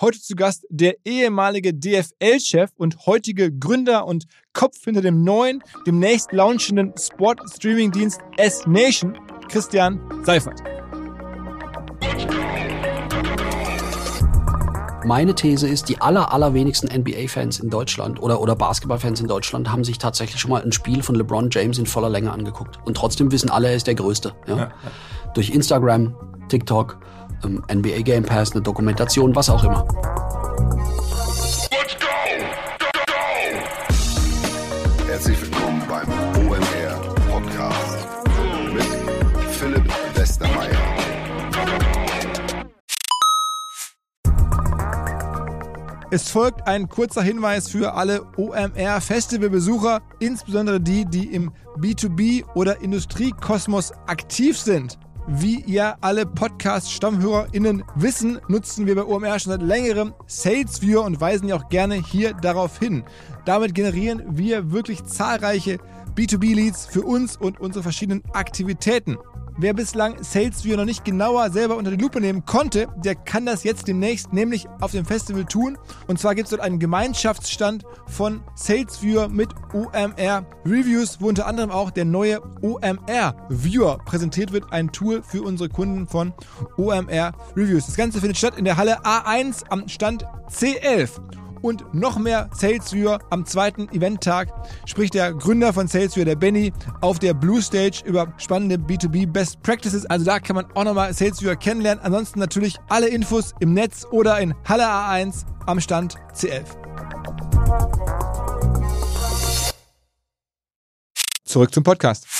Heute zu Gast der ehemalige DFL-Chef und heutige Gründer und Kopf hinter dem neuen, demnächst launchenden Sport-Streaming-Dienst S-Nation, Christian Seifert. Meine These ist, die aller, allerwenigsten NBA-Fans in Deutschland oder, oder Basketball-Fans in Deutschland haben sich tatsächlich schon mal ein Spiel von LeBron James in voller Länge angeguckt. Und trotzdem wissen alle, er ist der Größte. Ja? Ja, ja. Durch Instagram, TikTok, NBA Game Pass, eine Dokumentation, was auch immer. Herzlich willkommen beim OMR Podcast mit Philipp Westermeier. Es folgt ein kurzer Hinweis für alle OMR-Festivalbesucher, insbesondere die, die im B2B- oder Industriekosmos aktiv sind. Wie ihr alle Podcast-StammhörerInnen wissen, nutzen wir bei OMR schon seit längerem SalesViewer und weisen ja auch gerne hier darauf hin. Damit generieren wir wirklich zahlreiche B2B-Leads für uns und unsere verschiedenen Aktivitäten. Wer bislang SalesView noch nicht genauer selber unter die Lupe nehmen konnte, der kann das jetzt demnächst nämlich auf dem Festival tun. Und zwar gibt es dort einen Gemeinschaftsstand von SalesViewer mit OMR Reviews, wo unter anderem auch der neue OMR Viewer präsentiert wird. Ein Tool für unsere Kunden von OMR Reviews. Das Ganze findet statt in der Halle A1 am Stand C11 und noch mehr SalesViewer am zweiten Eventtag spricht der Gründer von SalesViewer, der Benny, auf der Blue Stage über spannende B2B Best Practices. Also da kann man auch nochmal SalesViewer kennenlernen. Ansonsten natürlich alle Infos im Netz oder in Halle A1 am Stand C11. Zurück zum Podcast.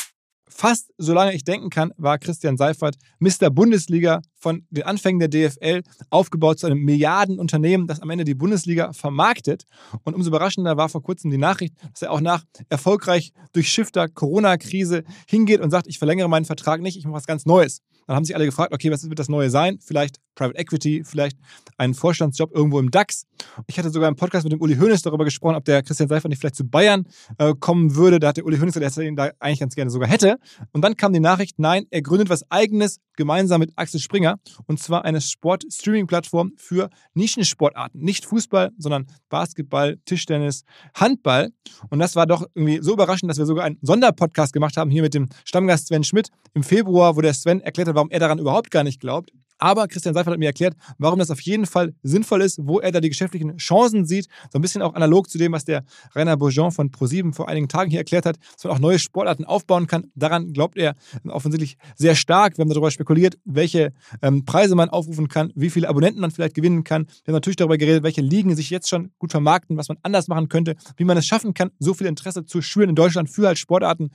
Fast solange ich denken kann, war Christian Seifert Mr. Bundesliga von den Anfängen der DFL aufgebaut zu einem Milliardenunternehmen, das am Ende die Bundesliga vermarktet. Und umso überraschender war vor kurzem die Nachricht, dass er auch nach erfolgreich durchschiffter Corona-Krise hingeht und sagt, ich verlängere meinen Vertrag nicht, ich mache was ganz Neues. Dann haben sich alle gefragt, okay, was wird das Neue sein? Vielleicht Private Equity, vielleicht einen Vorstandsjob irgendwo im DAX. Ich hatte sogar im Podcast mit dem Uli Hoeneß darüber gesprochen, ob der Christian Seifert nicht vielleicht zu Bayern äh, kommen würde. Da hat der Uli Hoeneß gesagt, dass er ihn da eigentlich ganz gerne sogar hätte. Und dann kam die Nachricht, nein, er gründet was Eigenes gemeinsam mit Axel Springer und zwar eine Sport-Streaming-Plattform für Nischensportarten. Nicht Fußball, sondern Basketball, Tischtennis, Handball. Und das war doch irgendwie so überraschend, dass wir sogar einen Sonderpodcast gemacht haben hier mit dem Stammgast Sven Schmidt im Februar, wo der Sven erklärt hat, warum er daran überhaupt gar nicht glaubt. Aber Christian Seifert hat mir erklärt, warum das auf jeden Fall sinnvoll ist, wo er da die geschäftlichen Chancen sieht. So ein bisschen auch analog zu dem, was der Rainer Bourgeon von ProSieben vor einigen Tagen hier erklärt hat, dass man auch neue Sportarten aufbauen kann. Daran glaubt er offensichtlich sehr stark. Wir haben darüber spekuliert, welche ähm, Preise man aufrufen kann, wie viele Abonnenten man vielleicht gewinnen kann. Wir haben natürlich darüber geredet, welche Ligen sich jetzt schon gut vermarkten, was man anders machen könnte, wie man es schaffen kann, so viel Interesse zu schüren in Deutschland für halt Sportarten,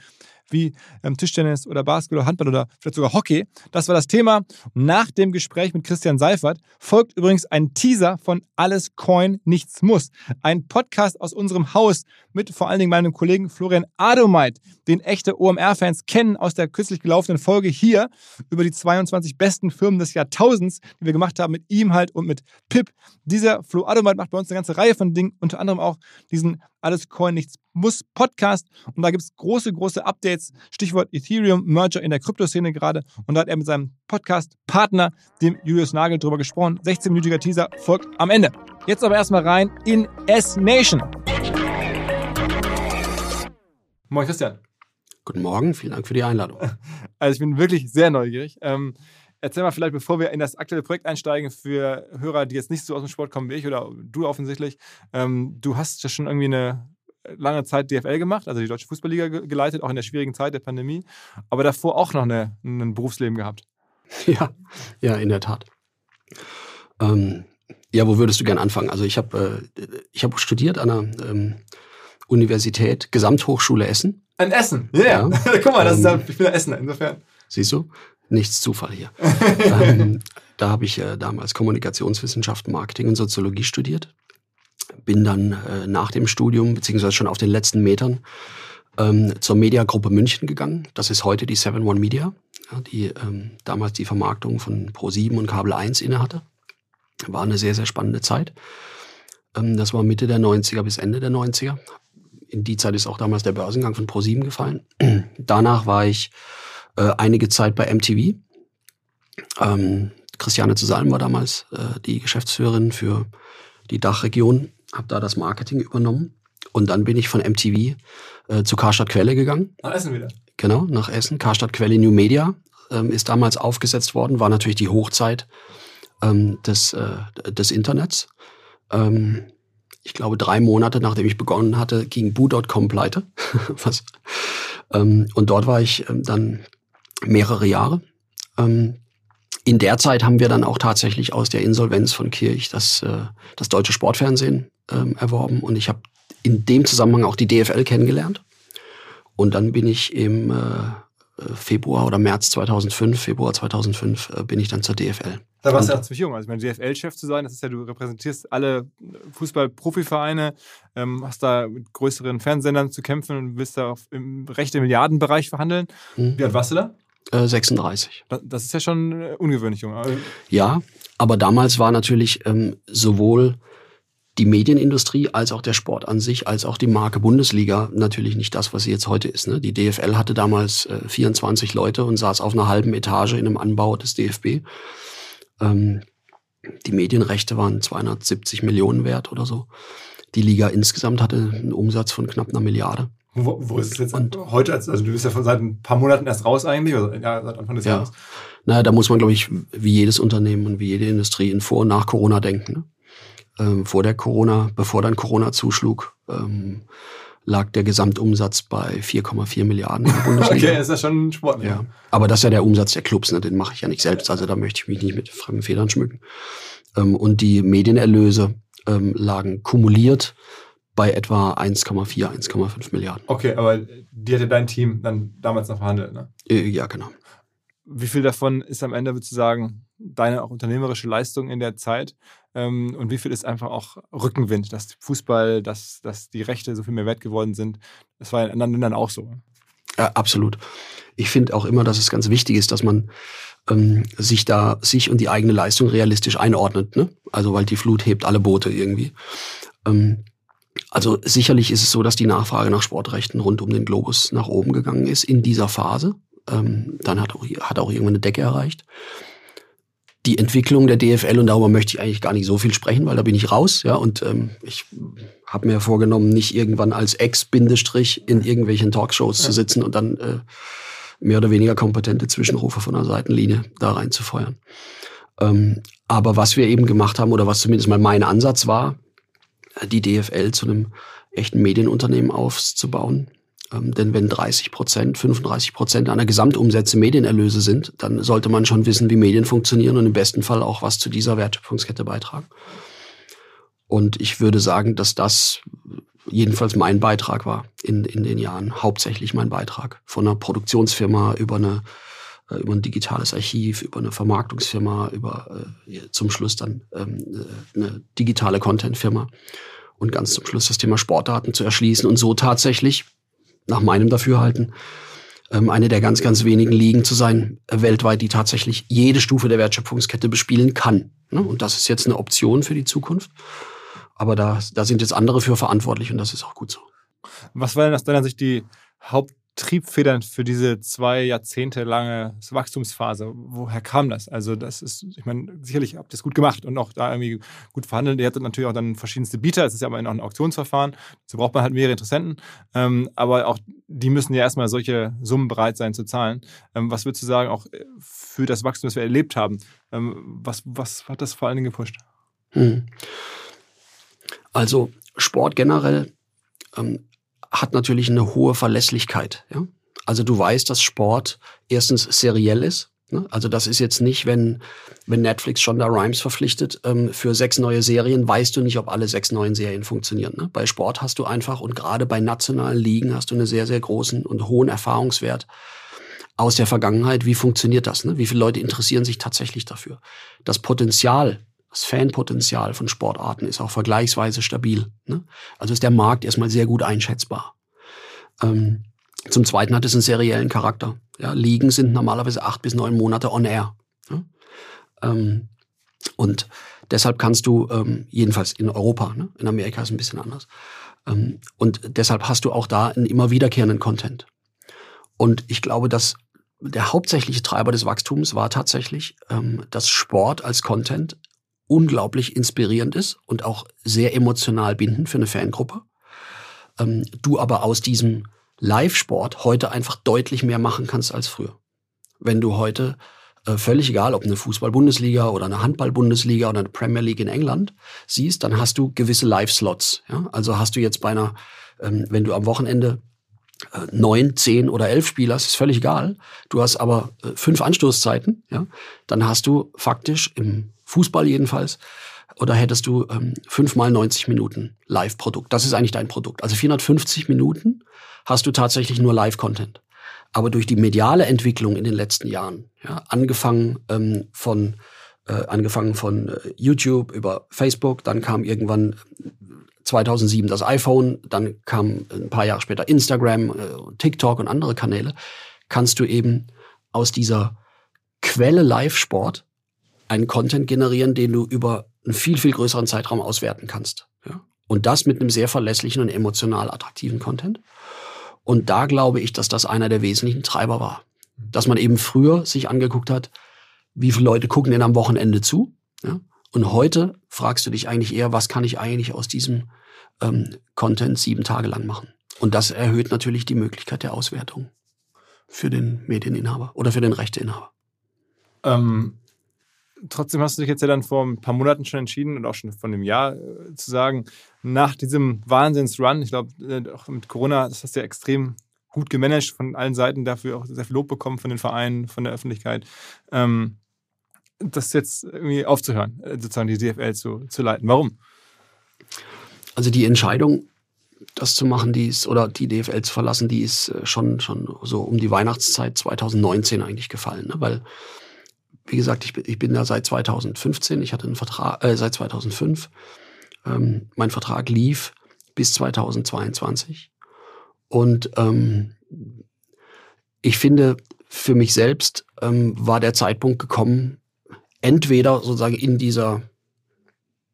wie ähm, Tischtennis oder Basketball oder Handball oder vielleicht sogar Hockey. Das war das Thema. Nach dem Gespräch mit Christian Seifert folgt übrigens ein Teaser von Alles Coin, Nichts Muss. Ein Podcast aus unserem Haus mit vor allen Dingen meinem Kollegen Florian Adomeit, den echte OMR-Fans kennen aus der kürzlich gelaufenen Folge hier über die 22 besten Firmen des Jahrtausends, die wir gemacht haben mit ihm halt und mit Pip. Dieser Flo Adomeit macht bei uns eine ganze Reihe von Dingen, unter anderem auch diesen Alles Coin, Nichts Muss Podcast. Und da gibt es große, große Updates. Stichwort Ethereum, Merger in der Kryptoszene gerade. Und da hat er mit seinem Podcast-Partner, dem Julius Nagel, drüber gesprochen. 16-minütiger Teaser folgt am Ende. Jetzt aber erstmal rein in S-Nation. Moin Christian. Guten Morgen, vielen Dank für die Einladung. Also ich bin wirklich sehr neugierig. Ähm, erzähl mal vielleicht, bevor wir in das aktuelle Projekt einsteigen, für Hörer, die jetzt nicht so aus dem Sport kommen wie ich oder du offensichtlich. Ähm, du hast ja schon irgendwie eine lange Zeit DFL gemacht, also die Deutsche Fußballliga geleitet, auch in der schwierigen Zeit der Pandemie, aber davor auch noch eine, ein Berufsleben gehabt. Ja, ja, in der Tat. Ähm, ja, wo würdest du gern anfangen? Also ich habe äh, ich hab studiert an der ähm, Universität Gesamthochschule Essen. An Essen, yeah. ja. Guck mal, das ähm, ist, ich bin ein Essener, insofern. Siehst du? Nichts Zufall hier. ähm, da habe ich äh, damals Kommunikationswissenschaften, Marketing und Soziologie studiert. Bin dann äh, nach dem Studium, beziehungsweise schon auf den letzten Metern, ähm, zur Mediagruppe München gegangen. Das ist heute die 7 One Media, ja, die ähm, damals die Vermarktung von Pro7 und Kabel 1 innehatte. War eine sehr, sehr spannende Zeit. Ähm, das war Mitte der 90er bis Ende der 90er in die Zeit ist auch damals der Börsengang von Pro7 gefallen. Danach war ich äh, einige Zeit bei MTV. Ähm, Christiane zu Salm war damals äh, die Geschäftsführerin für die Dachregion, habe da das Marketing übernommen. Und dann bin ich von MTV äh, zu Karstadt Quelle gegangen. Nach Essen wieder. Genau, nach Essen. Karstadt Quelle New Media ähm, ist damals aufgesetzt worden, war natürlich die Hochzeit ähm, des, äh, des Internets. Ähm, ich glaube, drei Monate nachdem ich begonnen hatte, ging Boo.com pleite. Was, ähm, und dort war ich ähm, dann mehrere Jahre. Ähm, in der Zeit haben wir dann auch tatsächlich aus der Insolvenz von Kirch das, äh, das deutsche Sportfernsehen ähm, erworben. Und ich habe in dem Zusammenhang auch die DFL kennengelernt. Und dann bin ich im äh, Februar oder März 2005, Februar 2005, äh, bin ich dann zur DFL. Da warst du ja ziemlich jung. Also, mein DFL-Chef zu sein, das ist ja, du repräsentierst alle Fußball-Profivereine, ähm, hast da mit größeren Fernsehsendern zu kämpfen und willst da auf, im rechten Milliardenbereich verhandeln. Mhm. Wie alt warst du da? Äh, 36. Das ist ja schon äh, ungewöhnlich jung. Ja, aber damals war natürlich ähm, sowohl die Medienindustrie als auch der Sport an sich, als auch die Marke Bundesliga natürlich nicht das, was sie jetzt heute ist. Ne? Die DFL hatte damals äh, 24 Leute und saß auf einer halben Etage in einem Anbau des DFB. Ähm, die Medienrechte waren 270 Millionen wert oder so. Die Liga insgesamt hatte einen Umsatz von knapp einer Milliarde. Wo, wo ist es jetzt und, heute? Also du bist ja seit ein paar Monaten erst raus eigentlich, oder ja, seit Anfang des ja. Jahres. Naja, da muss man, glaube ich, wie jedes Unternehmen und wie jede Industrie in Vor- und nach Corona denken. Ne? ähm, vor der Corona, bevor dann Corona zuschlug, ähm, lag der Gesamtumsatz bei 4,4 Milliarden in der Bundesliga. okay, ist ja schon Sport. Ja. Aber das ist ja der Umsatz der Clubs, ne? den mache ich ja nicht selbst, also da möchte ich mich nicht mit fremden Federn schmücken. Ähm, und die Medienerlöse ähm, lagen kumuliert bei etwa 1,4, 1,5 Milliarden. Okay, aber die hatte dein Team dann damals noch verhandelt, ne? Äh, ja, genau. Wie viel davon ist am Ende, würdest du sagen, deine auch unternehmerische Leistung in der Zeit? Ähm, und wie viel ist einfach auch Rückenwind, dass Fußball, dass, dass die Rechte so viel mehr wert geworden sind? Das war in anderen Ländern auch so. Ja, absolut. Ich finde auch immer, dass es ganz wichtig ist, dass man ähm, sich da, sich und die eigene Leistung realistisch einordnet. Ne? Also, weil die Flut hebt alle Boote irgendwie. Ähm, also sicherlich ist es so, dass die Nachfrage nach Sportrechten rund um den Globus nach oben gegangen ist in dieser Phase. Ähm, dann hat auch, hat auch irgendwann eine Decke erreicht die Entwicklung der DFL und darüber möchte ich eigentlich gar nicht so viel sprechen, weil da bin ich raus, ja, und ähm, ich habe mir vorgenommen, nicht irgendwann als Ex-Bindestrich in irgendwelchen Talkshows ja. zu sitzen und dann äh, mehr oder weniger kompetente Zwischenrufe von der Seitenlinie da reinzufeuern. Ähm, aber was wir eben gemacht haben, oder was zumindest mal mein Ansatz war, die DFL zu einem echten Medienunternehmen aufzubauen, ähm, denn wenn 30 Prozent, 35 Prozent einer Gesamtumsätze Medienerlöse sind, dann sollte man schon wissen, wie Medien funktionieren und im besten Fall auch was zu dieser Wertschöpfungskette beitragen. Und ich würde sagen, dass das jedenfalls mein Beitrag war in, in den Jahren, hauptsächlich mein Beitrag. Von einer Produktionsfirma über eine äh, über ein digitales Archiv, über eine Vermarktungsfirma, über äh, zum Schluss dann ähm, äh, eine digitale Contentfirma und ganz zum Schluss das Thema Sportdaten zu erschließen und so tatsächlich nach meinem Dafürhalten, ähm, eine der ganz, ganz wenigen Ligen zu sein, äh, weltweit, die tatsächlich jede Stufe der Wertschöpfungskette bespielen kann. Ne? Und das ist jetzt eine Option für die Zukunft. Aber da, da sind jetzt andere für verantwortlich und das ist auch gut so. Was war denn aus deiner Sicht die Haupt Triebfedern für diese zwei Jahrzehnte lange Wachstumsphase? Woher kam das? Also, das ist, ich meine, sicherlich habt ihr es gut gemacht und auch da irgendwie gut verhandelt. Ihr hattet natürlich auch dann verschiedenste Bieter. Es ist ja aber auch ein Auktionsverfahren. So braucht man halt mehrere Interessenten. Ähm, aber auch die müssen ja erstmal solche Summen bereit sein zu zahlen. Ähm, was würdest du sagen, auch äh, für das Wachstum, das wir erlebt haben? Ähm, was, was hat das vor allen Dingen gepusht? Hm. Also, Sport generell hat natürlich eine hohe Verlässlichkeit. Ja? Also du weißt, dass Sport erstens seriell ist. Ne? Also das ist jetzt nicht, wenn, wenn Netflix Shonda Rhimes verpflichtet ähm, für sechs neue Serien, weißt du nicht, ob alle sechs neuen Serien funktionieren. Ne? Bei Sport hast du einfach und gerade bei nationalen Ligen hast du einen sehr, sehr großen und hohen Erfahrungswert aus der Vergangenheit. Wie funktioniert das? Ne? Wie viele Leute interessieren sich tatsächlich dafür? Das Potenzial das Fanpotenzial von Sportarten ist auch vergleichsweise stabil. Ne? Also ist der Markt erstmal sehr gut einschätzbar. Ähm, zum Zweiten hat es einen seriellen Charakter. Ja, Ligen sind normalerweise acht bis neun Monate on air. Ne? Ähm, und deshalb kannst du, ähm, jedenfalls in Europa, ne? in Amerika ist es ein bisschen anders, ähm, und deshalb hast du auch da einen immer wiederkehrenden Content. Und ich glaube, dass der hauptsächliche Treiber des Wachstums war tatsächlich, ähm, dass Sport als Content unglaublich inspirierend ist und auch sehr emotional bindend für eine Fangruppe. Ähm, du aber aus diesem Live-Sport heute einfach deutlich mehr machen kannst als früher. Wenn du heute äh, völlig egal, ob eine Fußball-Bundesliga oder eine Handball-Bundesliga oder eine Premier League in England siehst, dann hast du gewisse Live-Slots. Ja? Also hast du jetzt bei einer, ähm, wenn du am Wochenende äh, neun, zehn oder elf Spieler, ist völlig egal. Du hast aber äh, fünf Anstoßzeiten, ja, dann hast du faktisch im Fußball jedenfalls oder hättest du ähm, fünf mal 90 Minuten Live-Produkt. Das ist eigentlich dein Produkt. Also 450 Minuten hast du tatsächlich nur Live-Content. Aber durch die mediale Entwicklung in den letzten Jahren, ja, angefangen ähm, von äh, angefangen von äh, YouTube über Facebook, dann kam irgendwann 2007 das iPhone, dann kam ein paar Jahre später Instagram, äh, TikTok und andere Kanäle, kannst du eben aus dieser Quelle Live-Sport einen Content generieren, den du über einen viel, viel größeren Zeitraum auswerten kannst. Ja? Und das mit einem sehr verlässlichen und emotional attraktiven Content. Und da glaube ich, dass das einer der wesentlichen Treiber war. Dass man eben früher sich angeguckt hat, wie viele Leute gucken denn am Wochenende zu. Ja? Und heute fragst du dich eigentlich eher, was kann ich eigentlich aus diesem ähm, Content sieben Tage lang machen? Und das erhöht natürlich die Möglichkeit der Auswertung für den Medieninhaber oder für den Rechteinhaber. Ähm, trotzdem hast du dich jetzt ja dann vor ein paar Monaten schon entschieden und auch schon von einem Jahr äh, zu sagen, nach diesem Wahnsinns-Run, ich glaube, äh, auch mit Corona, das hast du ja extrem gut gemanagt von allen Seiten, dafür auch sehr viel Lob bekommen von den Vereinen, von der Öffentlichkeit. Ähm, das jetzt irgendwie aufzuhören, äh, sozusagen die DFL zu, zu leiten. Warum? Also die Entscheidung, das zu machen, die ist, oder die DFL zu verlassen, die ist schon, schon so um die Weihnachtszeit 2019 eigentlich gefallen. Ne? Weil, wie gesagt, ich bin, ich bin da seit 2015, ich hatte einen Vertrag, äh, seit 2005. Ähm, mein Vertrag lief bis 2022. Und ähm, ich finde, für mich selbst ähm, war der Zeitpunkt gekommen, entweder sozusagen in dieser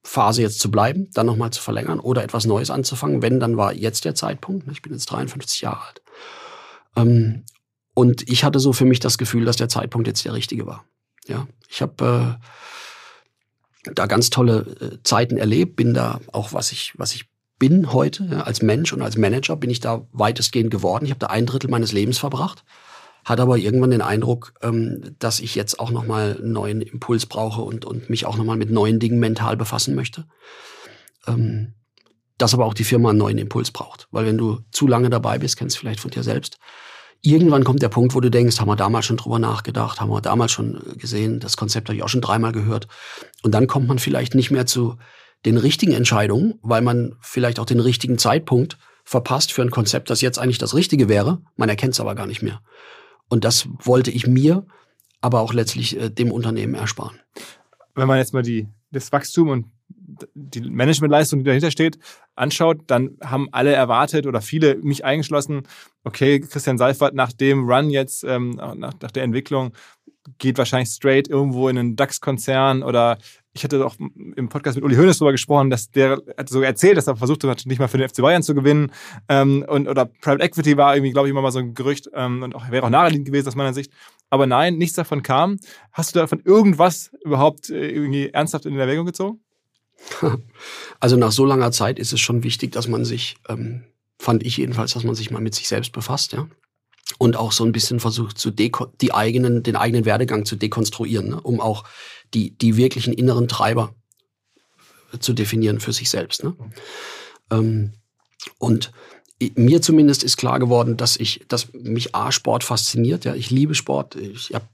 Phase jetzt zu bleiben, dann nochmal zu verlängern oder etwas Neues anzufangen. Wenn, dann war jetzt der Zeitpunkt. Ich bin jetzt 53 Jahre alt. Ähm, und ich hatte so für mich das Gefühl, dass der Zeitpunkt jetzt der richtige war. Ja, ich habe äh, da ganz tolle äh, Zeiten erlebt, bin da auch, was ich, was ich bin heute ja, als Mensch und als Manager, bin ich da weitestgehend geworden. Ich habe da ein Drittel meines Lebens verbracht hat aber irgendwann den Eindruck, ähm, dass ich jetzt auch nochmal einen neuen Impuls brauche und, und mich auch nochmal mit neuen Dingen mental befassen möchte. Ähm, dass aber auch die Firma einen neuen Impuls braucht. Weil wenn du zu lange dabei bist, kennst du vielleicht von dir selbst, irgendwann kommt der Punkt, wo du denkst, haben wir damals schon drüber nachgedacht, haben wir damals schon gesehen, das Konzept habe ich auch schon dreimal gehört. Und dann kommt man vielleicht nicht mehr zu den richtigen Entscheidungen, weil man vielleicht auch den richtigen Zeitpunkt verpasst für ein Konzept, das jetzt eigentlich das Richtige wäre. Man erkennt es aber gar nicht mehr. Und das wollte ich mir, aber auch letztlich äh, dem Unternehmen ersparen. Wenn man jetzt mal die, das Wachstum und die Managementleistung, die dahinter steht, anschaut, dann haben alle erwartet oder viele, mich eingeschlossen, okay, Christian Seifert nach dem Run jetzt, ähm, nach, nach der Entwicklung, geht wahrscheinlich straight irgendwo in einen DAX-Konzern oder ich hatte auch im Podcast mit Uli Hoeneß darüber gesprochen, dass der hat so erzählt, dass er versucht hat, nicht mal für den FC Bayern zu gewinnen. Ähm, und, oder Private Equity war irgendwie, glaube ich, immer mal so ein Gerücht ähm, und auch, wäre auch naheliegend gewesen aus meiner Sicht. Aber nein, nichts davon kam. Hast du davon irgendwas überhaupt äh, irgendwie ernsthaft in Erwägung gezogen? Also nach so langer Zeit ist es schon wichtig, dass man sich, ähm, fand ich jedenfalls, dass man sich mal mit sich selbst befasst, ja und auch so ein bisschen versucht, zu die eigenen, den eigenen Werdegang zu dekonstruieren, ne? um auch die, die wirklichen inneren Treiber zu definieren für sich selbst. Ne? Ähm, und mir zumindest ist klar geworden, dass ich, dass mich A Sport fasziniert. Ja, ich liebe Sport. Ich habe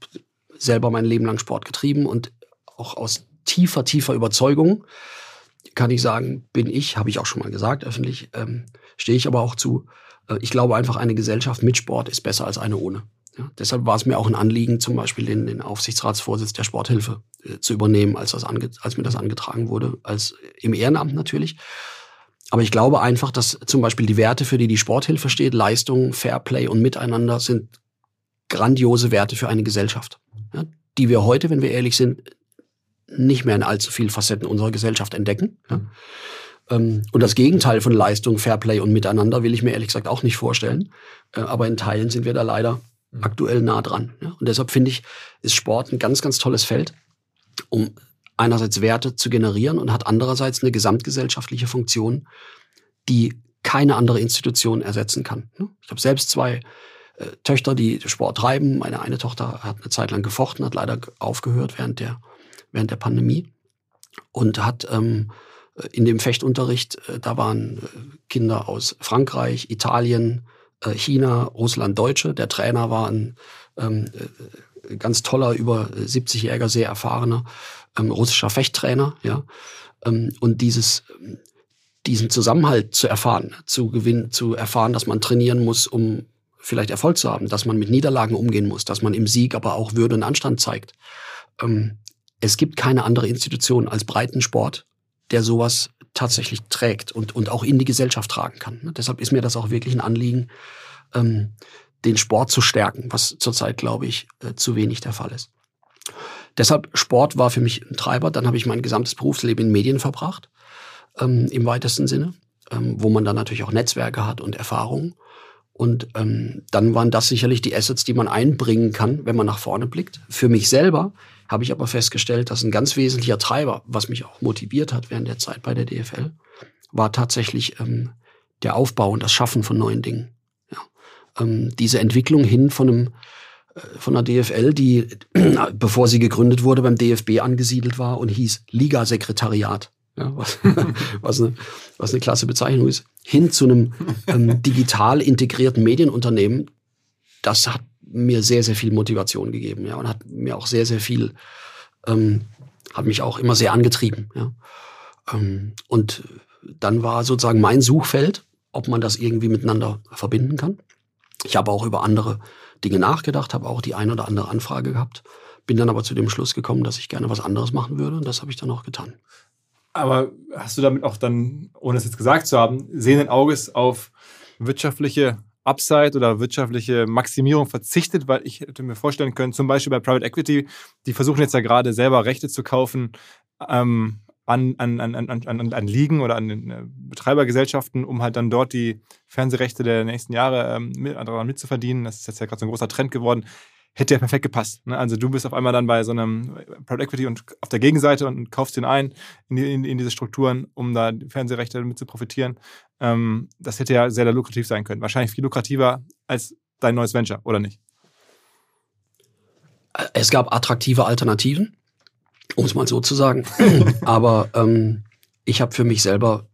selber mein Leben lang Sport getrieben und auch aus tiefer, tiefer Überzeugung kann ich sagen, bin ich, habe ich auch schon mal gesagt öffentlich, ähm, stehe ich aber auch zu, äh, ich glaube einfach, eine Gesellschaft mit Sport ist besser als eine ohne. Ja, deshalb war es mir auch ein Anliegen, zum Beispiel den, den Aufsichtsratsvorsitz der Sporthilfe äh, zu übernehmen, als, das ange, als mir das angetragen wurde, als im Ehrenamt natürlich. Aber ich glaube einfach, dass zum Beispiel die Werte, für die die Sporthilfe steht, Leistung, Fairplay und Miteinander, sind grandiose Werte für eine Gesellschaft, ja, die wir heute, wenn wir ehrlich sind, nicht mehr in allzu vielen Facetten unserer Gesellschaft entdecken. Ja. Ähm, und das Gegenteil von Leistung, Fairplay und Miteinander will ich mir ehrlich gesagt auch nicht vorstellen. Äh, aber in Teilen sind wir da leider mhm. aktuell nah dran. Und deshalb finde ich, ist Sport ein ganz, ganz tolles Feld, um einerseits Werte zu generieren und hat andererseits eine gesamtgesellschaftliche Funktion, die keine andere Institution ersetzen kann. Ne? Ich habe selbst zwei äh, Töchter, die Sport treiben. Meine eine Tochter hat eine Zeit lang gefochten, hat leider aufgehört während der, während der Pandemie und hat ähm, in dem Fechtunterricht, äh, da waren äh, Kinder aus Frankreich, Italien, äh, China, Russland, Deutsche. Der Trainer war ein ähm, äh, ganz toller, über 70-jähriger, sehr erfahrener ähm, russischer Fechttrainer. Ja? Ähm, und dieses diesen Zusammenhalt zu erfahren, zu gewinnen, zu erfahren, dass man trainieren muss, um vielleicht Erfolg zu haben, dass man mit Niederlagen umgehen muss, dass man im Sieg aber auch Würde und Anstand zeigt. Ähm, es gibt keine andere Institution als Breitensport, der sowas tatsächlich trägt und, und auch in die Gesellschaft tragen kann. Ne? Deshalb ist mir das auch wirklich ein Anliegen, ähm, den Sport zu stärken, was zurzeit, glaube ich, äh, zu wenig der Fall ist. Deshalb Sport war für mich ein Treiber. Dann habe ich mein gesamtes Berufsleben in Medien verbracht ähm, im weitesten Sinne, ähm, wo man dann natürlich auch Netzwerke hat und Erfahrungen. Und ähm, dann waren das sicherlich die Assets, die man einbringen kann, wenn man nach vorne blickt. Für mich selber habe ich aber festgestellt, dass ein ganz wesentlicher Treiber, was mich auch motiviert hat während der Zeit bei der DFL, war tatsächlich ähm, der Aufbau und das Schaffen von neuen Dingen. Ja. Ähm, diese Entwicklung hin von einem äh, von der DFL, die, bevor sie gegründet wurde, beim DFB angesiedelt war und hieß Ligasekretariat ja, was, was, eine, was eine klasse Bezeichnung ist, hin zu einem ähm, digital integrierten Medienunternehmen, das hat mir sehr, sehr viel Motivation gegeben, ja, und hat mir auch sehr, sehr viel, ähm, hat mich auch immer sehr angetrieben, ja. Ähm, und dann war sozusagen mein Suchfeld, ob man das irgendwie miteinander verbinden kann. Ich habe auch über andere Dinge nachgedacht, habe auch die ein oder andere Anfrage gehabt, bin dann aber zu dem Schluss gekommen, dass ich gerne was anderes machen würde und das habe ich dann auch getan. Aber hast du damit auch dann, ohne es jetzt gesagt zu haben, sehenden Auges auf wirtschaftliche Upside oder wirtschaftliche Maximierung verzichtet? Weil ich hätte mir vorstellen können, zum Beispiel bei Private Equity, die versuchen jetzt ja gerade selber Rechte zu kaufen ähm, an, an, an, an, an, an Ligen oder an den äh, Betreibergesellschaften, um halt dann dort die Fernsehrechte der nächsten Jahre ähm, mit, daran mitzuverdienen. Das ist jetzt ja gerade so ein großer Trend geworden hätte ja perfekt gepasst. Ne? Also du bist auf einmal dann bei so einem Private Equity und auf der Gegenseite und kaufst den ein in, die, in, in diese Strukturen, um da Fernsehrechte damit zu profitieren. Ähm, das hätte ja sehr, sehr lukrativ sein können. Wahrscheinlich viel lukrativer als dein neues Venture, oder nicht? Es gab attraktive Alternativen, um es mal so zu sagen. Aber ähm, ich habe für mich selber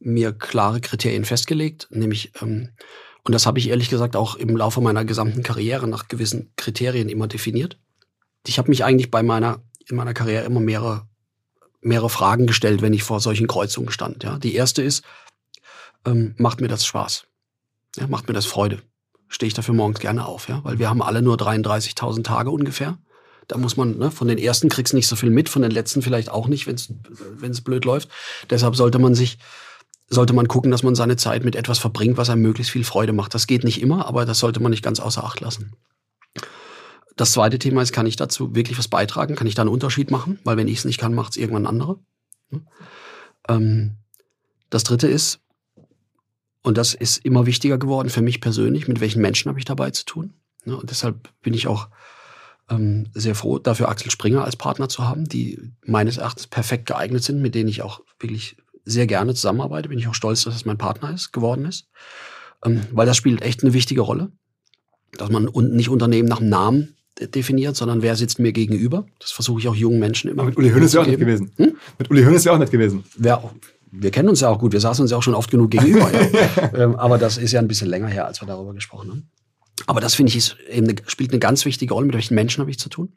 mir klare Kriterien festgelegt, nämlich ähm, und das habe ich ehrlich gesagt auch im Laufe meiner gesamten Karriere nach gewissen Kriterien immer definiert. Ich habe mich eigentlich bei meiner, in meiner Karriere immer mehrere, mehrere Fragen gestellt, wenn ich vor solchen Kreuzungen stand. Ja. Die erste ist, ähm, macht mir das Spaß? Ja, macht mir das Freude? Stehe ich dafür morgens gerne auf? Ja? Weil wir haben alle nur 33.000 Tage ungefähr. Da muss man, ne, von den ersten kriegst nicht so viel mit, von den letzten vielleicht auch nicht, wenn es blöd läuft. Deshalb sollte man sich sollte man gucken, dass man seine Zeit mit etwas verbringt, was einem möglichst viel Freude macht. Das geht nicht immer, aber das sollte man nicht ganz außer Acht lassen. Das zweite Thema ist, kann ich dazu wirklich was beitragen? Kann ich da einen Unterschied machen? Weil wenn ich es nicht kann, macht es irgendwann andere. Ähm, das dritte ist, und das ist immer wichtiger geworden für mich persönlich, mit welchen Menschen habe ich dabei zu tun? Und deshalb bin ich auch ähm, sehr froh, dafür Axel Springer als Partner zu haben, die meines Erachtens perfekt geeignet sind, mit denen ich auch wirklich sehr gerne zusammenarbeite. Bin ich auch stolz, dass es mein Partner ist, geworden ist. Ähm, weil das spielt echt eine wichtige Rolle. Dass man nicht Unternehmen nach dem Namen definiert, sondern wer sitzt mir gegenüber. Das versuche ich auch jungen Menschen immer. Aber mit Uli Hoeneß ja auch nicht gewesen. Hm? Mit Uli Hoeneß ja auch nicht gewesen. Wer auch, wir kennen uns ja auch gut, wir saßen uns ja auch schon oft genug gegenüber. ja. ähm, aber das ist ja ein bisschen länger her, als wir darüber gesprochen haben. Aber das finde ich ist eben eine, spielt eine ganz wichtige Rolle. Mit welchen Menschen habe ich zu tun?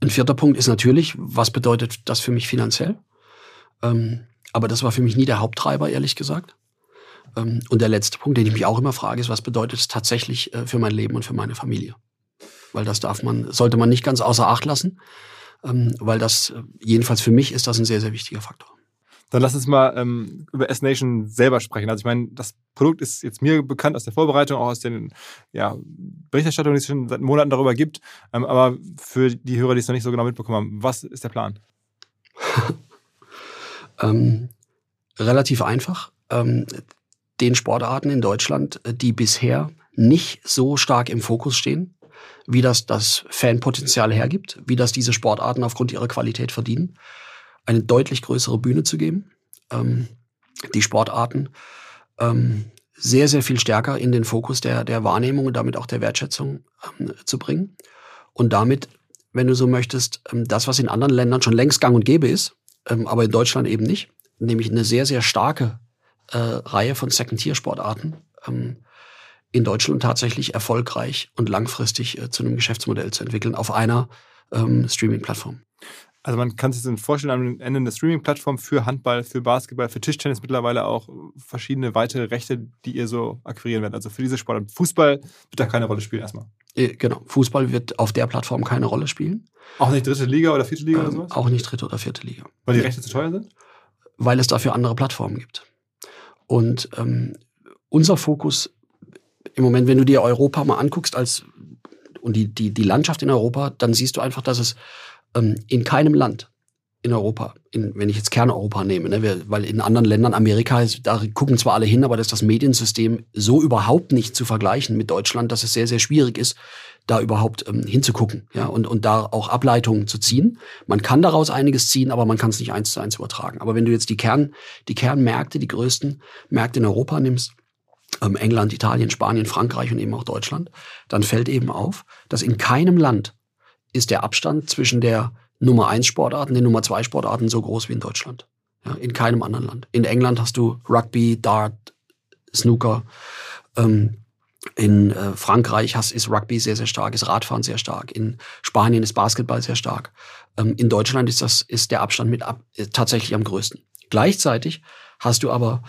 Ein vierter Punkt ist natürlich, was bedeutet das für mich finanziell? Ähm, aber das war für mich nie der Haupttreiber, ehrlich gesagt. Ähm, und der letzte Punkt, den ich mich auch immer frage, ist, was bedeutet es tatsächlich äh, für mein Leben und für meine Familie? Weil das darf man, sollte man nicht ganz außer Acht lassen, ähm, weil das, äh, jedenfalls für mich, ist das ein sehr, sehr wichtiger Faktor. Dann lass uns mal ähm, über S-Nation selber sprechen. Also ich meine, das Produkt ist jetzt mir bekannt aus der Vorbereitung, auch aus den ja, Berichterstattungen, die es schon seit Monaten darüber gibt. Ähm, aber für die Hörer, die es noch nicht so genau mitbekommen haben, was ist der Plan? Ähm, relativ einfach. Ähm, den Sportarten in Deutschland, äh, die bisher nicht so stark im Fokus stehen, wie das das Fanpotenzial hergibt, wie das diese Sportarten aufgrund ihrer Qualität verdienen, eine deutlich größere Bühne zu geben, ähm, die Sportarten ähm, sehr, sehr viel stärker in den Fokus der, der Wahrnehmung und damit auch der Wertschätzung ähm, zu bringen und damit, wenn du so möchtest, ähm, das, was in anderen Ländern schon längst gang und gäbe ist, ähm, aber in Deutschland eben nicht, nämlich eine sehr, sehr starke äh, Reihe von Second-Tier-Sportarten ähm, in Deutschland tatsächlich erfolgreich und langfristig äh, zu einem Geschäftsmodell zu entwickeln auf einer ähm, Streaming-Plattform. Also man kann sich das vorstellen, am Ende eine Streaming-Plattform für Handball, für Basketball, für Tischtennis mittlerweile auch verschiedene weitere Rechte, die ihr so akquirieren werdet. Also für diese Sportart. Fußball wird da keine Rolle spielen erstmal. Äh, genau. Fußball wird auf der Plattform keine Rolle spielen. Auch nicht dritte Liga oder vierte Liga ähm, oder sowas? Auch nicht dritte oder vierte Liga. Weil die Rechte zu teuer sind? Weil es dafür andere Plattformen gibt. Und ähm, unser Fokus im Moment, wenn du dir Europa mal anguckst als und die, die, die Landschaft in Europa, dann siehst du einfach, dass es ähm, in keinem Land in Europa, in, wenn ich jetzt Kerneuropa nehme, ne, weil in anderen Ländern, Amerika, da gucken zwar alle hin, aber das ist das Mediensystem so überhaupt nicht zu vergleichen mit Deutschland, dass es sehr, sehr schwierig ist, da überhaupt ähm, hinzugucken ja, und, und da auch Ableitungen zu ziehen. Man kann daraus einiges ziehen, aber man kann es nicht eins zu eins übertragen. Aber wenn du jetzt die, Kern, die Kernmärkte, die größten Märkte in Europa nimmst, ähm, England, Italien, Spanien, Frankreich und eben auch Deutschland, dann fällt eben auf, dass in keinem Land ist der Abstand zwischen der Nummer 1 Sportarten, den Nummer 2 Sportarten so groß wie in Deutschland. Ja, in keinem anderen Land. In England hast du Rugby, Dart, Snooker. Ähm, in äh, Frankreich hast, ist Rugby sehr, sehr stark, ist Radfahren sehr stark. In Spanien ist Basketball sehr stark. Ähm, in Deutschland ist, das, ist der Abstand mit ab, äh, tatsächlich am größten. Gleichzeitig hast du aber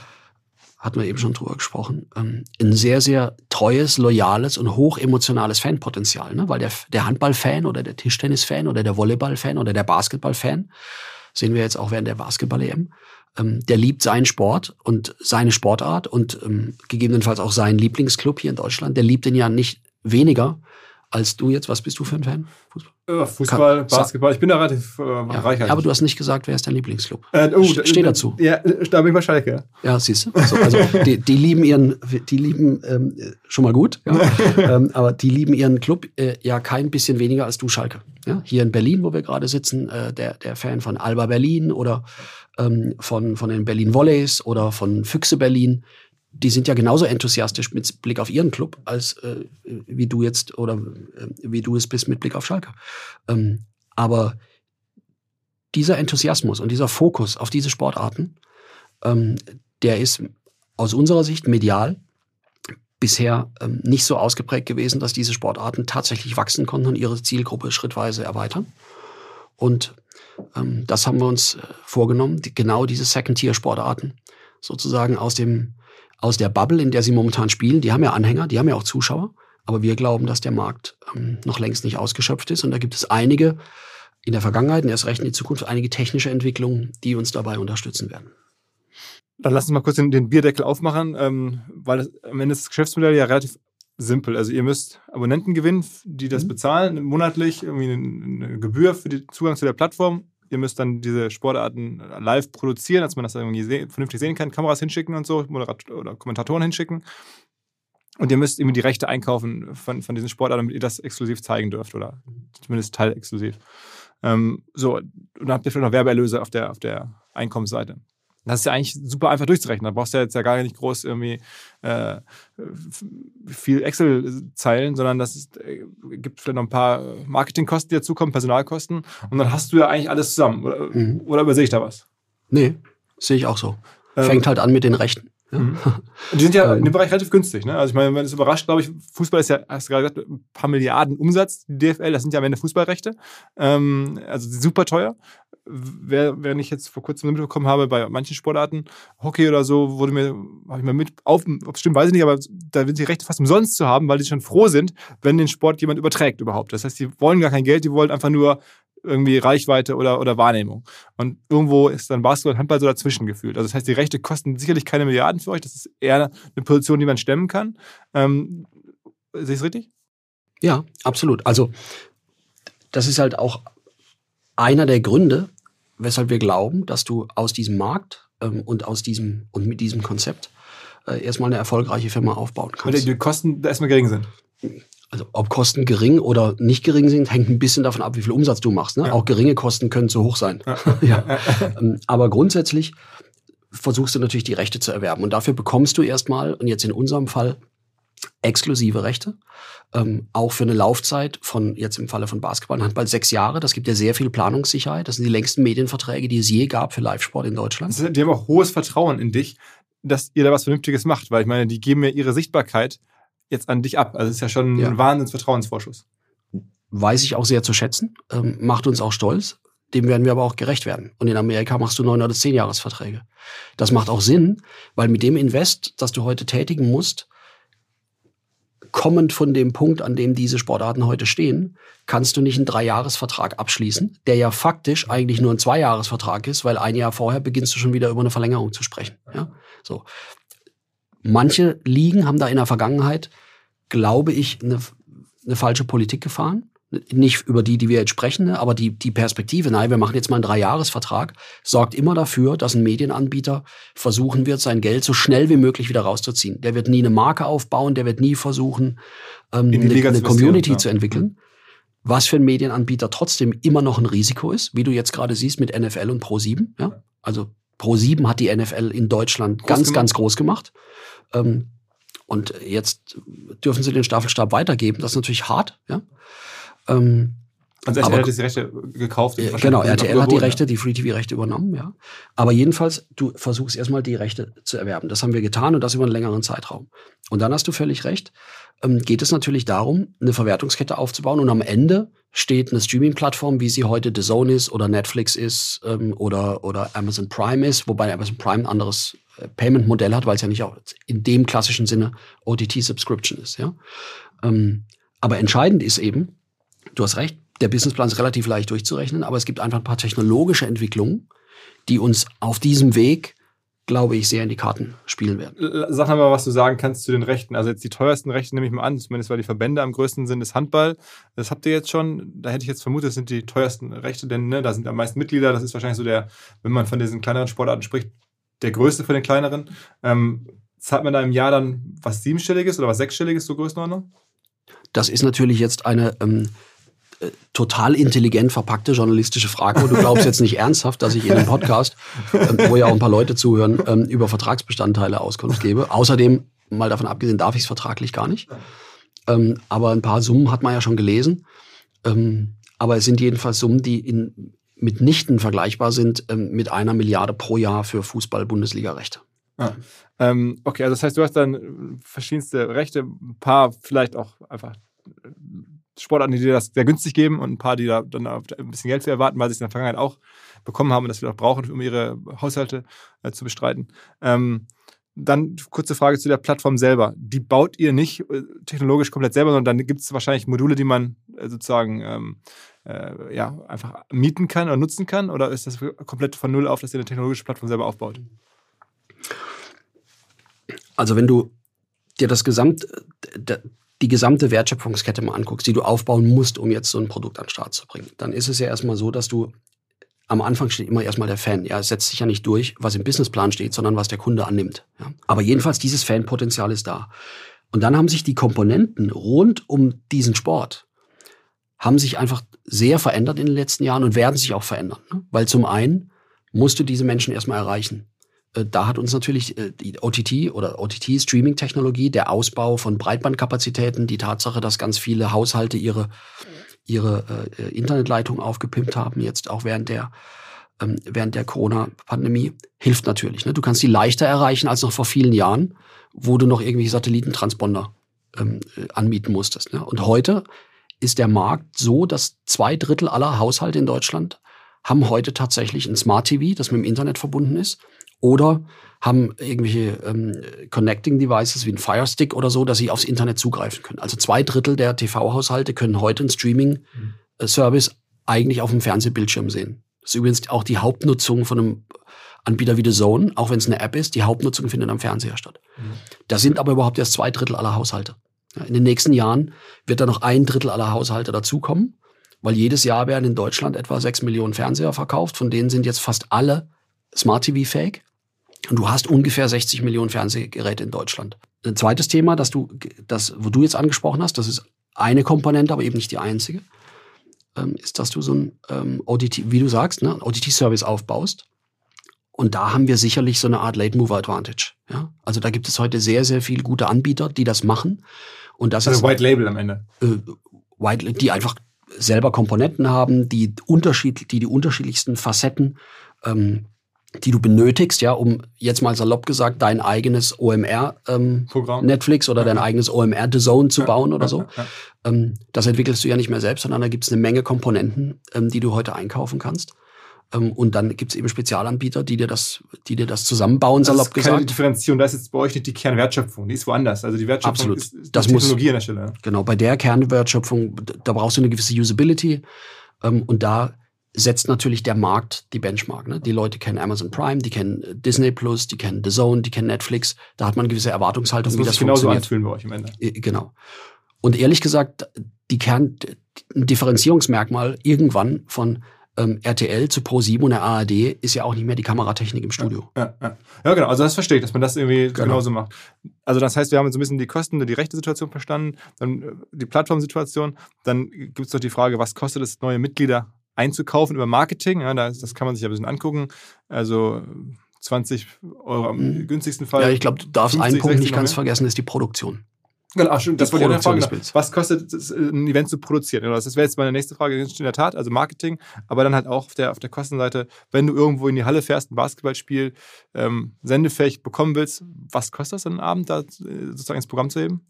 hatten wir eben schon drüber gesprochen, ähm, ein sehr, sehr treues, loyales und hochemotionales Fanpotenzial. Ne? Weil der, der Handballfan oder der Tischtennisfan oder der Volleyballfan oder der Basketballfan, sehen wir jetzt auch während der Basketball-EM, ähm, der liebt seinen Sport und seine Sportart und ähm, gegebenenfalls auch seinen Lieblingsclub hier in Deutschland. Der liebt ihn ja nicht weniger als du jetzt. Was bist du für ein Fan? Fußball? Fußball, Basketball. Ich bin da relativ äh, ja, reich. Aber du hast nicht gesagt, wer ist dein Lieblingsclub? Äh, oh, Steh dazu. Ja, da bin ich bei Schalke. Ja, siehst du. Also, also die, die, lieben ihren, die lieben ähm, schon mal gut, ja. ähm, aber die lieben ihren Club äh, ja kein bisschen weniger als du Schalke. Ja? Hier in Berlin, wo wir gerade sitzen, äh, der, der Fan von Alba Berlin oder ähm, von, von den Berlin Volleys oder von Füchse Berlin, die sind ja genauso enthusiastisch mit Blick auf ihren Club, als äh, wie du jetzt oder äh, wie du es bist mit Blick auf Schalke. Ähm, aber dieser Enthusiasmus und dieser Fokus auf diese Sportarten, ähm, der ist aus unserer Sicht medial bisher ähm, nicht so ausgeprägt gewesen, dass diese Sportarten tatsächlich wachsen konnten und ihre Zielgruppe schrittweise erweitern. Und ähm, das haben wir uns äh, vorgenommen, die, genau diese Second-Tier-Sportarten sozusagen aus dem aus der Bubble, in der sie momentan spielen, die haben ja Anhänger, die haben ja auch Zuschauer, aber wir glauben, dass der Markt ähm, noch längst nicht ausgeschöpft ist und da gibt es einige in der Vergangenheit und erst recht in die Zukunft einige technische Entwicklungen, die uns dabei unterstützen werden. Dann lass uns mal kurz den, den Bierdeckel aufmachen, ähm, weil das, am Ende ist das Geschäftsmodell ja relativ simpel. Also ihr müsst Abonnenten gewinnen, die das mhm. bezahlen, monatlich irgendwie eine, eine Gebühr für den Zugang zu der Plattform ihr müsst dann diese Sportarten live produzieren, dass man das irgendwie seh vernünftig sehen kann, Kameras hinschicken und so, Moderat oder Kommentatoren hinschicken. Und ihr müsst irgendwie die Rechte einkaufen von, von diesen Sportarten, damit ihr das exklusiv zeigen dürft oder zumindest teilexklusiv. Ähm, so, und dann habt ihr vielleicht noch Werbeerlöse auf der, auf der Einkommensseite. Das ist ja eigentlich super einfach durchzurechnen. Da brauchst du ja jetzt ja gar nicht groß irgendwie äh, viel Excel-Zeilen, sondern das ist, äh, gibt vielleicht noch ein paar Marketingkosten, die dazukommen, Personalkosten. Und dann hast du ja eigentlich alles zusammen. Oder, mhm. oder übersehe ich da was? Nee, sehe ich auch so. Ähm, Fängt halt an mit den Rechten. Ja. Mhm. Die sind ja ähm. in dem Bereich relativ günstig. Ne? Also ich meine, wenn es überrascht, glaube ich, Fußball ist ja, hast du gerade gesagt, ein paar Milliarden Umsatz, die DFL, das sind ja am Ende Fußballrechte. Ähm, also super teuer wer, wenn ich jetzt vor kurzem mitbekommen habe, bei manchen Sportarten, Hockey oder so, wurde mir, habe ich mal mit, auf, ob es stimmt, weiß ich nicht, aber da sind die Rechte fast umsonst zu haben, weil die schon froh sind, wenn den Sport jemand überträgt überhaupt. Das heißt, die wollen gar kein Geld, die wollen einfach nur irgendwie Reichweite oder, oder Wahrnehmung. Und irgendwo ist dann Basketball und Handball so dazwischen gefühlt. Also das heißt, die Rechte kosten sicherlich keine Milliarden für euch, das ist eher eine Position, die man stemmen kann. Ähm, sehe ich es richtig? Ja, absolut. Also das ist halt auch einer der Gründe, weshalb wir glauben, dass du aus diesem Markt ähm, und aus diesem und mit diesem Konzept äh, erstmal eine erfolgreiche Firma aufbauen kannst. Weil die Kosten da erstmal gering sind. Also ob Kosten gering oder nicht gering sind, hängt ein bisschen davon ab, wie viel Umsatz du machst. Ne? Ja. Auch geringe Kosten können zu hoch sein. Ja. Ähm, Aber grundsätzlich versuchst du natürlich die Rechte zu erwerben. Und dafür bekommst du erstmal, und jetzt in unserem Fall, exklusive Rechte. Ähm, auch für eine Laufzeit von, jetzt im Falle von Basketball und Handball, sechs Jahre. Das gibt ja sehr viel Planungssicherheit. Das sind die längsten Medienverträge, die es je gab für Live-Sport in Deutschland. Ist, die haben auch hohes Vertrauen in dich, dass ihr da was Vernünftiges macht, weil ich meine, die geben ja ihre Sichtbarkeit jetzt an dich ab. Also es ist ja schon Ja. ein Wahnsinnsvertrauensvorschuss. weiß ich auch sehr zu schätzen, ähm, macht uns auch stolz. Dem werden wir aber auch gerecht werden. Und in Amerika machst du neun oder zehn Jahresverträge. Das macht auch Sinn, weil mit dem Invest, das du heute tätigen musst, kommend von dem Punkt, an dem diese Sportarten heute stehen, kannst du nicht einen Dreijahresvertrag abschließen, der ja faktisch eigentlich nur ein Zweijahresvertrag ist, weil ein Jahr vorher beginnst du schon wieder über eine Verlängerung zu sprechen. Ja? So. Manche Ligen haben da in der Vergangenheit, glaube ich, eine, eine falsche Politik gefahren. Nicht über die, die wir jetzt sprechen, ne, aber die, die Perspektive, nein, wir machen jetzt mal einen Dreijahresvertrag, sorgt immer dafür, dass ein Medienanbieter versuchen wird, sein Geld so schnell wie möglich wieder rauszuziehen. Der wird nie eine Marke aufbauen, der wird nie versuchen, ähm, eine, eine Community ja. zu entwickeln. Was für ein Medienanbieter trotzdem immer noch ein Risiko ist, wie du jetzt gerade siehst mit NFL und Pro7. Ja? Also Pro7 hat die NFL in Deutschland Groß ganz, gemacht. ganz groß gemacht. Ähm, und jetzt dürfen sie den Staffelstab weitergeben. Das ist natürlich hart. Ja? Ähm, Also RTL Aber- hat die Rechte gekauft. äh, genau, RTL hat die überboten, Rechte, die Free-TV-Rechte übernommen, ja. Aber jedenfalls, du versuchst erstmal die Rechte zu erwerben. Das haben wir getan und das über einen längeren Zeitraum. Und dann hast du völlig recht, ähm, geht es natürlich darum, eine Verwertungskette aufzubauen und am Ende steht eine Streaming-Plattform, wie sie heute The Zone ist oder Netflix ist ähm, oder, oder Amazon Prime ist, wobei Amazon Prime ein anderes Payment-Modell hat, weil es ja nicht auch in dem klassischen Sinne OTT-Subscription ist, ja. Ähm, aber entscheidend ist eben, du hast recht, der Businessplan ist relativ leicht durchzurechnen, aber es gibt einfach ein paar technologische Entwicklungen, die uns auf diesem Weg, glaube ich, sehr in die Karten spielen werden. Sag mal, was du sagen kannst zu den Rechten. Also jetzt die teuersten Rechte nehme ich mal an, zumindest weil die Verbände am größten sind, ist Handball. Das habt ihr jetzt schon. Da hätte ich jetzt vermutet, das sind die teuersten Rechte, denn ne, da sind am meisten Mitglieder. Das ist wahrscheinlich so der, wenn man von diesen kleineren Sportarten spricht, der größte von den kleineren. Ähm, zahlt man da im Jahr dann was siebenstelliges oder was sechsstelliges, so Größenordnung? Das ist natürlich jetzt eine ähm, äh, total intelligent verpackte journalistische Frage. Und du glaubst jetzt nicht ernsthaft, dass ich in einem Podcast, ähm, wo ja auch ein paar Leute zuhören, ähm, über Vertragsbestandteile Auskunft gebe. Außerdem, mal davon abgesehen, darf ich es vertraglich gar nicht. Ähm, aber ein paar Summen hat man ja schon gelesen. Ähm, aber es sind jedenfalls Summen, die in, mitnichten vergleichbar sind ähm, mit einer Milliarde pro Jahr für Fußball-Bundesliga-Rechte. Ähm, okay, also das heißt, du hast dann äh, verschiedenste Rechte, ein paar vielleicht auch einfach äh, Sportarten, die dir das sehr günstig geben und ein paar, die da dann ein bisschen Geld für erwarten, weil sie es in der Vergangenheit auch bekommen haben und das wir auch brauchen, um ihre Haushalte äh, zu bestreiten. Ähm, dann kurze Frage zu der Plattform selber. Die baut ihr nicht äh, technologisch komplett selber, sondern dann gibt es wahrscheinlich Module, die man sozusagen ähm, äh, ja, einfach mieten kann oder nutzen kann? Oder ist das komplett von Null auf, dass ihr eine technologische Plattform selber aufbaut? Also wenn du dir das Gesamt, die gesamte Wertschöpfungskette mal anguckst, die du aufbauen musst, um jetzt so ein Produkt an den Start zu bringen, dann ist es ja erstmal so, dass du am Anfang steht immer erstmal der Fan. Ja, es setzt sich ja nicht durch, was im Businessplan steht, sondern was der Kunde annimmt. Ja. Aber jedenfalls dieses Fanpotenzial ist da. Und dann haben sich die Komponenten rund um diesen Sport haben sich einfach sehr verändert in den letzten Jahren und werden sich auch verändern. Ne? Weil zum einen musst du diese Menschen erstmal erreichen. Äh, Da hat uns natürlich äh, die OTT oder OTT-Streaming-Technologie, der Ausbau von Breitbandkapazitäten, die Tatsache, dass ganz viele Haushalte ihre, ihre äh, Internetleitung aufgepimpt haben, jetzt auch während der, ähm, während der Corona-Pandemie, hilft natürlich. Ne? Du kannst die leichter erreichen als noch vor vielen Jahren, wo du noch irgendwelche Satellitentransponder ähm, äh, anmieten musstest. Ne? Und heute ist der Markt so, dass zwei Drittel aller Haushalte in Deutschland haben heute tatsächlich ein Smart TV, das mit dem Internet verbunden ist, oder haben irgendwelche ähm, Connecting Devices wie ein Fire Stick oder so, dass sie aufs Internet zugreifen können. Also zwei Drittel der TV-Haushalte können heute einen Streaming-Service eigentlich auf dem Fernsehbildschirm sehen. Das ist übrigens auch die Hauptnutzung von einem Anbieter wie The Zone, auch wenn es eine App ist, die Hauptnutzung findet am Fernseher statt. Das sind aber überhaupt erst zwei Drittel aller Haushalte. In den nächsten Jahren wird da noch ein Drittel aller Haushalte dazukommen, weil jedes Jahr werden in Deutschland etwa sechs Millionen Fernseher verkauft, von denen sind jetzt fast alle Smart TV fähig. Und du hast ungefähr 60 Millionen Fernsehgeräte in Deutschland. Ein zweites Thema, das du, das, wo du jetzt angesprochen hast, das ist eine Komponente, aber eben nicht die einzige, ähm, ist, dass du so ein ähm, ODT, wie du sagst, ne, ODT-Service aufbaust. Und da haben wir sicherlich so eine Art Late Mover Advantage. Ja? Also da gibt es heute sehr, sehr viele gute Anbieter, die das machen. Und das Also ist White Label am Ende. äh, White, die einfach selber Komponenten haben, die Unterschied, die die unterschiedlichsten Facetten, ähm, die du benötigst, ja, um jetzt mal salopp gesagt dein eigenes OMR ähm, Programm. Netflix oder dein eigenes OMR The Zone zu bauen oder Ja, so. ja, ja. Ähm, das entwickelst du ja nicht mehr selbst, sondern da gibt es eine Menge Komponenten, ähm, die du heute einkaufen kannst. Ähm, und dann gibt es eben Spezialanbieter, die dir das, die dir das zusammenbauen, Das salopp ist keine gesagt. Differenzierung. Das ist jetzt bei euch nicht die Kernwertschöpfung. Die ist woanders. Also die Wertschöpfung Absolut. ist, ist Das die muss- Technologie an der Stelle. Genau, bei der Kernwertschöpfung, da brauchst du eine gewisse Usability. Ähm, und da setzt natürlich der Markt die Benchmark. Ne? Die Leute kennen Amazon Prime, die kennen äh, Disney Plus, die kennen The Zone, die kennen Netflix. Da hat man eine gewisse Erwartungshaltung, Das wie das sich genauso funktioniert. anfühlen bei euch am Ende. Genau. Und ehrlich gesagt, die Kern, ein Differenzierungsmerkmal irgendwann von ähm, RTL zu Pro7 und der ARD ist ja auch nicht mehr die Kameratechnik im Studio. Ja, ja. ja, genau. Also das verstehe ich, dass man das irgendwie Genau. genauso macht. Also das heißt, wir haben jetzt so ein bisschen die Kosten, die rechte Situation verstanden, dann äh, die Plattformsituation. Dann gibt es noch die Frage, was kostet es, neue Mitglieder einzukaufen über Marketing? Ja, das, das kann man sich ja ein bisschen angucken. Also 20 Euro am Mhm. günstigsten Fall. Ja, ich glaube, du darfst 50, einen Punkt 60 nicht ganz vergessen, ist die Produktion. Genau, ach, stimmt, das wollte ich fragen. Genau. Was kostet es, ein Event zu produzieren? Genau, das wäre jetzt meine nächste Frage in der Tat, also Marketing, aber dann halt auch auf der, auf der Kostenseite, wenn du irgendwo in die Halle fährst, ein Basketballspiel ähm, sendefähig bekommen willst, was kostet das dann einen Abend, da äh, sozusagen ins Programm zu heben?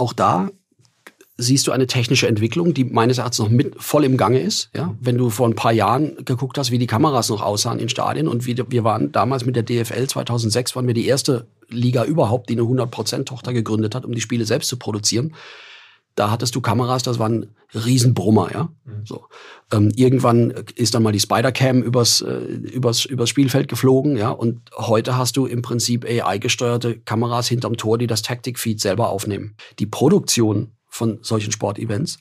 auch da siehst du eine technische Entwicklung, die meines Erachtens noch mit voll im Gange ist. Ja? Wenn du vor ein paar Jahren geguckt hast, wie die Kameras noch aussahen in Stadien und wie, wir waren damals mit der DFL 2006, waren wir die erste Liga überhaupt, die eine 100%-Tochter gegründet hat, um die Spiele selbst zu produzieren. Da hattest du Kameras, das waren Riesenbrummer, ja. So. Ähm, irgendwann ist dann mal die Spider-Cam übers, äh, übers, übers Spielfeld geflogen, ja. Und heute hast du im Prinzip AI-gesteuerte Kameras hinterm Tor, die das Tactic-Feed selber aufnehmen. Die Produktion von solchen Sportevents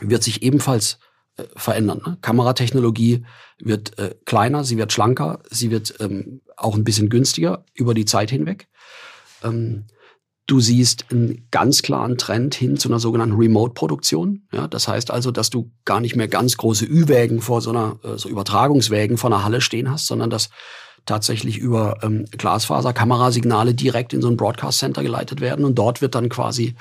wird sich ebenfalls äh, verändern. Ne? Kameratechnologie wird äh, kleiner, sie wird schlanker, sie wird ähm, auch ein bisschen günstiger über die Zeit hinweg. Ähm, du siehst einen ganz klaren Trend hin zu einer sogenannten Remote-Produktion. Ja, das heißt also, dass du gar nicht mehr ganz große Ü-Wägen vor so einer, äh, so Übertragungswägen vor einer Halle stehen hast, sondern dass tatsächlich über ähm, Glasfaser-Kamerasignale direkt in so ein Broadcast Center geleitet werden und dort wird dann quasi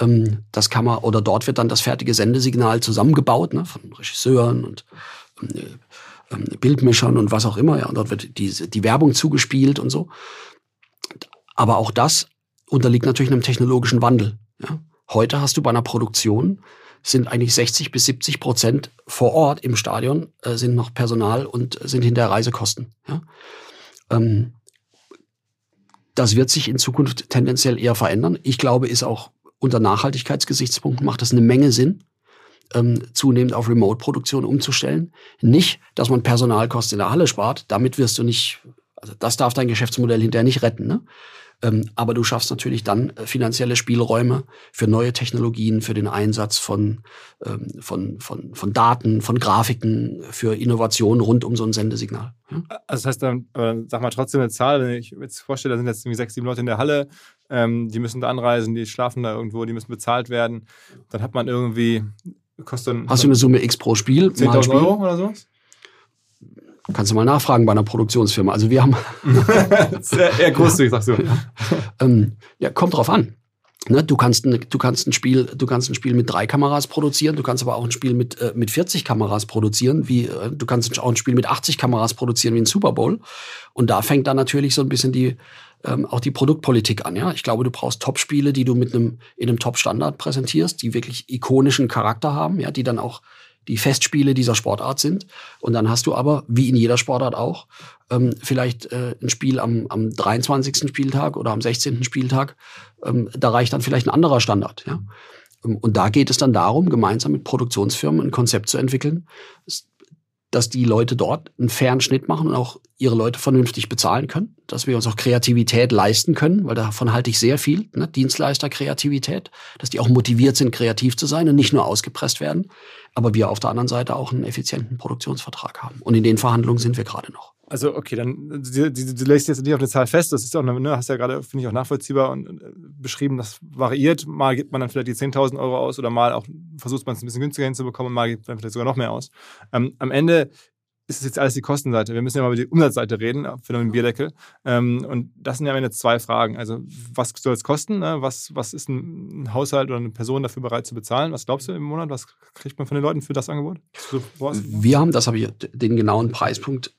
ähm, das Kamera oder dort wird dann das fertige Sendesignal zusammengebaut ne, von Regisseuren und ähm, ähm, Bildmischern und was auch immer. Ja, und dort wird die, die Werbung zugespielt und so. Aber auch das unterliegt natürlich einem technologischen Wandel. Ja. Heute hast du bei einer Produktion sind eigentlich 60 bis 70 Prozent vor Ort im Stadion äh, sind noch Personal und sind hinter Reisekosten. Ja. Ähm, das wird sich in Zukunft tendenziell eher verändern. Ich glaube, ist auch unter Nachhaltigkeitsgesichtspunkten macht das eine Menge Sinn, ähm, zunehmend auf Remote-Produktion umzustellen. Nicht, dass man Personalkosten in der Halle spart. Damit wirst du nicht, also das darf dein Geschäftsmodell hinterher nicht retten. Ne? Ähm, aber du schaffst natürlich dann äh, finanzielle Spielräume für neue Technologien, für den Einsatz von, ähm, von, von, von Daten, von Grafiken, für Innovationen rund um so ein Sendesignal. Ja? Also das heißt dann, sag mal trotzdem eine Zahl, wenn ich mir jetzt vorstelle, da sind jetzt irgendwie sechs, sieben Leute in der Halle, ähm, die müssen da anreisen, die schlafen da irgendwo, die müssen bezahlt werden. Dann hat man irgendwie, kostet Hast du eine Summe X pro Spiel? mal 10.000 Spiel? Euro oder so? Kannst du mal nachfragen bei einer Produktionsfirma. Also wir haben, Sehr eher großzügig, sagst du. ähm, ja, kommt drauf an. Ne, du kannst ein, du kannst ein Spiel, du kannst ein Spiel mit drei Kameras produzieren, du kannst aber auch ein Spiel mit äh, mit 40 Kameras produzieren, wie äh, du kannst auch ein Spiel mit 80 Kameras produzieren wie ein Super Bowl. Und da fängt dann natürlich so ein bisschen die ähm, auch die Produktpolitik an. Ja, ich glaube, du brauchst Top-Spiele, die du mit einem in einem Top-Standard präsentierst, die wirklich ikonischen Charakter haben, ja, die dann auch die Festspiele dieser Sportart sind. Und dann hast du aber, wie in jeder Sportart auch, ähm, vielleicht äh, ein Spiel am, am 23. Spieltag oder am 16. Spieltag. Ähm, da reicht dann vielleicht ein anderer Standard. Ja? Ähm, Und da geht es dann darum, gemeinsam mit Produktionsfirmen ein Konzept zu entwickeln, dass die Leute dort einen fairen Schnitt machen und auch ihre Leute vernünftig bezahlen können, dass wir uns auch Kreativität leisten können, weil davon halte ich sehr viel, ne? Dienstleister-Kreativität, dass die auch motiviert sind, kreativ zu sein und nicht nur ausgepresst werden, aber wir auf der anderen Seite auch einen effizienten Produktionsvertrag haben. Und in den Verhandlungen sind wir gerade noch. Also, okay, dann du, du, legst jetzt nicht auf eine Zahl fest. Das ist auch, ne, hast ja gerade, finde ich, auch nachvollziehbar und äh, beschrieben, das variiert. Mal gibt man dann vielleicht die 10.000 Euro aus oder mal auch versucht man es ein bisschen günstiger hinzubekommen und mal gibt man vielleicht sogar noch mehr aus. Ähm, am Ende ist es jetzt alles die Kostenseite. Wir müssen ja mal über die Umsatzseite reden für den Bierdeckel. Ähm, und das sind ja am Ende zwei Fragen. Also, was soll es kosten? Ne? Was, was ist ein Haushalt oder eine Person dafür bereit zu bezahlen? Was glaubst du im Monat? Was kriegt man von den Leuten für das Angebot? Wir haben, das habe ich den genauen Preispunkt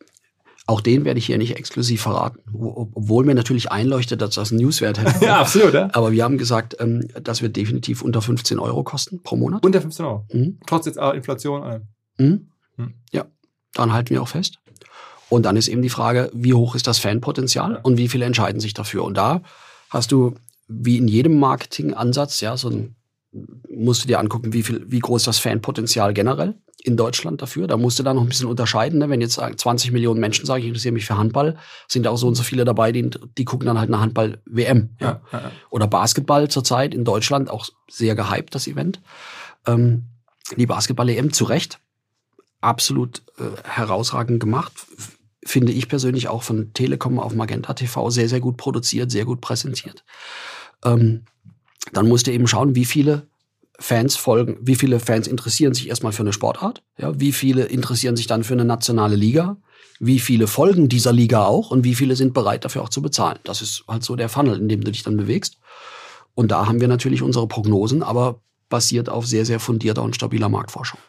auch den werde ich hier nicht exklusiv verraten, obwohl mir natürlich einleuchtet, dass das ein Newswert hätte. ja, absolut. Ja? Aber wir haben gesagt, ähm, das wird definitiv unter 15 Euro kosten pro Monat. Unter 15 Euro? Mhm. Trotz jetzt Inflation? Mhm. Mhm. Ja, daran halten wir auch fest. Und dann ist eben die Frage, wie hoch ist das Fanpotenzial ja. und wie viele entscheiden sich dafür? Und da hast du, wie in jedem Marketingansatz, ja, so ein musst du dir angucken, wie viel, wie groß das Fanpotenzial generell in Deutschland dafür. Da musst du da noch ein bisschen unterscheiden. Ne? Wenn jetzt 20 Millionen Menschen sagen, ich interessiere mich für Handball, sind auch so und so viele dabei, die, die gucken dann halt eine Handball-WM. Ja? Ja, ja. Oder Basketball zurzeit in Deutschland, auch sehr gehypt, das Event. Ähm, die Basketball-EM zu Recht absolut äh, herausragend gemacht. Finde ich persönlich auch von Telekom auf Magenta TV sehr, sehr gut produziert, sehr gut präsentiert. Ähm, dann musst du eben schauen, wie viele Fans folgen, wie viele Fans interessieren sich erstmal für eine Sportart, ja, wie viele interessieren sich dann für eine nationale Liga, wie viele folgen dieser Liga auch und wie viele sind bereit dafür auch zu bezahlen. Das ist halt so der Funnel, in dem du dich dann bewegst. Und da haben wir natürlich unsere Prognosen, aber basiert auf sehr, sehr fundierter und stabiler Marktforschung.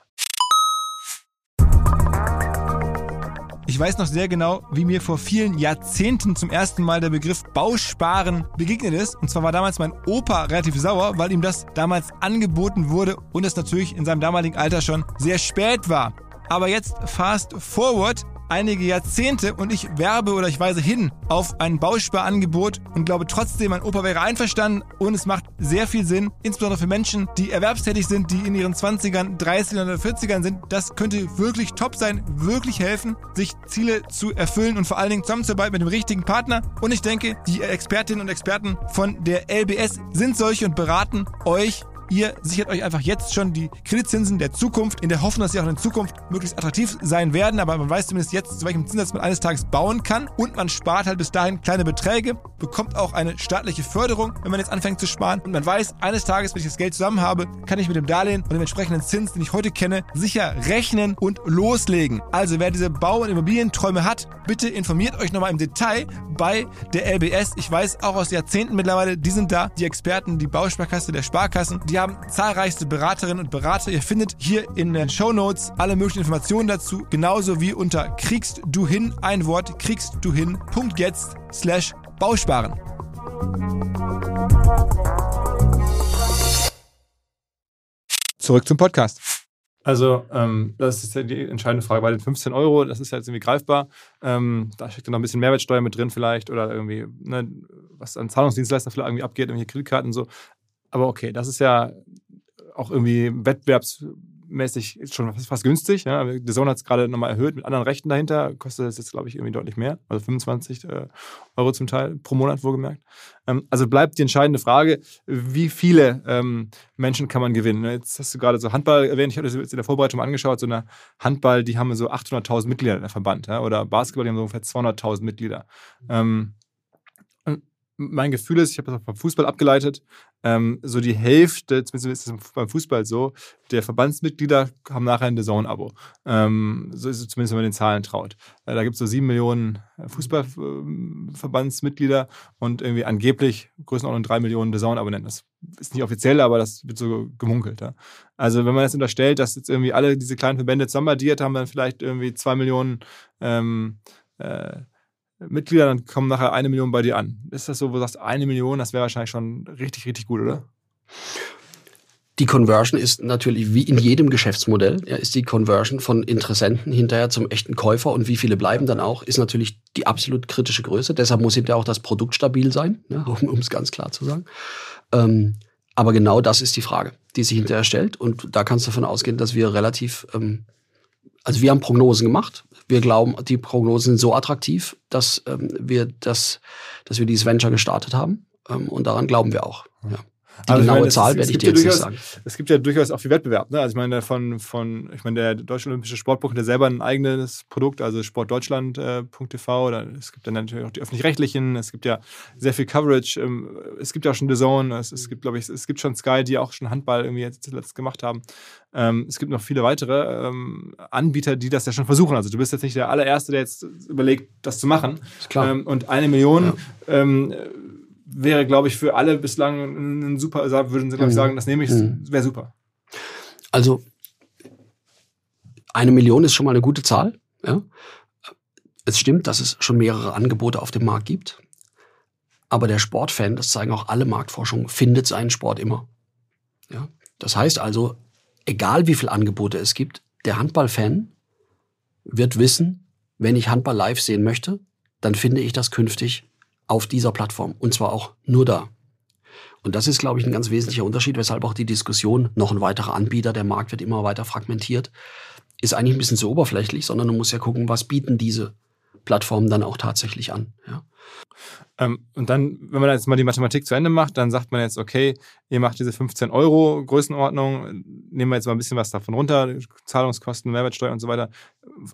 Ich weiß noch sehr genau, wie mir vor vielen Jahrzehnten zum ersten Mal der Begriff Bausparen begegnet ist. Und zwar war damals mein Opa relativ sauer, weil ihm das damals angeboten wurde und es natürlich in seinem damaligen Alter schon sehr spät war. Aber jetzt fast forward einige Jahrzehnte und ich werbe oder ich weise hin auf ein Bausparangebot und glaube trotzdem, mein Opa wäre einverstanden und es macht sehr viel Sinn, insbesondere für Menschen, die erwerbstätig sind, die in ihren 20ern, 30ern oder 40ern sind. Das könnte wirklich top sein, wirklich helfen, sich Ziele zu erfüllen und vor allen Dingen zusammenzuarbeiten mit dem richtigen Partner. Und ich denke, die Expertinnen und Experten von der LBS sind solche und beraten euch Ihr sichert euch einfach jetzt schon die Kreditzinsen der Zukunft in der Hoffnung, dass sie auch in Zukunft möglichst attraktiv sein werden. Aber man weiß zumindest jetzt, zu welchem Zinssatz man eines Tages bauen kann. Und man spart halt bis dahin kleine Beträge, bekommt auch eine staatliche Förderung, wenn man jetzt anfängt zu sparen. Und man weiß, eines Tages, wenn ich das Geld zusammen habe, kann ich mit dem Darlehen und dem entsprechenden Zins, den ich heute kenne, sicher rechnen und loslegen. Also wer diese Bau- und Immobilienträume hat, bitte informiert euch nochmal im Detail bei der LBS. Ich weiß auch aus Jahrzehnten mittlerweile, die sind da, die Experten, die Bausparkasse der Sparkassen, die haben zahlreichste Beraterinnen und Berater. Ihr findet hier in den Show Notes alle möglichen Informationen dazu, genauso wie unter kriegst du hin ein Wort kriegst du hin jetzt slash Bausparen. Zurück zum Podcast. Also, ähm, das ist ja die entscheidende Frage bei den 15 Euro. Das ist ja jetzt irgendwie greifbar. Ähm, da steckt dann noch ein bisschen Mehrwertsteuer mit drin, vielleicht, oder irgendwie, ne, was an Zahlungsdienstleister vielleicht irgendwie abgeht, irgendwelche Kreditkarten und so. Aber okay, das ist ja auch irgendwie wettbewerbsmäßig schon fast, fast günstig. Ja. The Zone hat es gerade nochmal erhöht mit anderen Rechten dahinter. Kostet es jetzt, glaube ich, irgendwie deutlich mehr. Also 25 äh, Euro zum Teil pro Monat, wohlgemerkt. Ähm, also bleibt die entscheidende Frage, wie viele ähm, Menschen kann man gewinnen? Jetzt hast du gerade so Handball erwähnt. Ich habe das jetzt in der Vorbereitung mal angeschaut. So eine Handball, die haben so 800.000 Mitglieder, der Verband. Ja. Oder Basketball, die haben so ungefähr 200.000 Mitglieder. Ähm, mein Gefühl ist, ich habe das auch beim Fußball abgeleitet, ähm, so die Hälfte, zumindest ist es beim Fußball so, der Verbandsmitglieder haben nachher ein DAZN-Abo. Ähm, so ist es zumindest, wenn man den Zahlen traut. Äh, da gibt es so sieben Millionen Fußballverbandsmitglieder und irgendwie angeblich Größenordnung drei Millionen DAZN-Abonnenten. Das ist nicht offiziell, aber das wird so gemunkelt. Ja. Also wenn man jetzt unterstellt, dass jetzt irgendwie alle diese kleinen Verbände zusammenaddiert haben, dann vielleicht irgendwie zwei Millionen ähm, äh, Mitglieder, dann kommen nachher eine Million bei dir an. Ist das so, wo du sagst, eine Million, das wäre wahrscheinlich schon richtig, richtig gut, oder? Die Conversion ist natürlich wie in jedem Geschäftsmodell, ja, ist die Conversion von Interessenten hinterher zum echten Käufer und wie viele bleiben dann auch, ist natürlich die absolut kritische Größe. Deshalb muss hinterher auch das Produkt stabil sein, ja, um es ganz klar zu sagen. Ähm, aber genau das ist die Frage, die sich hinterher stellt. Und da kannst du davon ausgehen, dass wir relativ, ähm, also wir haben Prognosen gemacht wir glauben, die Prognosen sind so attraktiv, dass ähm, wir das, dass wir dieses Venture gestartet haben. Ähm, und daran glauben wir auch. Ja. Die also genaue meine, Zahl werde ich dir jetzt ja nicht sagen. Es gibt ja durchaus auch viel Wettbewerb. Ne? Also ich meine, von, von, ich meine, der Deutsche Olympische Sportbuch hat ja selber ein eigenes Produkt, also sportdeutschland.tv. Äh, es gibt dann natürlich auch die öffentlich-rechtlichen, es gibt ja sehr viel Coverage. Ähm, es gibt ja auch schon The Zone, es, es gibt, glaube ich, es gibt schon Sky, die auch schon Handball irgendwie jetzt zuletzt gemacht haben. Ähm, es gibt noch viele weitere ähm, Anbieter, die das ja schon versuchen. Also du bist jetzt nicht der allererste, der jetzt überlegt, das zu machen. Ist klar. Und eine Million ja. Wäre, glaube ich, für alle bislang ein super, würden sie, glaube ich, mhm. sagen, das nehme ich, mhm. wäre super. Also eine Million ist schon mal eine gute Zahl. Ja? Es stimmt, dass es schon mehrere Angebote auf dem Markt gibt. Aber der Sportfan, das zeigen auch alle Marktforschungen, findet seinen Sport immer. Ja? Das heißt also, egal wie viele Angebote es gibt, der Handballfan wird wissen, wenn ich Handball live sehen möchte, dann finde ich das künftig auf dieser Plattform. Und zwar auch nur da. Und das ist, glaube ich, ein ganz wesentlicher Unterschied, weshalb auch die Diskussion, noch ein weiterer Anbieter, der Markt wird immer weiter fragmentiert, ist eigentlich ein bisschen zu oberflächlich, sondern du musst ja gucken, was bieten diese Plattformen dann auch tatsächlich an. Ja. Ähm, und dann, wenn man jetzt mal die Mathematik zu Ende macht, dann sagt man jetzt, okay, ihr macht diese 15 Euro Größenordnung, nehmen wir jetzt mal ein bisschen was davon runter, Zahlungskosten, Mehrwertsteuer und so weiter,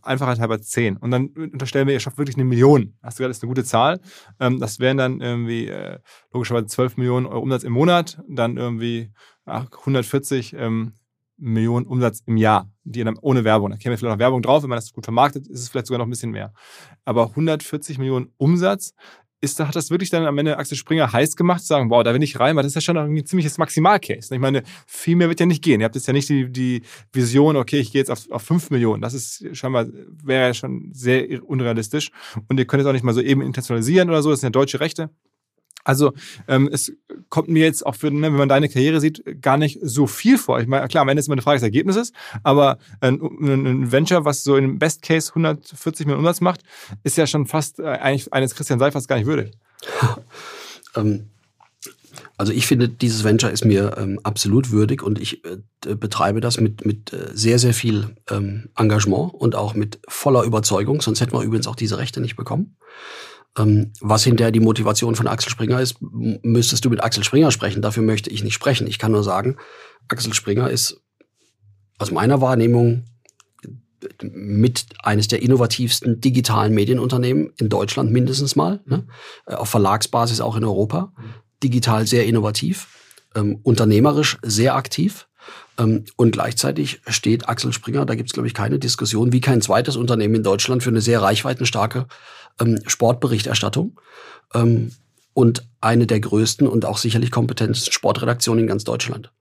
Einfachheit halber 10. Und dann unterstellen wir, ihr schafft wirklich eine Million. Hast du gesagt, das ist eine gute Zahl. Ähm, das wären dann irgendwie äh, logischerweise 12 Millionen Euro Umsatz im Monat, dann irgendwie 140 ähm, Millionen Umsatz im Jahr, die dann ohne Werbung. Da käme vielleicht noch Werbung drauf, wenn man das gut vermarktet, ist es vielleicht sogar noch ein bisschen mehr. Aber 140 Millionen Umsatz ist, hat das wirklich dann am Ende Axel Springer heiß gemacht, zu sagen, wow, da will ich rein, weil das ist ja schon ein ziemliches Maximalcase. Ich meine, viel mehr wird ja nicht gehen. Ihr habt jetzt ja nicht die, die Vision, okay, ich gehe jetzt auf, auf 5 Millionen. Das ist scheinbar, wäre ja schon sehr unrealistisch. Und ihr könnt es auch nicht mal so eben internationalisieren oder so. Das sind ja deutsche Rechte. Also ähm, es kommt mir jetzt auch für, ne, wenn man deine Karriere sieht, gar nicht so viel vor. Ich meine, klar, am Ende ist immer eine Frage des Ergebnisses, aber ein, ein Venture, was so im Best Case 140 Millionen Umsatz macht, ist ja schon fast äh, eigentlich eines Christian Seifers gar nicht würdig. ähm, also ich finde, dieses Venture ist mir ähm, absolut würdig und ich äh, betreibe das mit, mit äh, sehr, sehr viel ähm, Engagement und auch mit voller Überzeugung, sonst hätten wir übrigens auch diese Rechte nicht bekommen. Ähm, was hinterher die Motivation von Axel Springer ist, müsstest du mit Axel Springer sprechen. Dafür möchte ich nicht sprechen. Ich kann nur sagen, Axel Springer ist aus meiner Wahrnehmung mit eines der innovativsten digitalen Medienunternehmen in Deutschland mindestens mal, ne? Äh, auf Verlagsbasis auch in Europa, digital sehr innovativ, ähm, unternehmerisch sehr aktiv ähm, und gleichzeitig steht Axel Springer, da gibt es glaube ich keine Diskussion, wie kein zweites Unternehmen in Deutschland für eine sehr reichweitenstarke ähm, Sportberichterstattung ähm, und eine der größten und auch sicherlich kompetentesten Sportredaktionen in ganz Deutschland.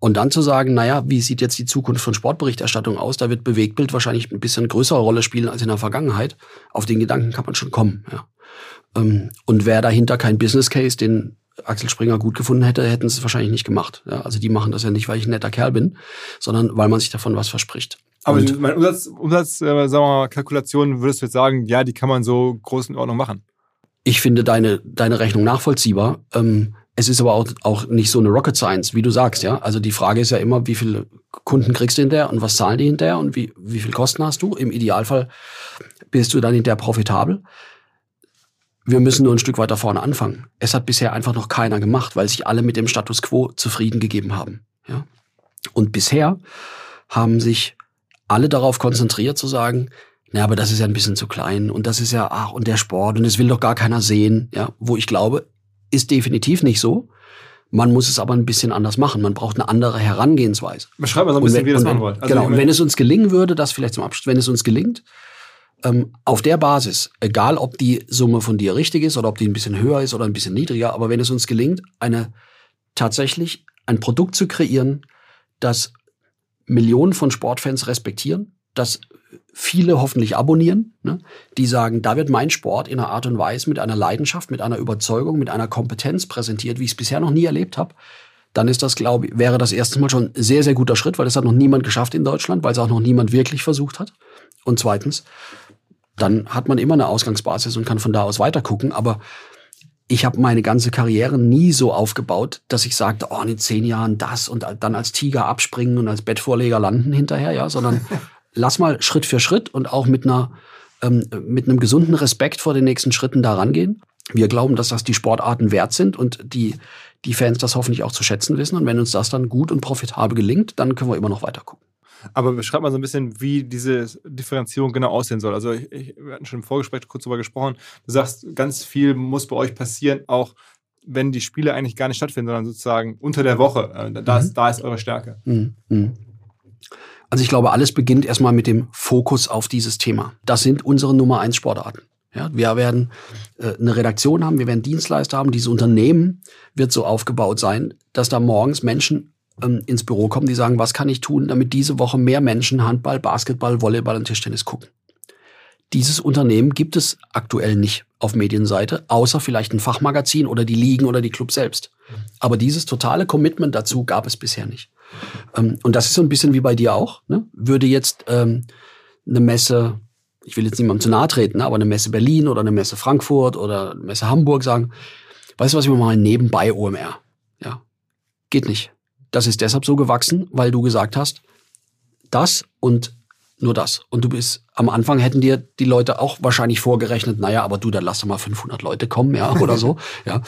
Und dann zu sagen, naja, wie sieht jetzt die Zukunft von Sportberichterstattung aus? Da wird Bewegtbild wahrscheinlich ein bisschen größere Rolle spielen als in der Vergangenheit. Auf den Gedanken kann man schon kommen. Ja. Ähm, und wäre dahinter kein Business Case, den Axel Springer gut gefunden hätte, hätten sie es wahrscheinlich nicht gemacht. Ja, also die machen das ja nicht, weil ich ein netter Kerl bin, sondern weil man sich davon was verspricht. Aber und, mein Umsatz, Umsatz äh, sagen wir mal, Kalkulation, würdest du jetzt sagen, ja, die kann man so groß in Ordnung machen? Ich finde deine, deine Rechnung nachvollziehbar. Ähm, es ist aber auch, auch nicht so eine Rocket Science, wie du sagst, ja. Also die Frage ist ja immer, wie viele Kunden kriegst du hinterher und was zahlen die hinterher und wie, wie viel Kosten hast du? Im Idealfall bist du dann hinterher profitabel. Wir müssen nur ein Stück weiter vorne anfangen. Es hat bisher einfach noch keiner gemacht, weil sich alle mit dem Status quo zufrieden gegeben haben, ja. Und bisher haben sich alle darauf konzentriert zu sagen, na, aber das ist ja ein bisschen zu klein und das ist ja, ach, und der Sport und das will doch gar keiner sehen, ja, wo ich glaube, ist definitiv nicht so. Man muss es aber ein bisschen anders machen. Man braucht eine andere Herangehensweise. Beschreib mal so ein bisschen, wenn, wie ihr das machen wollt. Also genau, und wenn es uns gelingen würde, das vielleicht zum Abschluss, wenn es uns gelingt, ähm, auf der Basis, egal ob die Summe von dir richtig ist oder ob die ein bisschen höher ist oder ein bisschen niedriger, aber wenn es uns gelingt, eine tatsächlich ein Produkt zu kreieren, das Millionen von Sportfans respektieren, dass viele hoffentlich abonnieren, ne, die sagen, da wird mein Sport in einer Art und Weise mit einer Leidenschaft, mit einer Überzeugung, mit einer Kompetenz präsentiert, wie ich es bisher noch nie erlebt habe, dann ist das, glaube ich, wäre das erstens mal schon ein sehr, sehr guter Schritt, weil das hat noch niemand geschafft in Deutschland, weil es auch noch niemand wirklich versucht hat. Und zweitens, dann hat man immer eine Ausgangsbasis und kann von da aus weiter gucken. Aber ich habe meine ganze Karriere nie so aufgebaut, dass ich sagte, oh, in zehn Jahren das und dann als Tiger abspringen und als Bettvorleger landen hinterher, ja, sondern lass mal Schritt für Schritt und auch mit einer ähm, mit einem gesunden Respekt vor den nächsten Schritten da rangehen. Wir glauben, dass das die Sportarten wert sind und die, die Fans das hoffentlich auch zu schätzen wissen. Und wenn uns das dann gut und profitabel gelingt, dann können wir immer noch weiter gucken. Aber beschreib mal so ein bisschen, wie diese Differenzierung genau aussehen soll. Also ich, ich, wir hatten schon im Vorgespräch kurz darüber gesprochen. Du sagst, ganz viel muss bei euch passieren, auch wenn die Spiele eigentlich gar nicht stattfinden, sondern sozusagen unter der Woche. Äh, da, ist, mhm. da ist eure Stärke. Mhm. mhm. Also ich glaube, alles beginnt erstmal mit dem Fokus auf dieses Thema. Das sind unsere Nummer eins Sportarten. Ja, wir werden äh, eine Redaktion haben, wir werden Dienstleister haben. Dieses Unternehmen wird so aufgebaut sein, dass da morgens Menschen ähm, ins Büro kommen, die sagen, was kann ich tun, damit diese Woche mehr Menschen Handball, Basketball, Volleyball und Tischtennis gucken. Dieses Unternehmen gibt es aktuell nicht auf Medienseite, außer vielleicht ein Fachmagazin oder die Ligen oder die Club selbst. Aber dieses totale Commitment dazu gab es bisher nicht. Ähm, und das ist so ein bisschen wie bei dir auch. Ne? Würde jetzt ähm, eine Messe, ich will jetzt niemandem zu nahe treten, ne? aber eine Messe Berlin oder eine Messe Frankfurt oder eine Messe Hamburg sagen, weißt du was, wir machen nebenbei OMR. Ja, geht nicht. Das ist deshalb so gewachsen, weil du gesagt hast, das und nur das. Und du bist, am Anfang hätten dir die Leute auch wahrscheinlich vorgerechnet, naja, aber du, dann lass doch mal 500 Leute kommen, ja, oder so. Ja,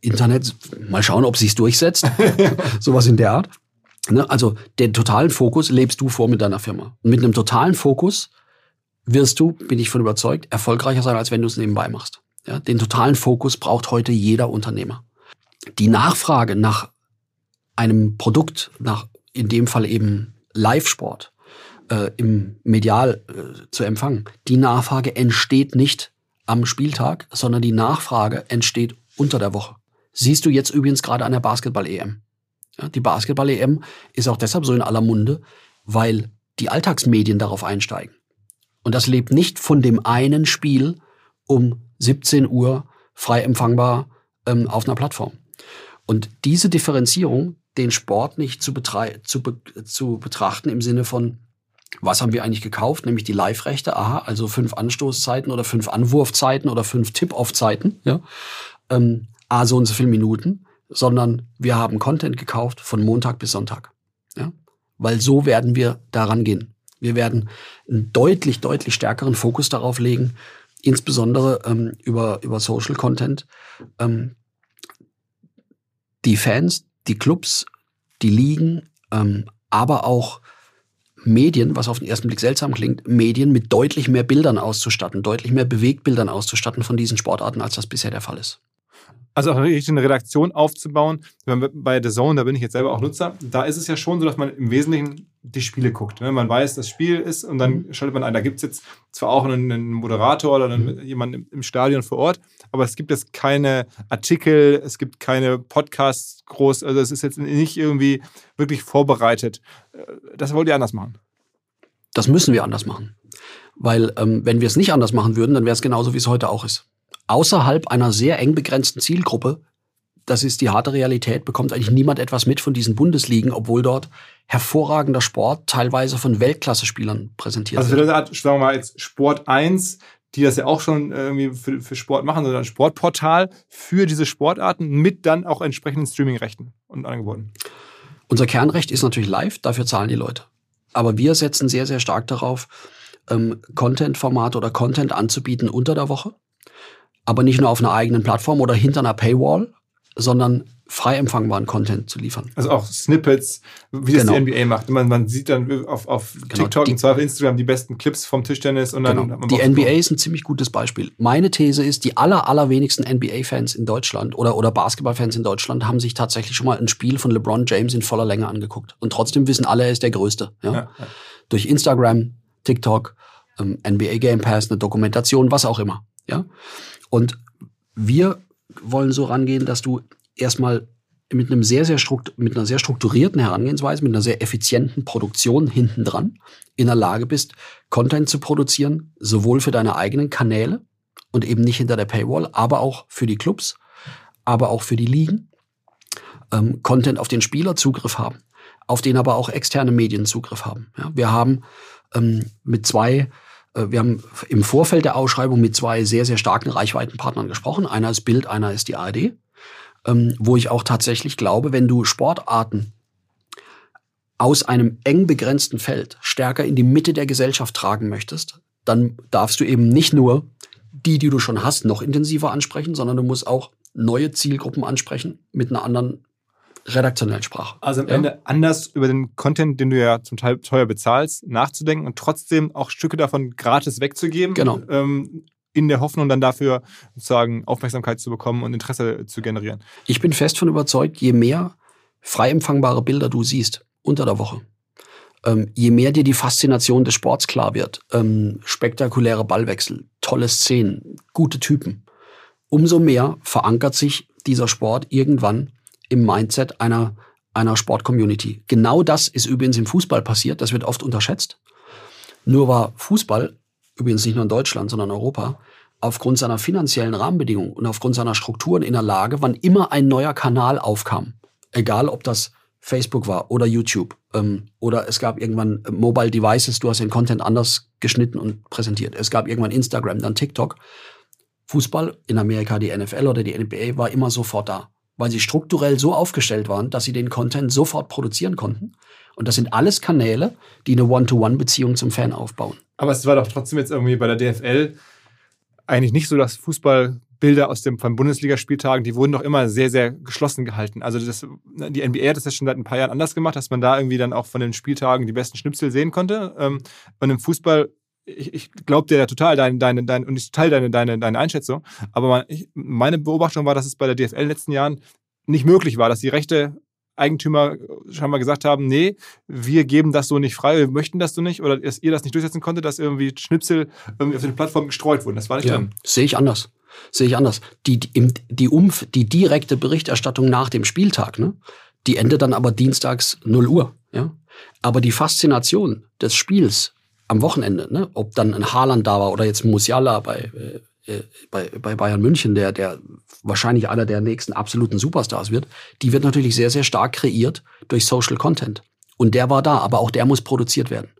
Internet, mal schauen, ob sich's durchsetzt. Sowas in der Art. Ne? Also den totalen Fokus lebst du vor mit deiner Firma. Und mit einem totalen Fokus wirst du, bin ich von überzeugt, erfolgreicher sein, als wenn du es nebenbei machst. Ja? Den totalen Fokus braucht heute jeder Unternehmer. Die Nachfrage nach einem Produkt, nach in dem Fall eben Live-Sport, äh, im Medial äh, zu empfangen, die Nachfrage entsteht nicht am Spieltag, sondern die Nachfrage entsteht unter der Woche. Siehst du jetzt übrigens gerade an der Basketball-EM. Ja, die Basketball-EM ist auch deshalb so in aller Munde, weil die Alltagsmedien darauf einsteigen. Und das lebt nicht von dem einen Spiel um 17 Uhr frei empfangbar ähm, auf einer Plattform. Und diese Differenzierung, den Sport nicht zu, zu, be zu betrachten im Sinne von, was haben wir eigentlich gekauft? Nämlich die Live-Rechte, aha, also fünf Anstoßzeiten oder fünf Anwurfzeiten oder fünf Tip-Off-Zeiten, ja. Ähm, A, so und so viele Minuten sondern wir haben Content gekauft von Montag bis Sonntag. Ja? Weil so werden wir daran gehen. Wir werden einen deutlich, deutlich stärkeren Fokus darauf legen, insbesondere ähm, über, über Social Content. Ähm, die Fans, die Clubs, die Ligen, ähm, aber auch Medien, was auf den ersten Blick seltsam klingt, Medien mit deutlich mehr Bildern auszustatten, deutlich mehr Bewegbildern auszustatten von diesen Sportarten, als das bisher der Fall ist. Also auch richtig eine Redaktion aufzubauen. Bei The Zone, da bin ich jetzt selber auch Nutzer, da ist es ja schon so, dass man im Wesentlichen die Spiele guckt. Ne? Man weiß, das Spiel ist und dann mhm. schaltet man ein. Da gibt es jetzt zwar auch einen, einen Moderator oder einen, mhm. jemanden im Stadion vor Ort, aber es gibt jetzt keine Artikel, es gibt keine Podcasts groß. Also es ist jetzt nicht irgendwie wirklich vorbereitet. Das wollt ihr anders machen. Das müssen wir anders machen. Weil ähm, wenn wir es nicht anders machen würden, dann wäre es genauso, wie es heute auch ist außerhalb einer sehr eng begrenzten Zielgruppe, das ist die harte Realität, bekommt eigentlich niemand etwas mit von diesen Bundesligen, obwohl dort hervorragender Sport teilweise von Weltklasse-Spielern präsentiert also wird. Also sagen wir mal jetzt Sport 1, die das ja auch schon irgendwie für, für Sport machen, sondern ein Sportportal für diese Sportarten mit dann auch entsprechenden Streaming-Rechten und Angeboten. Unser Kernrecht ist natürlich live, dafür zahlen die Leute. Aber wir setzen sehr, sehr stark darauf, ähm, Content-Formate oder Content anzubieten unter der Woche aber nicht nur auf einer eigenen Plattform oder hinter einer Paywall, sondern frei empfangbaren Content zu liefern. Also auch Snippets, wie das genau. die NBA macht. Man, man sieht dann auf, auf genau. TikTok die, und zwar auf Instagram die besten Clips vom Tischtennis und dann. Genau. Die NBA ist ein ziemlich gutes Beispiel. Meine These ist, die aller, allerwenigsten NBA-Fans in Deutschland oder, oder Basketball-Fans in Deutschland haben sich tatsächlich schon mal ein Spiel von LeBron James in voller Länge angeguckt. Und trotzdem wissen alle, er ist der Größte. Ja? ja, ja. Durch Instagram, TikTok, ähm, NBA Game Pass, eine Dokumentation, was auch immer. Ja. Und wir wollen so rangehen, dass du erstmal mit einem sehr, sehr mit einer sehr strukturierten Herangehensweise, mit einer sehr effizienten Produktion hinten dran in der Lage bist, Content zu produzieren, sowohl für deine eigenen Kanäle und eben nicht hinter der Paywall, aber auch für die Clubs, aber auch für die Ligen, ähm, Content auf den Spieler Zugriff haben, auf den aber auch externe Medien Zugriff haben. Ja, wir haben ähm, mit zwei wir haben im Vorfeld der Ausschreibung mit zwei sehr, sehr starken Reichweitenpartnern gesprochen. Einer ist Bild, einer ist die ARD. Ähm, wo ich auch tatsächlich glaube, wenn du Sportarten aus einem eng begrenzten Feld stärker in die Mitte der Gesellschaft tragen möchtest, dann darfst du eben nicht nur die, die du schon hast, noch intensiver ansprechen, sondern du musst auch neue Zielgruppen ansprechen mit einer anderen redaktionellen Sprache. Also am ja? Ende anders über den Content, den du ja zum Teil teuer bezahlst, nachzudenken und trotzdem auch Stücke davon gratis wegzugeben. Genau. Ähm, in der Hoffnung dann dafür sozusagen Aufmerksamkeit zu bekommen und Interesse zu generieren. Ich bin fest von überzeugt, je mehr frei empfangbare Bilder du siehst unter der Woche, ähm, je mehr dir die Faszination des Sports klar wird, ähm, spektakuläre Ballwechsel, tolle Szenen, gute Typen, umso mehr verankert sich dieser Sport irgendwann im Mindset einer, einer Sportcommunity. Genau das ist übrigens im Fußball passiert, das wird oft unterschätzt. Nur war Fußball, übrigens nicht nur in Deutschland, sondern in Europa, aufgrund seiner finanziellen Rahmenbedingungen und aufgrund seiner Strukturen in der Lage, wann immer ein neuer Kanal aufkam, egal ob das Facebook war oder YouTube ähm, oder es gab irgendwann Mobile Devices, du hast den Content anders geschnitten und präsentiert. Es gab irgendwann Instagram, dann TikTok. Fußball in Amerika, die NFL oder die NBA war immer sofort da, weil sie strukturell so aufgestellt waren, dass sie den Content sofort produzieren konnten. Und das sind alles Kanäle, die eine One-to-One-Beziehung zum Fan aufbauen. Aber es war doch trotzdem jetzt irgendwie bei der DFL eigentlich nicht so, dass Fußballbilder aus dem von Bundesligaspieltagen, die wurden doch immer sehr, sehr geschlossen gehalten. Also das, die NBA hat das ja schon seit ein paar Jahren anders gemacht, dass man da irgendwie dann auch von den Spieltagen die besten Schnipsel sehen konnte. Ähm, und im Fußball ich, ich glaube dir ja total deine, deine, deine, und ich teile deine, deine, deine Einschätzung. Aber man, ich, meine Beobachtung war, dass es bei der DFL in den letzten Jahren nicht möglich war, dass die Rechte Eigentümer scheinbar gesagt haben, nee, wir geben das so nicht frei, wir möchten das so nicht oder dass ihr das nicht durchsetzen konntet, dass irgendwie Schnipsel irgendwie auf den Plattformen gestreut wurden. Das war nicht ja, drin. Sehe ich anders. Sehe ich anders. Die, die, die, Umf die direkte Berichterstattung nach dem Spieltag, ne, die endet dann aber dienstags 0 Uhr. Ja? Aber die Faszination des Spiels am Wochenende, ne, ob dann ein Haaland da war oder jetzt Musiala bei, äh, äh, bei, bei Bayern München, der, der wahrscheinlich einer der nächsten absoluten Superstars wird, die wird natürlich sehr, sehr stark kreiert durch Social Content. Und der war da, aber auch der muss produziert werden.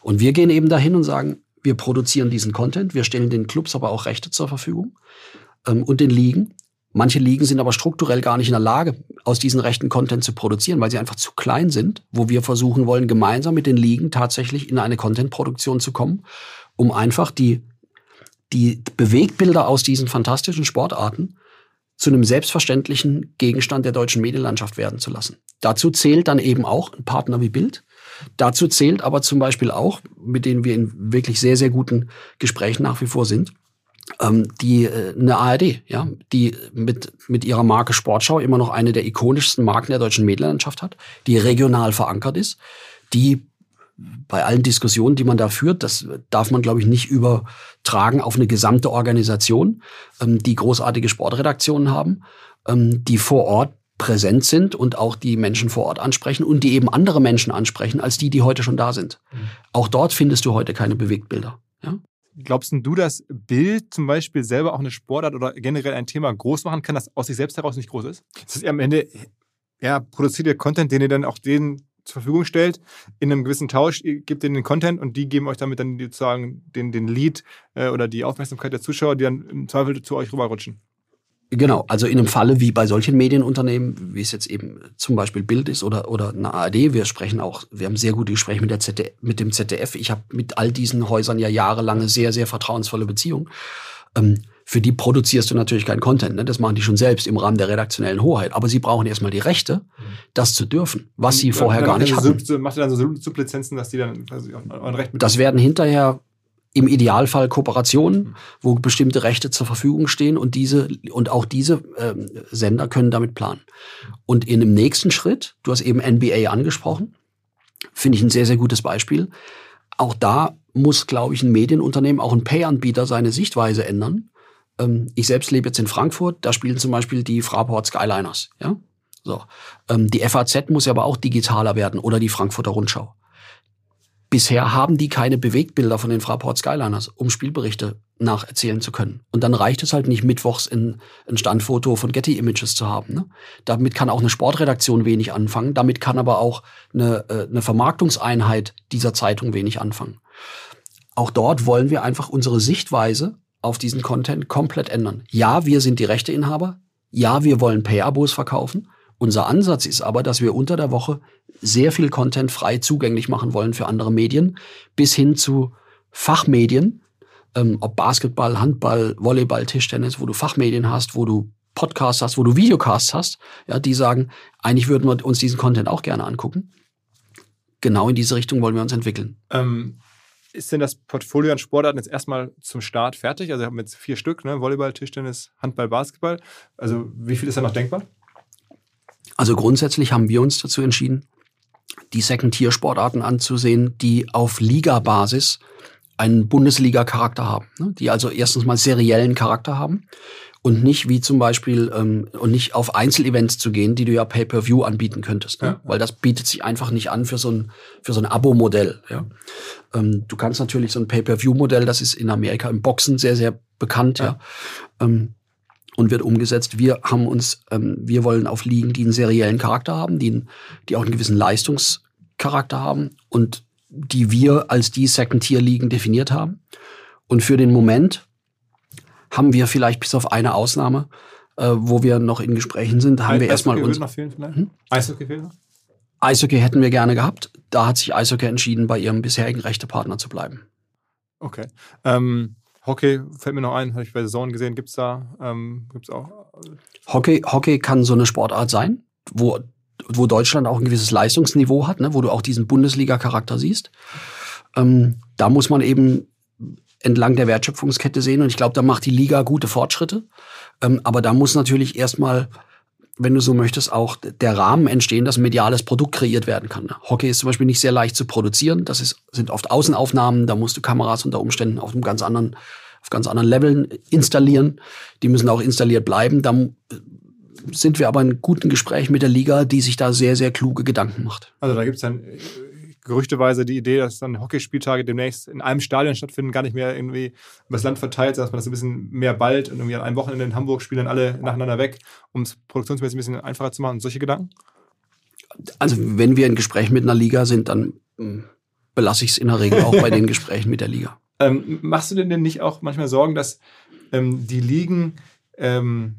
Und wir gehen eben dahin und sagen, wir produzieren diesen Content, wir stellen den Clubs aber auch Rechte zur Verfügung ähm, und den Ligen. Manche Ligen sind aber strukturell gar nicht in der Lage, aus diesen Rechten Content zu produzieren, weil sie einfach zu klein sind, wo wir versuchen wollen, gemeinsam mit den Ligen tatsächlich in eine Content-Produktion zu kommen, um einfach die die Bewegtbilder aus diesen fantastischen Sportarten zu einem selbstverständlichen Gegenstand der deutschen Medienlandschaft werden zu lassen. Dazu zählt dann eben auch ein Partner wie Bild. Dazu zählt aber zum Beispiel auch, mit denen wir in wirklich sehr, sehr guten Gesprächen nach wie vor sind, die äh, eine ARD, ja, die mit mit ihrer Marke Sportschau immer noch eine der ikonischsten Marken der deutschen Medienlandschaft hat, die regional verankert ist, die bei allen Diskussionen, die man da führt, das darf man, glaube ich, nicht übertragen auf eine gesamte Organisation, ähm, die großartige Sportredaktionen haben, ähm, die vor Ort präsent sind und auch die Menschen vor Ort ansprechen und die eben andere Menschen ansprechen, als die, die heute schon da sind. Mhm. Auch dort findest du heute keine Bewegtbilder. Ja? Glaubst du, dass Bild zum Beispiel selber auch eine Sportart oder generell ein Thema groß machen kann, das aus sich selbst heraus nicht groß ist? Das ist am Ende, ja, produziert ihr Content, den ihr dann auch den zur Verfügung stellt, in einem gewissen Tausch, ihr gebt denen den Content und die geben euch damit dann sozusagen den, den Lead äh, oder die Aufmerksamkeit der Zuschauer, die dann im Zweifel zu euch rüberrutschen. Genau, also in einem Falle wie bei solchen Medienunternehmen, wie es jetzt eben zum Beispiel Bild ist oder, oder eine ARD, wir sprechen auch, wir haben sehr gute Gespräche mit, der ZDF, mit dem ZDF. Ich habe mit all diesen Häusern ja jahrelange sehr, sehr vertrauensvolle Beziehungen. Ähm, für die produzierst du natürlich keinen Content. Ne? Das machen die schon selbst im Rahmen der redaktionellen Hoheit. Aber sie brauchen erstmal die Rechte, das zu dürfen, was sie vorher gar nicht hatten. Macht ihr dann so Sublizenzen, dass die dann quasi ein Recht mit Das werden hinterher im Idealfall Kooperationen, mhm. wo bestimmte Rechte zur Verfügung stehen und diese und auch diese ähm, Sender können damit planen. Und in dem nächsten Schritt, du hast eben NBA angesprochen, finde ich ein sehr sehr gutes Beispiel. Auch da muss, glaube ich, ein Medienunternehmen, auch ein Pay-Anbieter seine Sichtweise ändern ähm, ich selbst lebe jetzt in Frankfurt, da spielen zum Beispiel die Fraport Skyliners. Ja? So. Ähm, die FAZ muss ja aber auch digitaler werden oder die Frankfurter Rundschau. Bisher haben die keine Bewegtbilder von den Fraport Skyliners, um Spielberichte nacherzählen zu können. Und dann reicht es halt nicht, mittwochs in, ein Standfoto von Getty Images zu haben. Ne? Damit kann auch eine Sportredaktion wenig anfangen. Damit kann aber auch eine, äh, eine Vermarktungseinheit dieser Zeitung wenig anfangen. Auch dort wollen wir einfach unsere Sichtweise auf diesen Content komplett ändern. Ja, wir sind die Rechteinhaber. Ja, wir wollen Pay-Abos verkaufen. Unser Ansatz ist aber, dass wir unter der Woche sehr viel Content frei zugänglich machen wollen für andere Medien, bis hin zu Fachmedien, ähm, ob Basketball, Handball, Volleyball, Tischtennis, wo du Fachmedien hast, wo du Podcasts hast, wo du Videocasts hast, ja, die sagen, eigentlich würden wir uns diesen Content auch gerne angucken. Genau in diese Richtung wollen wir uns entwickeln. Ähm, ist denn das Portfolio an Sportarten jetzt erstmal zum Start fertig? Also wir haben jetzt vier Stück, ne? Volleyball, Tischtennis, Handball, Basketball. Also wie viel ist da noch denkbar? Also grundsätzlich haben wir uns dazu entschieden, die Second-Tier-Sportarten anzusehen, die auf Liga-Basis einen Bundesliga-Charakter haben, ne? die also erstens mal seriellen Charakter haben und nicht wie zum Beispiel ähm, und nicht auf Einzelevents zu gehen, die du ja Pay-per-View anbieten könntest, ne? ja. weil das bietet sich einfach nicht an für so ein für so ein Abo-Modell. Ja? Ähm, du kannst natürlich so ein Pay-per-View-Modell, das ist in Amerika im Boxen sehr sehr bekannt, ja, ja ähm, und wird umgesetzt. Wir haben uns, ähm, wir wollen auf Ligen, die einen seriellen Charakter haben, die, die auch einen gewissen Leistungscharakter haben und die wir als die Second-Tier-Ligen definiert haben. Und für den Moment haben wir vielleicht bis auf eine Ausnahme, äh, wo wir noch in Gesprächen sind, haben Eis wir erstmal uns. Noch fehlen vielleicht? Hm? Eishockey fehlt noch? Eishockey hätten wir gerne gehabt. Da hat sich Eishockey entschieden, bei ihrem bisherigen Rechtepartner zu bleiben. Okay. Ähm, Hockey fällt mir noch ein, habe ich bei Saison gesehen. Gibt es da, ähm, gibt's auch. Hockey, Hockey kann so eine Sportart sein, wo wo Deutschland auch ein gewisses Leistungsniveau hat, ne, wo du auch diesen Bundesliga-Charakter siehst. Ähm, da muss man eben entlang der Wertschöpfungskette sehen und ich glaube, da macht die Liga gute Fortschritte. Ähm, aber da muss natürlich erstmal, wenn du so möchtest, auch der Rahmen entstehen, dass ein mediales Produkt kreiert werden kann. Hockey ist zum Beispiel nicht sehr leicht zu produzieren. Das ist, sind oft Außenaufnahmen, da musst du Kameras unter Umständen auf einem ganz anderen auf ganz anderen Leveln installieren. Die müssen auch installiert bleiben. Da sind wir aber in guten Gespräch mit der Liga, die sich da sehr, sehr kluge Gedanken macht. Also da gibt es dann äh, gerüchteweise die Idee, dass dann Hockeyspieltage demnächst in einem Stadion stattfinden, gar nicht mehr irgendwie über das Land verteilt, sondern dass man das ein bisschen mehr bald und irgendwie an einem Wochenende in Hamburg spielen dann alle nacheinander weg, um es produktionsmäßig ein bisschen einfacher zu machen. Solche Gedanken? Also wenn wir in Gesprächen mit einer Liga sind, dann hm, belasse ich es in der Regel auch bei den Gesprächen mit der Liga. Ähm, machst du denn nicht auch manchmal Sorgen, dass ähm, die Ligen ähm,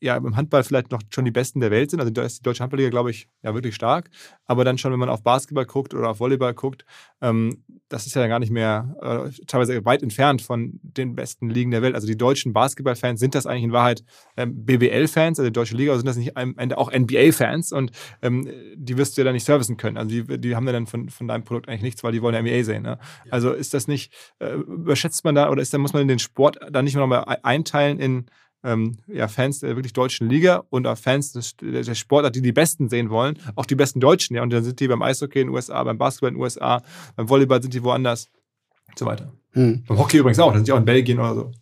ja im Handball vielleicht noch schon die Besten der Welt sind. Also da ist die deutsche Handballliga, glaube ich, ja wirklich stark. Aber dann schon, wenn man auf Basketball guckt oder auf Volleyball guckt, ähm, das ist ja gar nicht mehr äh, teilweise weit entfernt von den besten Ligen der Welt. Also die deutschen Basketballfans sind das eigentlich in Wahrheit ähm, BBL-Fans, also die deutsche Liga, oder sind das nicht am Ende auch NBA-Fans und ähm, die wirst du ja dann nicht servicen können. Also die, die haben ja dann von, von deinem Produkt eigentlich nichts, weil die wollen ja NBA sehen. Ne? Also ist das nicht, äh, überschätzt man da oder ist da muss man den Sport da nicht mehr nochmal einteilen in ähm, ja, Fans der wirklich deutschen Liga und auch Fans des, der Sportart, die die Besten sehen wollen, auch die besten Deutschen. Ja, und dann sind die beim Eishockey in den USA, beim Basketball in den USA, beim Volleyball sind die woanders und so weiter. Hm. Beim Hockey übrigens auch, da sind die auch in Belgien oder so.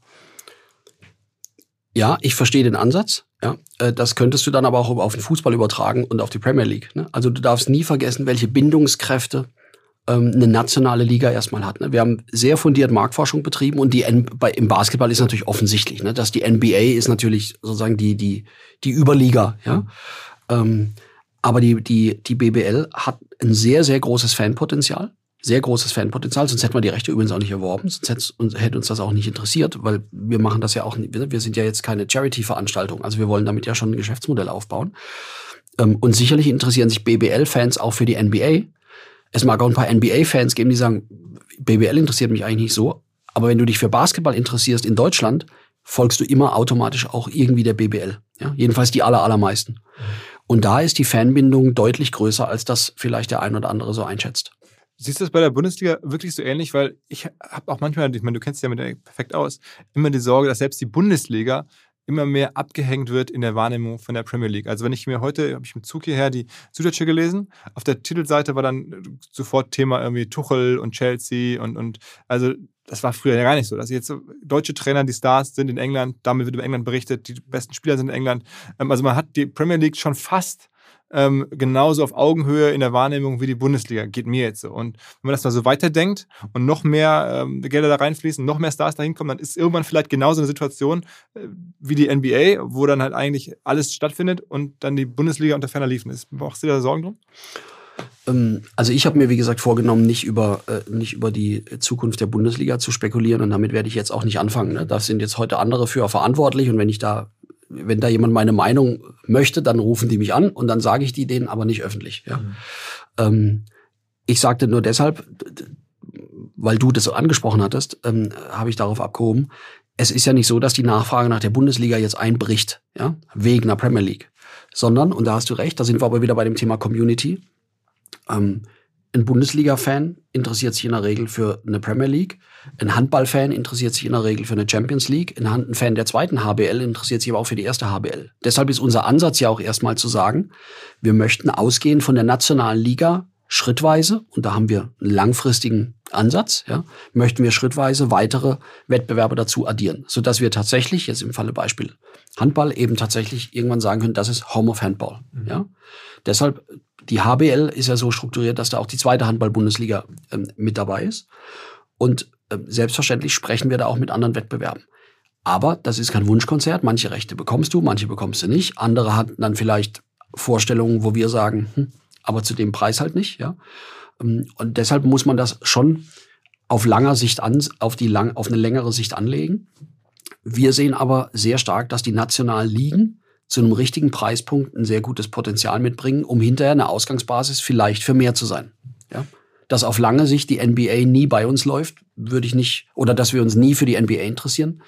Ja, ich verstehe den Ansatz. Ja, äh, das könntest du dann aber auch auf den Fußball übertragen und auf die Premier League. Ne? Also du darfst nie vergessen, welche Bindungskräfte ähm, eine nationale Liga erstmal hat. Ne? Wir haben sehr fundiert Marktforschung betrieben und die N bei, im Basketball ist natürlich offensichtlich, ne? dass die NBA ist natürlich sozusagen die, die, die Überliga. Ja? Ähm, aber die, die, die BBL hat ein sehr, sehr großes Fanpotenzial. Sehr großes Fanpotenzial, sonst hätten wir die Rechte übrigens auch nicht erworben, sonst hätte, uns das auch nicht interessiert, weil wir machen das ja auch wir sind ja jetzt keine Charity-Veranstaltung, also wir wollen damit ja schon ein Geschäftsmodell aufbauen. Ähm, und sicherlich interessieren sich BBL-Fans auch für die NBA, es mag auch ein paar NBA-Fans geben, die sagen, BBL interessiert mich eigentlich nicht so. Aber wenn du dich für Basketball interessierst in Deutschland, folgst du immer automatisch auch irgendwie der BBL. Ja? Jedenfalls die aller, allermeisten. Und da ist die Fanbindung deutlich größer, als das vielleicht der ein oder andere so einschätzt. Siehst du das bei der Bundesliga wirklich so ähnlich? Weil ich habe auch manchmal, ich meine, du kennst ja mit der perfekt aus, immer die Sorge, dass selbst die Bundesliga immer mehr abgehängt wird in der Wahrnehmung von der Premier League. Also wenn ich mir heute, habe ich im Zug hierher die Süddeutsche gelesen, auf der Titelseite war dann sofort Thema irgendwie Tuchel und Chelsea und, und also das war früher ja gar nicht so, dass jetzt deutsche Trainer die Stars sind in England, damit wird über England berichtet, die besten Spieler sind in England. Ähm, also man hat die Premier League schon fast ähm, genauso auf Augenhöhe in der Wahrnehmung wie die Bundesliga. Geht mir jetzt so. Und wenn man das mal so weiterdenkt und noch mehr ähm, Gelder da reinfließen, noch mehr Stars da hinkommen, dann ist irgendwann vielleicht genauso eine Situation äh, wie die NBA, wo dann halt eigentlich alles stattfindet und dann die Bundesliga unter ferner liefen ist. Machst du da Sorgen drum? Ähm, also ich habe mir, wie gesagt, vorgenommen, nicht über, äh, nicht über die Zukunft der Bundesliga zu spekulieren und damit werde ich jetzt auch nicht anfangen. Ne? Da sind jetzt heute andere für verantwortlich und wenn ich da wenn da jemand meine Meinung möchte, dann rufen die mich an und dann sage ich die denen aber nicht öffentlich. Ja. Mhm. Ähm, ich sagte nur deshalb, weil du das so angesprochen hattest, ähm, habe ich darauf abgehoben. Es ist ja nicht so, dass die Nachfrage nach der Bundesliga jetzt einbricht, ja, wegen der Premier League, sondern, und da hast du recht, da sind wir aber wieder bei dem Thema Community. Ähm, ein Bundesliga-Fan interessiert sich in der Regel für eine Premier League. Ein Handball-Fan interessiert sich in der Regel für eine Champions League. Ein Fan der zweiten HBL interessiert sich aber auch für die erste HBL. Deshalb ist unser Ansatz ja auch erstmal zu sagen, wir möchten ausgehen von der nationalen Liga schrittweise, und da haben wir einen langfristigen Ansatz, ja, möchten wir schrittweise weitere Wettbewerbe dazu addieren, sodass wir tatsächlich, jetzt im Falle Beispiel Handball, eben tatsächlich irgendwann sagen können, das ist Home of Handball. Mhm. Ja. Deshalb, die HBL ist ja so strukturiert, dass da auch die zweite Handball-Bundesliga ähm, mit dabei ist. Und äh, selbstverständlich sprechen wir da auch mit anderen Wettbewerben. Aber das ist kein Wunschkonzert. Manche Rechte bekommst du, manche bekommst du nicht. Andere hatten dann vielleicht Vorstellungen, wo wir sagen, hm, aber zu dem Preis halt nicht, ja. Ähm, und deshalb muss man das schon auf langer Sicht an, auf die lang, auf eine längere Sicht anlegen. Wir sehen aber sehr stark, dass die nationalen Ligen zu einem richtigen Preispunkt ein sehr gutes Potenzial mitbringen, um hinterher eine Ausgangsbasis vielleicht für mehr zu sein. Ja? Dass auf lange Sicht die NBA nie bei uns läuft, würde ich nicht, oder dass wir uns nie für die NBA interessieren,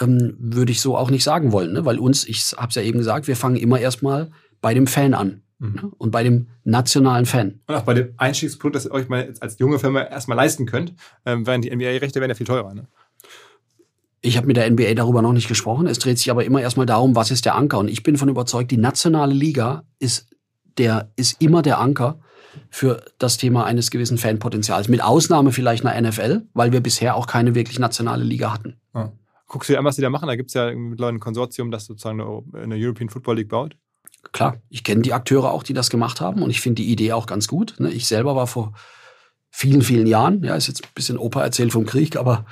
ähm, würde ich so auch nicht sagen wollen. Ne? Weil uns, ich habe es ja eben gesagt, wir fangen immer erstmal bei dem Fan an. Mhm. Und bei dem nationalen Fan. Und auch bei dem Einstiegsprodukt, das ihr euch mal als junge Firma erstmal leisten könnt, ähm, während die NBA-Rechte werden ja viel teurer. Ne? Ich habe mit der NBA darüber noch nicht gesprochen. Es dreht sich aber immer erstmal darum, was ist der Anker. Und ich bin von überzeugt, die nationale Liga ist, der, ist immer der Anker für das Thema eines gewissen Fanpotenzials. Mit Ausnahme vielleicht einer NFL, weil wir bisher auch keine wirklich nationale Liga hatten. Ja. Guckst du dir an, was die da machen? Da gibt es ja mittlerweile ein Konsortium, das sozusagen eine European Football League baut klar, ich kenne die Akteure auch, die das gemacht haben und ich finde die Idee auch ganz gut. Ne? Ich selber war vor vielen, vielen Jahren, ja, ist jetzt ein bisschen Opa erzählt vom Krieg, aber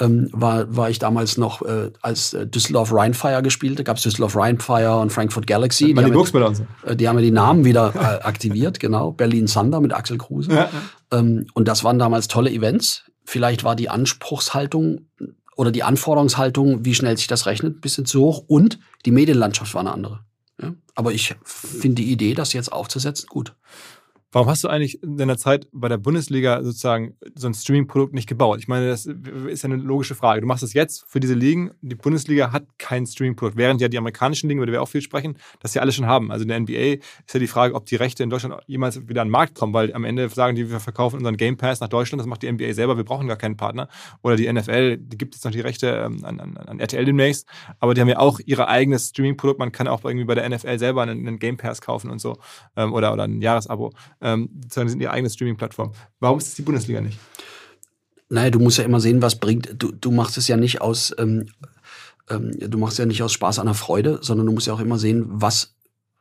ähm, war, war ich damals noch, äh, als äh, Düsseldorf Rheinfire gespielte, gab es Düsseldorf Rheinfire und Frankfurt Galaxy. Die, die, haben, so. äh, die haben ja die Namen wieder äh, aktiviert, genau. Berlin Thunder mit Axel Kruse. Ja. Ähm, und das waren damals tolle Events. Vielleicht war die Anspruchshaltung oder die Anforderungshaltung, wie schnell sich das rechnet, ein bisschen zu hoch und die Medienlandschaft war eine andere. Ja? Aber ich finde die Idee, das jetzt aufzusetzen, gut. Warum hast du eigentlich in deiner Zeit bei der Bundesliga sozusagen so ein Streaming-Produkt nicht gebaut? Ich meine, das ist ja eine logische Frage. Du machst das jetzt für diese Ligen. Die Bundesliga hat kein Streaming-Produkt, während ja die amerikanischen Ligen, über die wir auch viel sprechen, das ja alle schon haben. Also in der NBA ist ja die Frage, ob die Rechte in Deutschland jemals wieder an den Markt kommen, weil am Ende sagen die, wir verkaufen unseren Game Pass nach Deutschland, das macht die NBA selber, wir brauchen gar keinen Partner. Oder die NFL, die gibt jetzt noch die Rechte ähm, an, an, an RTL demnächst, aber die haben ja auch ihr eigenes Streaming-Produkt. Man kann auch irgendwie bei der NFL selber einen, einen Game Pass kaufen und so ähm, oder, oder ein Jahresabo ähm, sozusagen sind ihre eigene Streaming-Plattform. Warum ist es die Bundesliga nicht? Naja, du musst ja immer sehen, was bringt. Du, du machst es ja nicht aus, ähm, ähm, du machst ja nicht aus Spaß an der Freude, sondern du musst ja auch immer sehen, was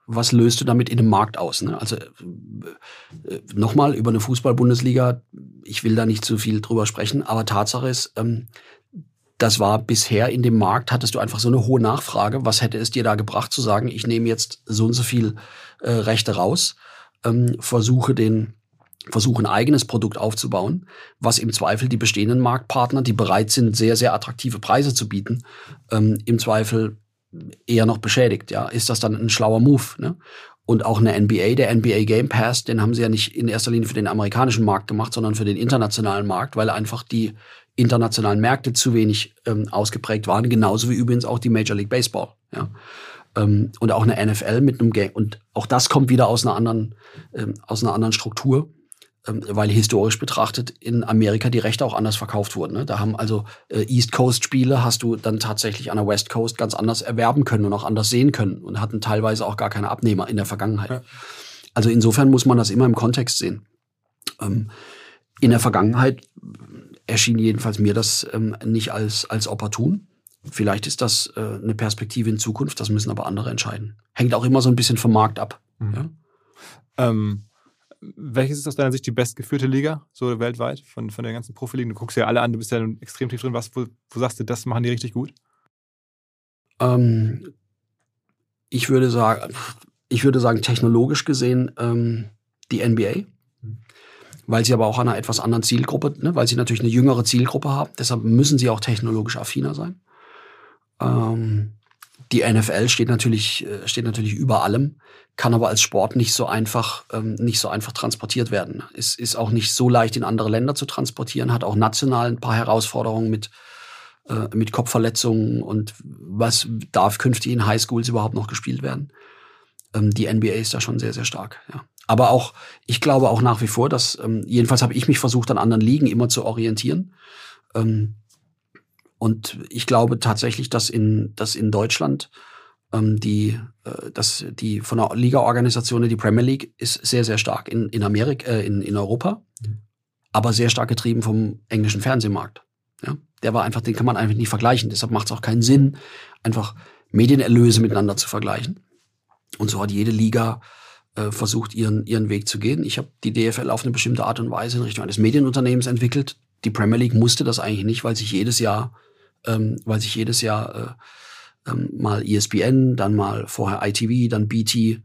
was löst du damit in dem Markt aus? Ne? Also äh, äh, nochmal über eine Fußball-Bundesliga, ich will da nicht zu viel drüber sprechen, aber Tatsache ist, ähm, das war bisher in dem Markt, hattest du einfach so eine hohe Nachfrage. Was hätte es dir da gebracht zu sagen, ich nehme jetzt so und so viel äh, Rechte raus ähm, versuche den versuche ein eigenes Produkt aufzubauen, was im Zweifel die bestehenden Marktpartner, die bereit sind, sehr, sehr attraktive Preise zu bieten, ähm, im Zweifel eher noch beschädigt. Ja, ist das dann ein schlauer Move? Ne? Und auch eine NBA, der NBA Game Pass, den haben sie ja nicht in erster Linie für den amerikanischen Markt gemacht, sondern für den internationalen Markt, weil einfach die internationalen Märkte zu wenig ähm, ausgeprägt waren, genauso wie übrigens auch die Major League Baseball. Ja ähm, und auch eine NFL mit einem Game. Und auch das kommt wieder aus einer anderen, ähm, aus einer anderen Struktur, ähm, weil historisch betrachtet in Amerika die Rechte auch anders verkauft wurden. Ne? Da haben also äh, East Coast Spiele hast du dann tatsächlich an der West Coast ganz anders erwerben können und auch anders sehen können und hatten teilweise auch gar keine Abnehmer in der Vergangenheit. Ja. Also insofern muss man das immer im Kontext sehen. Ähm, in der Vergangenheit erschien jedenfalls mir das ähm, nicht als, als opportun. Vielleicht ist das äh, eine Perspektive in Zukunft, das müssen aber andere entscheiden. Hängt auch immer so ein bisschen vom Markt ab. Mhm. Ja? Ähm, welches ist aus deiner Sicht die bestgeführte Liga, so weltweit, von, von der ganzen Profiligen? Du guckst ja alle an, du bist ja extrem tief drin. Was, wo, wo sagst du, das machen die richtig gut? Ähm, ich würde sagen, ich würde sagen, technologisch gesehen ähm, die NBA, mhm. weil sie aber auch an einer etwas anderen Zielgruppe, ne, weil sie natürlich eine jüngere Zielgruppe haben. Deshalb müssen sie auch technologisch affiner sein. Ähm, die NFL steht natürlich, äh, steht natürlich über allem, kann aber als Sport nicht so einfach, ähm, nicht so einfach transportiert werden. Es ist auch nicht so leicht in andere Länder zu transportieren, hat auch national ein paar Herausforderungen mit, äh, mit Kopfverletzungen und was darf künftig in Highschools überhaupt noch gespielt werden. Ähm, die NBA ist da schon sehr, sehr stark, ja. Aber auch, ich glaube auch nach wie vor, dass, ähm, jedenfalls habe ich mich versucht, an anderen Ligen immer zu orientieren. Ähm, und ich glaube tatsächlich, dass in, dass in Deutschland ähm, die, äh, dass die von der Liga-Organisation, die Premier League, ist sehr, sehr stark in, in Amerika, äh, in, in Europa, mhm. aber sehr stark getrieben vom englischen Fernsehmarkt. Ja? Der war einfach, den kann man einfach nicht vergleichen. Deshalb macht es auch keinen Sinn, einfach Medienerlöse miteinander zu vergleichen. Und so hat jede Liga äh, versucht, ihren, ihren Weg zu gehen. Ich habe die DFL auf eine bestimmte Art und Weise in Richtung eines Medienunternehmens entwickelt. Die Premier League musste das eigentlich nicht, weil sich jedes Jahr, ähm, weil sich jedes Jahr äh, ähm, mal ESPN, dann mal vorher ITV, dann BT äh,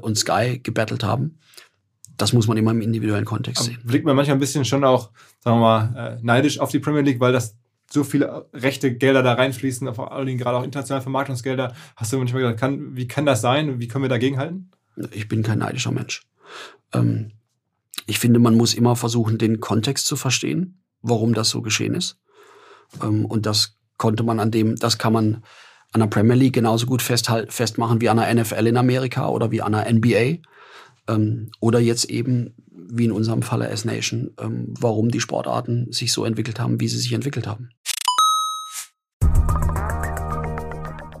und Sky gebettelt haben. Das muss man immer im individuellen Kontext sehen. Blickt man manchmal ein bisschen schon auch, sagen wir mal, äh, neidisch auf die Premier League, weil das so viele rechte Gelder da reinfließen, vor allem gerade auch internationale Vermarktungsgelder. Hast du manchmal gesagt, kann, wie kann das sein? Wie können wir dagegen halten? Ich bin kein neidischer Mensch. Ähm, ich finde, man muss immer versuchen, den Kontext zu verstehen, warum das so geschehen ist. Ähm, und das konnte man an dem, das kann man an der Premier League genauso gut festmachen wie an der NFL in Amerika oder wie an der NBA. Ähm, oder jetzt eben, wie in unserem Falle S-Nation, ähm, warum die Sportarten sich so entwickelt haben, wie sie sich entwickelt haben.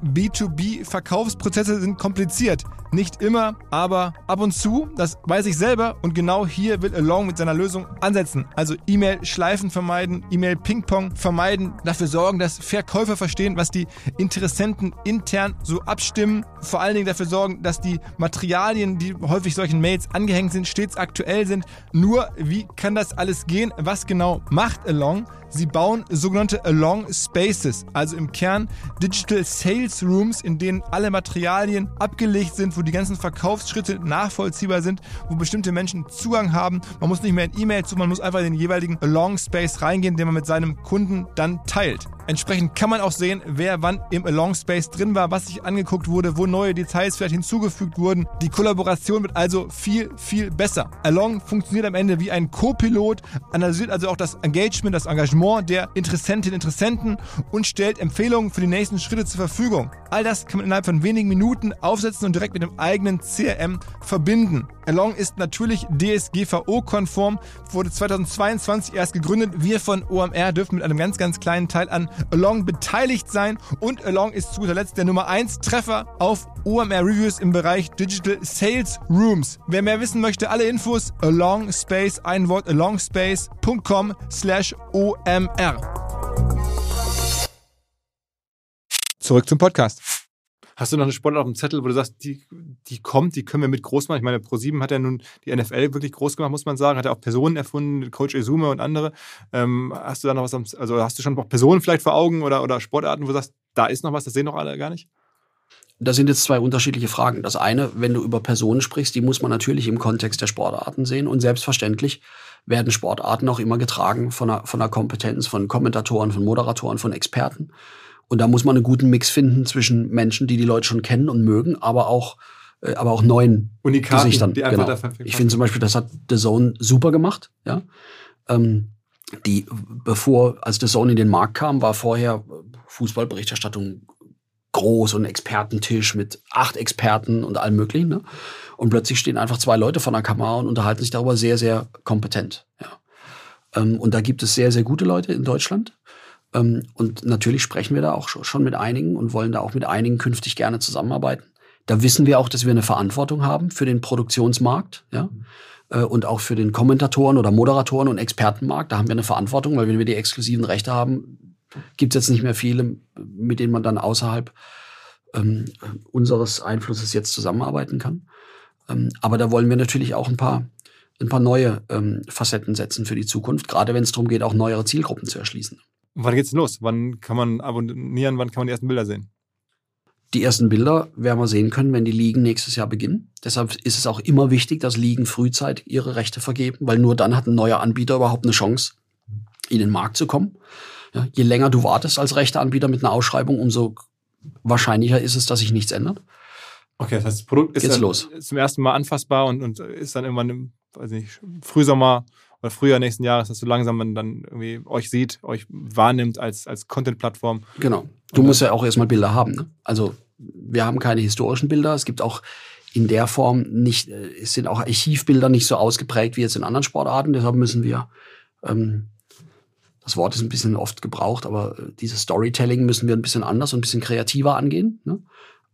B2B-Verkaufsprozesse sind kompliziert. Nicht immer, aber ab und zu, das weiß ich selber und genau hier will Along mit seiner Lösung ansetzen. Also E-Mail-Schleifen vermeiden, E-Mail-Ping-Pong vermeiden, dafür sorgen, dass Verkäufer verstehen, was die Interessenten intern so abstimmen, vor allen Dingen dafür sorgen, dass die Materialien, die häufig solchen Mails angehängt sind, stets aktuell sind. Nur, wie kann das alles gehen? Was genau macht Along? Sie bauen sogenannte Along Spaces, also im Kern Digital Sales Rooms, in denen alle Materialien abgelegt sind, wo die ganzen Verkaufsschritte nachvollziehbar sind, wo bestimmte Menschen Zugang haben. Man muss nicht mehr in E-Mail zu, man muss einfach in den jeweiligen Along Space reingehen, den man mit seinem Kunden dann teilt. Entsprechend kann man auch sehen, wer wann im Along Space drin war, was sich angeguckt wurde, wo neue Details vielleicht hinzugefügt wurden. Die Kollaboration wird also viel, viel besser. Along funktioniert am Ende wie ein Co-Pilot, analysiert also auch das Engagement, das Engagement der Interessentinnen und Interessenten und stellt Empfehlungen für die nächsten Schritte zur Verfügung. All das kann man innerhalb von wenigen Minuten aufsetzen und direkt mit dem eigenen CRM verbinden. Along ist natürlich DSGVO-konform, wurde 2022 erst gegründet. Wir von OMR dürfen mit einem ganz, ganz kleinen Teil an Along beteiligt sein und Along ist zu guter Letzt der Nummer 1 Treffer auf OMR Reviews im Bereich Digital Sales Rooms. Wer mehr wissen möchte, alle Infos Along Space, ein Wort alongspace.com slash OMR. Zurück zum Podcast. Hast du noch eine Sportart auf dem Zettel, wo du sagst, die, die kommt, die können wir mit groß machen? Ich meine, Pro7 hat ja nun die NFL wirklich groß gemacht, muss man sagen. Hat ja auch Personen erfunden, Coach Ezume und andere. Ähm, hast du da noch was, am, also hast du schon noch Personen vielleicht vor Augen oder, oder Sportarten, wo du sagst, da ist noch was, das sehen noch alle gar nicht? Das sind jetzt zwei unterschiedliche Fragen. Das eine, wenn du über Personen sprichst, die muss man natürlich im Kontext der Sportarten sehen. Und selbstverständlich werden Sportarten auch immer getragen von einer, von einer Kompetenz, von Kommentatoren, von Moderatoren, von Experten. Und da muss man einen guten Mix finden zwischen Menschen, die die Leute schon kennen und mögen, aber auch äh, aber auch neuen Unikaten, Gesichtern. Die genau. Ich finde zum Beispiel, das hat The Zone super gemacht. Ja, ähm, die bevor als The Zone in den Markt kam, war vorher Fußballberichterstattung groß und Expertentisch mit acht Experten und allem möglichen. Ne? Und plötzlich stehen einfach zwei Leute vor der Kamera und unterhalten sich darüber sehr, sehr kompetent. Ja. Ähm, und da gibt es sehr, sehr gute Leute in Deutschland. Ähm, und natürlich sprechen wir da auch schon mit einigen und wollen da auch mit einigen künftig gerne zusammenarbeiten. Da wissen wir auch, dass wir eine Verantwortung haben für den Produktionsmarkt, ja. Äh, und auch für den Kommentatoren oder Moderatoren und Expertenmarkt. Da haben wir eine Verantwortung, weil wenn wir die exklusiven Rechte haben, gibt es jetzt nicht mehr viele, mit denen man dann außerhalb ähm, unseres Einflusses jetzt zusammenarbeiten kann. Ähm, aber da wollen wir natürlich auch ein paar, ein paar neue ähm, Facetten setzen für die Zukunft, gerade wenn es darum geht, auch neuere Zielgruppen zu erschließen. Wann geht's los? Wann kann man abonnieren? Wann kann man die ersten Bilder sehen? Die ersten Bilder werden wir sehen können, wenn die Ligen nächstes Jahr beginnen. Deshalb ist es auch immer wichtig, dass Ligen frühzeitig ihre Rechte vergeben, weil nur dann hat ein neuer Anbieter überhaupt eine Chance, in den Markt zu kommen. Ja, je länger du wartest als Rechteanbieter mit einer Ausschreibung, umso wahrscheinlicher ist es, dass sich nichts ändert. Okay, das heißt, das Produkt ist Geht's dann los. zum ersten Mal anfassbar und, und ist dann irgendwann im weiß nicht, Frühsommer oder Frühjahr nächsten Jahres, dass so langsam man dann irgendwie euch sieht, euch wahrnimmt als, als Content-Plattform. Genau. Du musst ja auch erstmal Bilder haben. Ne? Also wir haben keine historischen Bilder. Es gibt auch in der Form nicht, äh, es sind auch Archivbilder nicht so ausgeprägt wie jetzt in anderen Sportarten. Deshalb müssen wir, ähm, das Wort ist ein bisschen oft gebraucht, aber äh, dieses Storytelling müssen wir ein bisschen anders und ein bisschen kreativer angehen. Ne?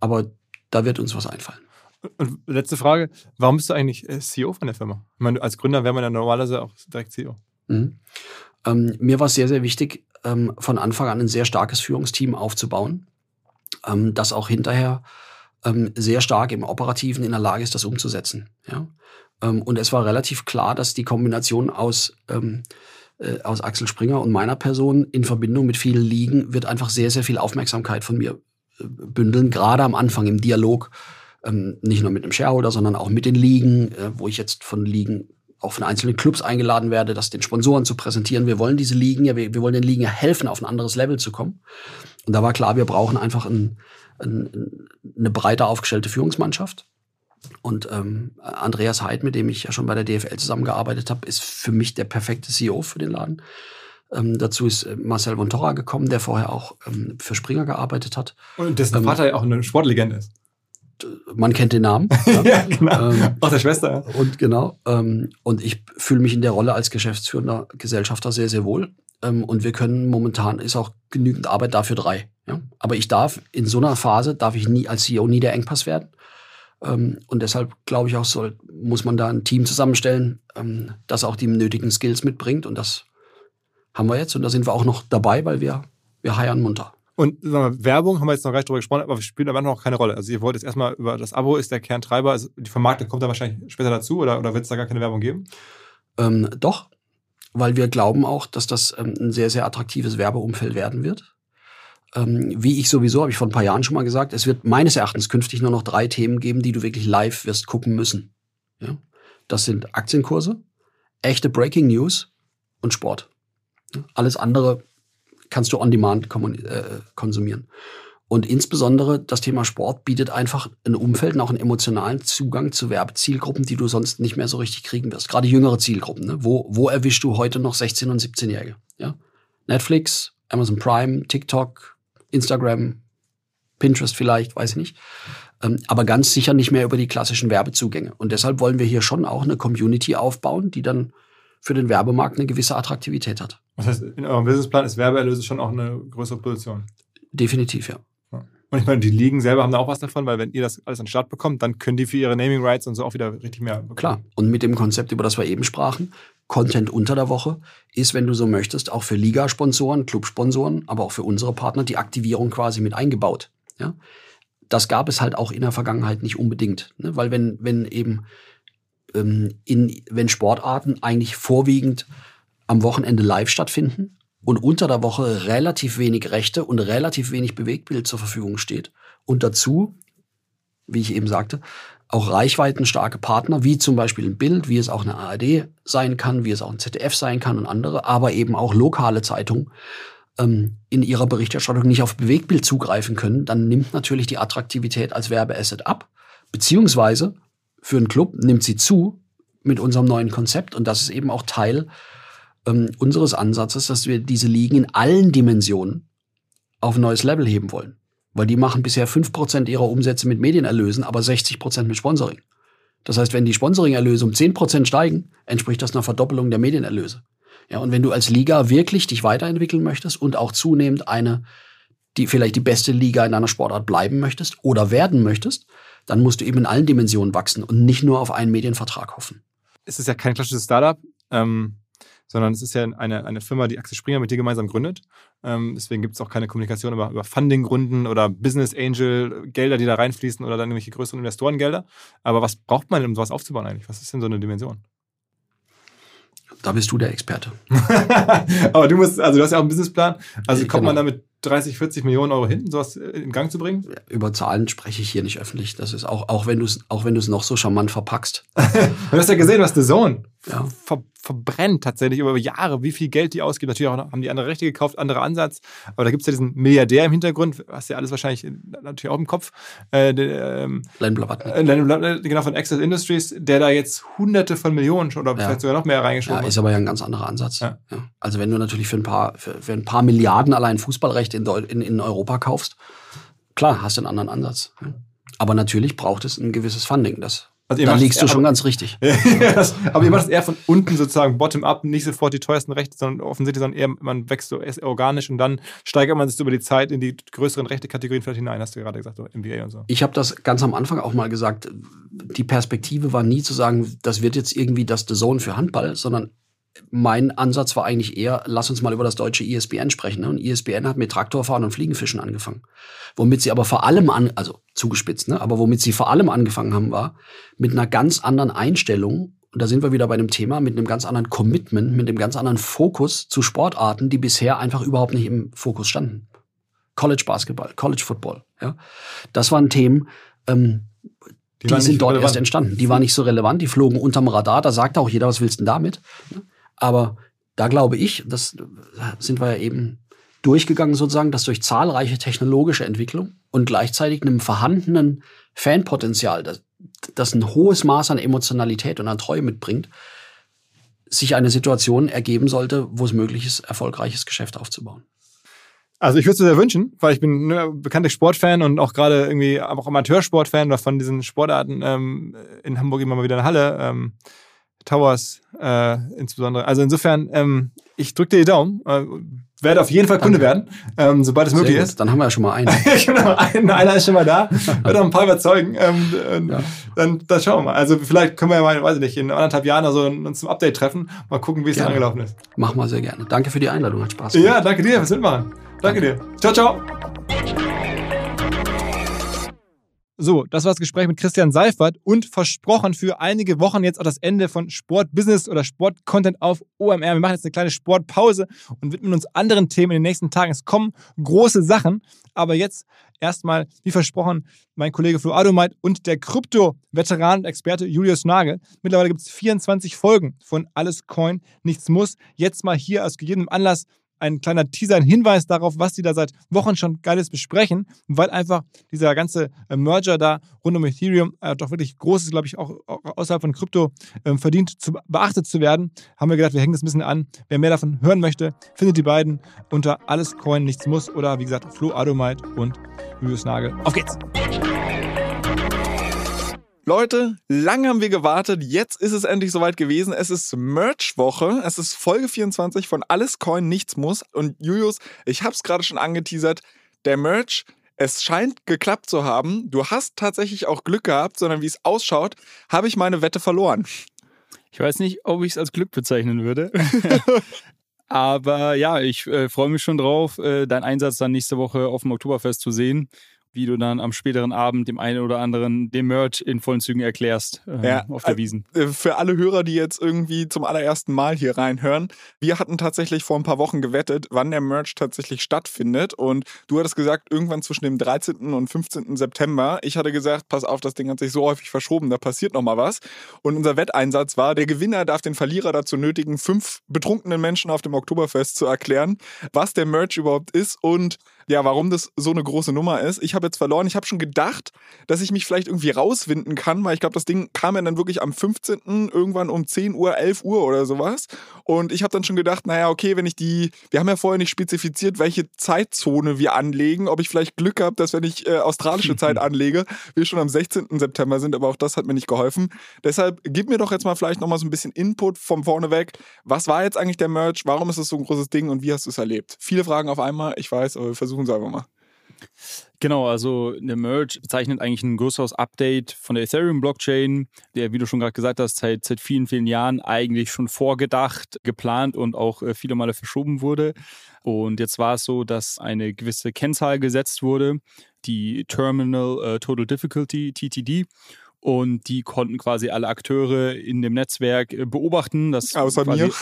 Aber da wird uns was einfallen. Und letzte Frage, warum bist du eigentlich äh, CEO von der Firma? Ich meine, als Gründer wäre man ja normalerweise auch direkt CEO. Mhm. Ähm, mir war es sehr, sehr wichtig, ähm, von Anfang an ein sehr starkes Führungsteam aufzubauen, ähm, das auch hinterher ähm, sehr stark im Operativen in der Lage ist, das umzusetzen. Ja? Ähm, und es war relativ klar, dass die Kombination aus, ähm, äh, aus Axel Springer und meiner Person in Verbindung mit vielen Ligen wird einfach sehr, sehr viel Aufmerksamkeit von mir äh, bündeln, gerade am Anfang im Dialog, ähm, nicht nur mit dem Shareholder, sondern auch mit den Ligen, äh, wo ich jetzt von Ligen auch von einzelnen Clubs eingeladen werde, das den Sponsoren zu präsentieren. Wir wollen diese Ligen ja, wir, wir wollen den Ligen ja helfen, auf ein anderes Level zu kommen. Und da war klar, wir brauchen einfach ein, ein, eine breiter aufgestellte Führungsmannschaft. Und ähm, Andreas Heid, mit dem ich ja schon bei der DFL zusammengearbeitet habe, ist für mich der perfekte CEO für den Laden. Ähm, dazu ist äh, Marcel Vontora gekommen, der vorher auch ähm, für Springer gearbeitet hat. Und dessen Ähm, Vater ja auch eine Sportlegende ist. Man kennt den Namen. ja, genau. Ähm, auch der Schwester. ja. Und genau. Ähm, und ich fühle mich in der Rolle als geschäftsführender Gesellschafter sehr, sehr wohl. Ähm, und wir können momentan ist auch genügend Arbeit dafür drei. Ja? Aber ich darf in so einer Phase darf ich nie als CEO nie der Engpass werden. Ähm, und deshalb glaube ich auch, soll, muss man da ein Team zusammenstellen, ähm, das auch die nötigen Skills mitbringt. Und das haben wir jetzt. Und da sind wir auch noch dabei, weil wir, wir heiern munter. Und wir, Werbung haben wir jetzt noch gar nicht drüber gesprochen, aber spielt aber noch keine Rolle. Also ihr wollt jetzt erstmal über das Abo ist der Kerntreiber, also die Vermarktung kommt da wahrscheinlich später dazu oder, oder wird es da gar keine Werbung geben? Ähm, doch, weil wir glauben auch, dass das ähm, ein sehr, sehr attraktives Werbeumfeld werden wird. Ähm, wie ich sowieso, habe ich vor ein paar Jahren schon mal gesagt, es wird meines Erachtens künftig nur noch drei Themen geben, die du wirklich live wirst gucken müssen. Ja? Das sind Aktienkurse, echte Breaking News und Sport. Alles andere kannst du on demand äh, konsumieren. Und insbesondere das Thema Sport bietet einfach ein Umfeld und auch einen emotionalen Zugang zu Werbezielgruppen, die du sonst nicht mehr so richtig kriegen wirst. Gerade jüngere Zielgruppen. Ne? Wo, wo erwischst du heute noch 16- und 17-Jährige? Ja? Netflix, Amazon Prime, TikTok, Instagram, Pinterest vielleicht, weiß ich nicht. Ähm, aber ganz sicher nicht mehr über die klassischen Werbezugänge. Und deshalb wollen wir hier schon auch eine Community aufbauen, die dann für den Werbemarkt eine gewisse Attraktivität hat. Das heißt, in eurem Businessplan ist Werbeerlöse schon auch eine größere Position. Definitiv, ja. Und ich meine, die Ligen selber haben da auch was davon, weil wenn ihr das alles an den Start bekommt, dann können die für ihre Naming Rights und so auch wieder richtig mehr bekommen. Klar. Und mit dem Konzept, über das wir eben sprachen, Content unter der Woche, ist, wenn du so möchtest, auch für Ligasponsoren, Clubsponsoren, aber auch für unsere Partner die Aktivierung quasi mit eingebaut. Ja? Das gab es halt auch in der Vergangenheit nicht unbedingt. Ne? Weil wenn, wenn eben ähm, in, wenn Sportarten eigentlich vorwiegend am Wochenende live stattfinden und unter der Woche relativ wenig Rechte und relativ wenig Bewegtbild zur Verfügung steht und dazu, wie ich eben sagte, auch reichweitenstarke Partner, wie zum Beispiel ein Bild, wie es auch eine ARD sein kann, wie es auch ein ZDF sein kann und andere, aber eben auch lokale Zeitungen ähm, in ihrer Berichterstattung nicht auf Bewegtbild zugreifen können, dann nimmt natürlich die Attraktivität als Werbeasset ab, beziehungsweise für einen Club nimmt sie zu mit unserem neuen Konzept und das ist eben auch Teil ähm, unseres Ansatzes, dass wir diese Ligen in allen Dimensionen auf ein neues Level heben wollen. Weil die machen bisher 5% ihrer Umsätze mit Medienerlösen, aber 60% mit Sponsoring. Das heißt, wenn die Sponsoringerlöse um 10% steigen, entspricht das einer Verdoppelung der Medienerlöse. Ja, und wenn du als Liga wirklich dich weiterentwickeln möchtest und auch zunehmend eine, die vielleicht die beste Liga in einer Sportart bleiben möchtest oder werden möchtest, dann musst du eben in allen Dimensionen wachsen und nicht nur auf einen Medienvertrag hoffen. Es ist ja kein klassisches Startup, ähm, sondern es ist ja eine, eine Firma, die Axel Springer mit dir gemeinsam gründet. Ähm, deswegen gibt es auch keine Kommunikation über, über Funding-Runden oder Business Angel, Gelder, die da reinfließen oder dann irgendwelche größeren Investorengelder. Aber was braucht man, um sowas aufzubauen eigentlich? Was ist denn so eine Dimension? Da bist du der Experte. Aber du musst, also du hast ja auch einen Businessplan. Also Äh, kommt man genau. damit 30, 40 Millionen Euro hinten, sowas äh, in Gang zu bringen? Über Zahlen spreche ich hier nicht öffentlich. Das ist auch, auch wenn du es, auch wenn du es noch so charmant verpackst. du hast ja gesehen, was The Zone Ja. ver verbrennt tatsächlich über Jahre, wie viel Geld die ausgibt. Natürlich auch, haben die andere Rechte gekauft, anderer Ansatz. Aber da gibt es ja diesen Milliardär im Hintergrund, hast ja alles wahrscheinlich natürlich auch im Kopf. Äh, der, ähm, Len Blavatnik. äh, Bla- genau von Access Industries, der da jetzt hunderte von Millionen schon oder Ja. vielleicht sogar noch mehr Ja, reingeschoben ist hat. aber ja ein ganz anderer Ansatz. Ja. Ja. Also wenn du natürlich für ein paar, für, für ein paar Milliarden allein Fußballrecht in, in, in Europa kaufst, klar, hast du einen anderen Ansatz. Ja. Aber natürlich braucht es ein gewisses Funding. Das, Also ihr da macht liegst du schon ganz richtig. Das, aber ihr macht es eher von unten sozusagen bottom-up, nicht sofort die teuersten Rechte, sondern offensichtlich, sondern eher, man wächst so erst organisch und dann steigert man sich so über die Zeit in die größeren Rechte-Kategorien vielleicht hinein, hast du gerade gesagt, so NBA und so. Ich habe das ganz am Anfang auch mal gesagt, die Perspektive war nie zu sagen, das wird jetzt irgendwie das The Zone für Handball, sondern mein Ansatz war eigentlich eher, lass uns mal über das deutsche E ESPN sprechen. ne? Und ESPN hat mit Traktorfahren und Fliegenfischen angefangen. Womit sie aber vor allem an, also zugespitzt, ne? aber womit sie vor allem angefangen haben, war mit einer ganz anderen Einstellung. Und da sind wir wieder bei dem Thema, mit einem ganz anderen Commitment, mit einem ganz anderen Fokus zu Sportarten, die bisher einfach überhaupt nicht im Fokus standen. College Basketball, College Football, ja. Das waren Themen, ähm, die, nicht sind dort relevant. erst entstanden. Die waren nicht so relevant, die flogen unterm Radar. Da sagte auch jeder, was willst du denn damit? Aber da glaube ich, das sind wir ja eben durchgegangen sozusagen, dass durch zahlreiche technologische Entwicklung und gleichzeitig einem vorhandenen Fanpotenzial, das, das ein hohes Maß an Emotionalität und an Treue mitbringt, sich eine Situation ergeben sollte, wo es möglich ist, erfolgreiches Geschäft aufzubauen. Also ich würde es mir sehr wünschen, weil ich bin ne, bekannter Sportfan und auch gerade irgendwie auch Amateursportfan oder von diesen Sportarten ähm, in Hamburg immer mal wieder in Halle. Ähm, Towers äh, insbesondere. Also insofern, ähm, ich drücke dir die Daumen. Äh, werde auf jeden Fall Kunde werden, ähm, sobald es möglich Sehr ist. gut, Dann haben wir ja schon mal einen. genau, ein, einer ist schon mal da. Wird auch ein paar überzeugen. Ähm, ähm, Ja. dann, dann schauen wir mal. Also vielleicht können wir ja mal, weiß ich nicht, in anderthalb Jahren also uns zum Update treffen. Mal gucken, wie es angelaufen ist. Machen wir sehr gerne. Danke für die Einladung, hat Spaß Ja, danke dir fürs Mitmachen. Danke dir. Ciao, ciao. So, das war das Gespräch mit Christian Seifert und versprochen für einige Wochen jetzt auch das Ende von Sportbusiness oder Sportcontent auf OMR. Wir machen jetzt eine kleine Sportpause und widmen uns anderen Themen in den nächsten Tagen. Es kommen große Sachen, aber jetzt erstmal, wie versprochen, mein Kollege Flo Adomeit und der Krypto-Veteran und Experte Julius Nagel. Mittlerweile gibt es 24 Folgen von Alles Coin, Nichts Muss. Jetzt mal hier aus gegebenem Anlass ein kleiner Teaser, ein Hinweis darauf, was die da seit Wochen schon Geiles besprechen, weil einfach dieser ganze äh, Merger da rund um Ethereum äh, doch wirklich groß ist, glaube ich, auch auch außerhalb von Krypto ähm, verdient, zu, beachtet zu werden, haben wir gedacht, wir hängen das ein bisschen an. Wer mehr davon hören möchte, findet die beiden unter Alles Coin, Nichts Muss oder wie gesagt, Flo Adomeit und Julius Nagel. Auf geht's! Leute, lang haben wir gewartet. Jetzt ist es endlich soweit gewesen. Es ist Merch-Woche. Es ist Folge 24 von Alles Coin, Nichts Muss. Und Julius, ich habe es gerade schon angeteasert. Der Merch, es scheint geklappt zu haben. Du hast tatsächlich auch Glück gehabt, sondern wie es ausschaut, habe ich meine Wette verloren. Ich weiß nicht, ob ich es als Glück bezeichnen würde. Aber ja, ich äh, freue mich schon drauf, äh, deinen Einsatz dann nächste Woche auf dem Oktoberfest zu sehen, wie du dann am späteren Abend dem einen oder anderen den Merch in vollen Zügen erklärst äh, Ja, auf der äh, Wiesen. Äh, Für alle Hörer, die jetzt irgendwie zum allerersten Mal hier reinhören, wir hatten tatsächlich vor ein paar Wochen gewettet, wann der Merch tatsächlich stattfindet. Und du hattest gesagt, irgendwann zwischen dem 13. und 15. September. Ich hatte gesagt, pass auf, das Ding hat sich so häufig verschoben, da passiert noch mal was. Und unser Wetteinsatz war, der Gewinner darf den Verlierer dazu nötigen, fünf betrunkenen Menschen auf dem Oktoberfest zu erklären, was der Merch überhaupt ist und ja, warum das so eine große Nummer ist. Ich habe jetzt verloren. Ich habe schon gedacht, dass ich mich vielleicht irgendwie rauswinden kann, weil ich glaube, das Ding kam ja dann wirklich am 15. irgendwann um 10 Uhr, 11 Uhr oder sowas. Und ich habe dann schon gedacht, naja, okay, wenn ich die, wir haben ja vorher nicht spezifiziert, welche Zeitzone wir anlegen, ob ich vielleicht Glück habe, dass wenn ich äh, australische Zeit anlege, wir schon am 16. September sind, aber auch das hat mir nicht geholfen. Deshalb gib mir doch jetzt mal vielleicht nochmal so ein bisschen Input vom vorneweg. Was war jetzt eigentlich der Merch? Warum ist es so ein großes Ding und wie hast du es erlebt? Viele Fragen auf einmal, ich weiß, aber wir versuchen es einfach mal. Genau, also der Merge bezeichnet eigentlich ein größeres Update von der Ethereum-Blockchain, der, wie du schon gerade gesagt hast, seit, seit vielen, vielen Jahren eigentlich schon vorgedacht, geplant und auch äh, viele Male verschoben wurde. Und jetzt war es so, dass eine gewisse Kennzahl gesetzt wurde, die Terminal äh, Total Difficulty, TTD. Und die konnten quasi alle Akteure in dem Netzwerk äh, beobachten. Das Außer quasi, mir.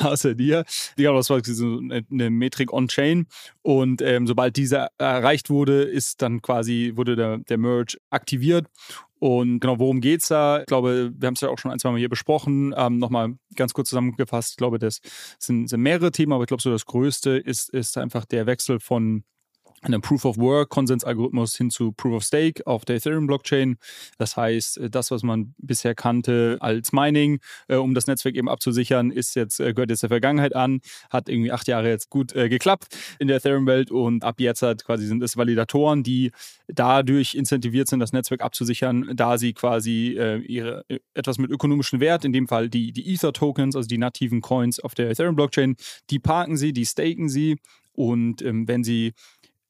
außer dir. Ja, das war so eine Metrik on-chain. Und ähm, sobald diese erreicht wurde, ist dann quasi, wurde der, der Merge aktiviert. Und genau, worum geht es da? Ich glaube, wir haben es ja auch schon ein, zwei Mal hier besprochen. Ähm, Nochmal ganz kurz zusammengefasst. Ich glaube, das sind, sind mehrere Themen, aber ich glaube, so das Größte ist, ist einfach der Wechsel von einem Proof of Work Konsensalgorithmus hin zu Proof of Stake auf der Ethereum Blockchain. Das heißt, äh, das, was man bisher kannte als Mining, äh, um das Netzwerk eben abzusichern, ist jetzt, äh, gehört jetzt der Vergangenheit an, hat irgendwie acht Jahre jetzt gut äh, geklappt in der Ethereum-Welt und ab jetzt hat quasi sind es Validatoren, die dadurch incentiviert sind, das Netzwerk abzusichern, da sie quasi äh, ihre äh, etwas mit ökonomischem Wert, in dem Fall die, die Ether-Tokens, also die nativen Coins auf der Ethereum-Blockchain, die parken sie, die staken sie und ähm, wenn sie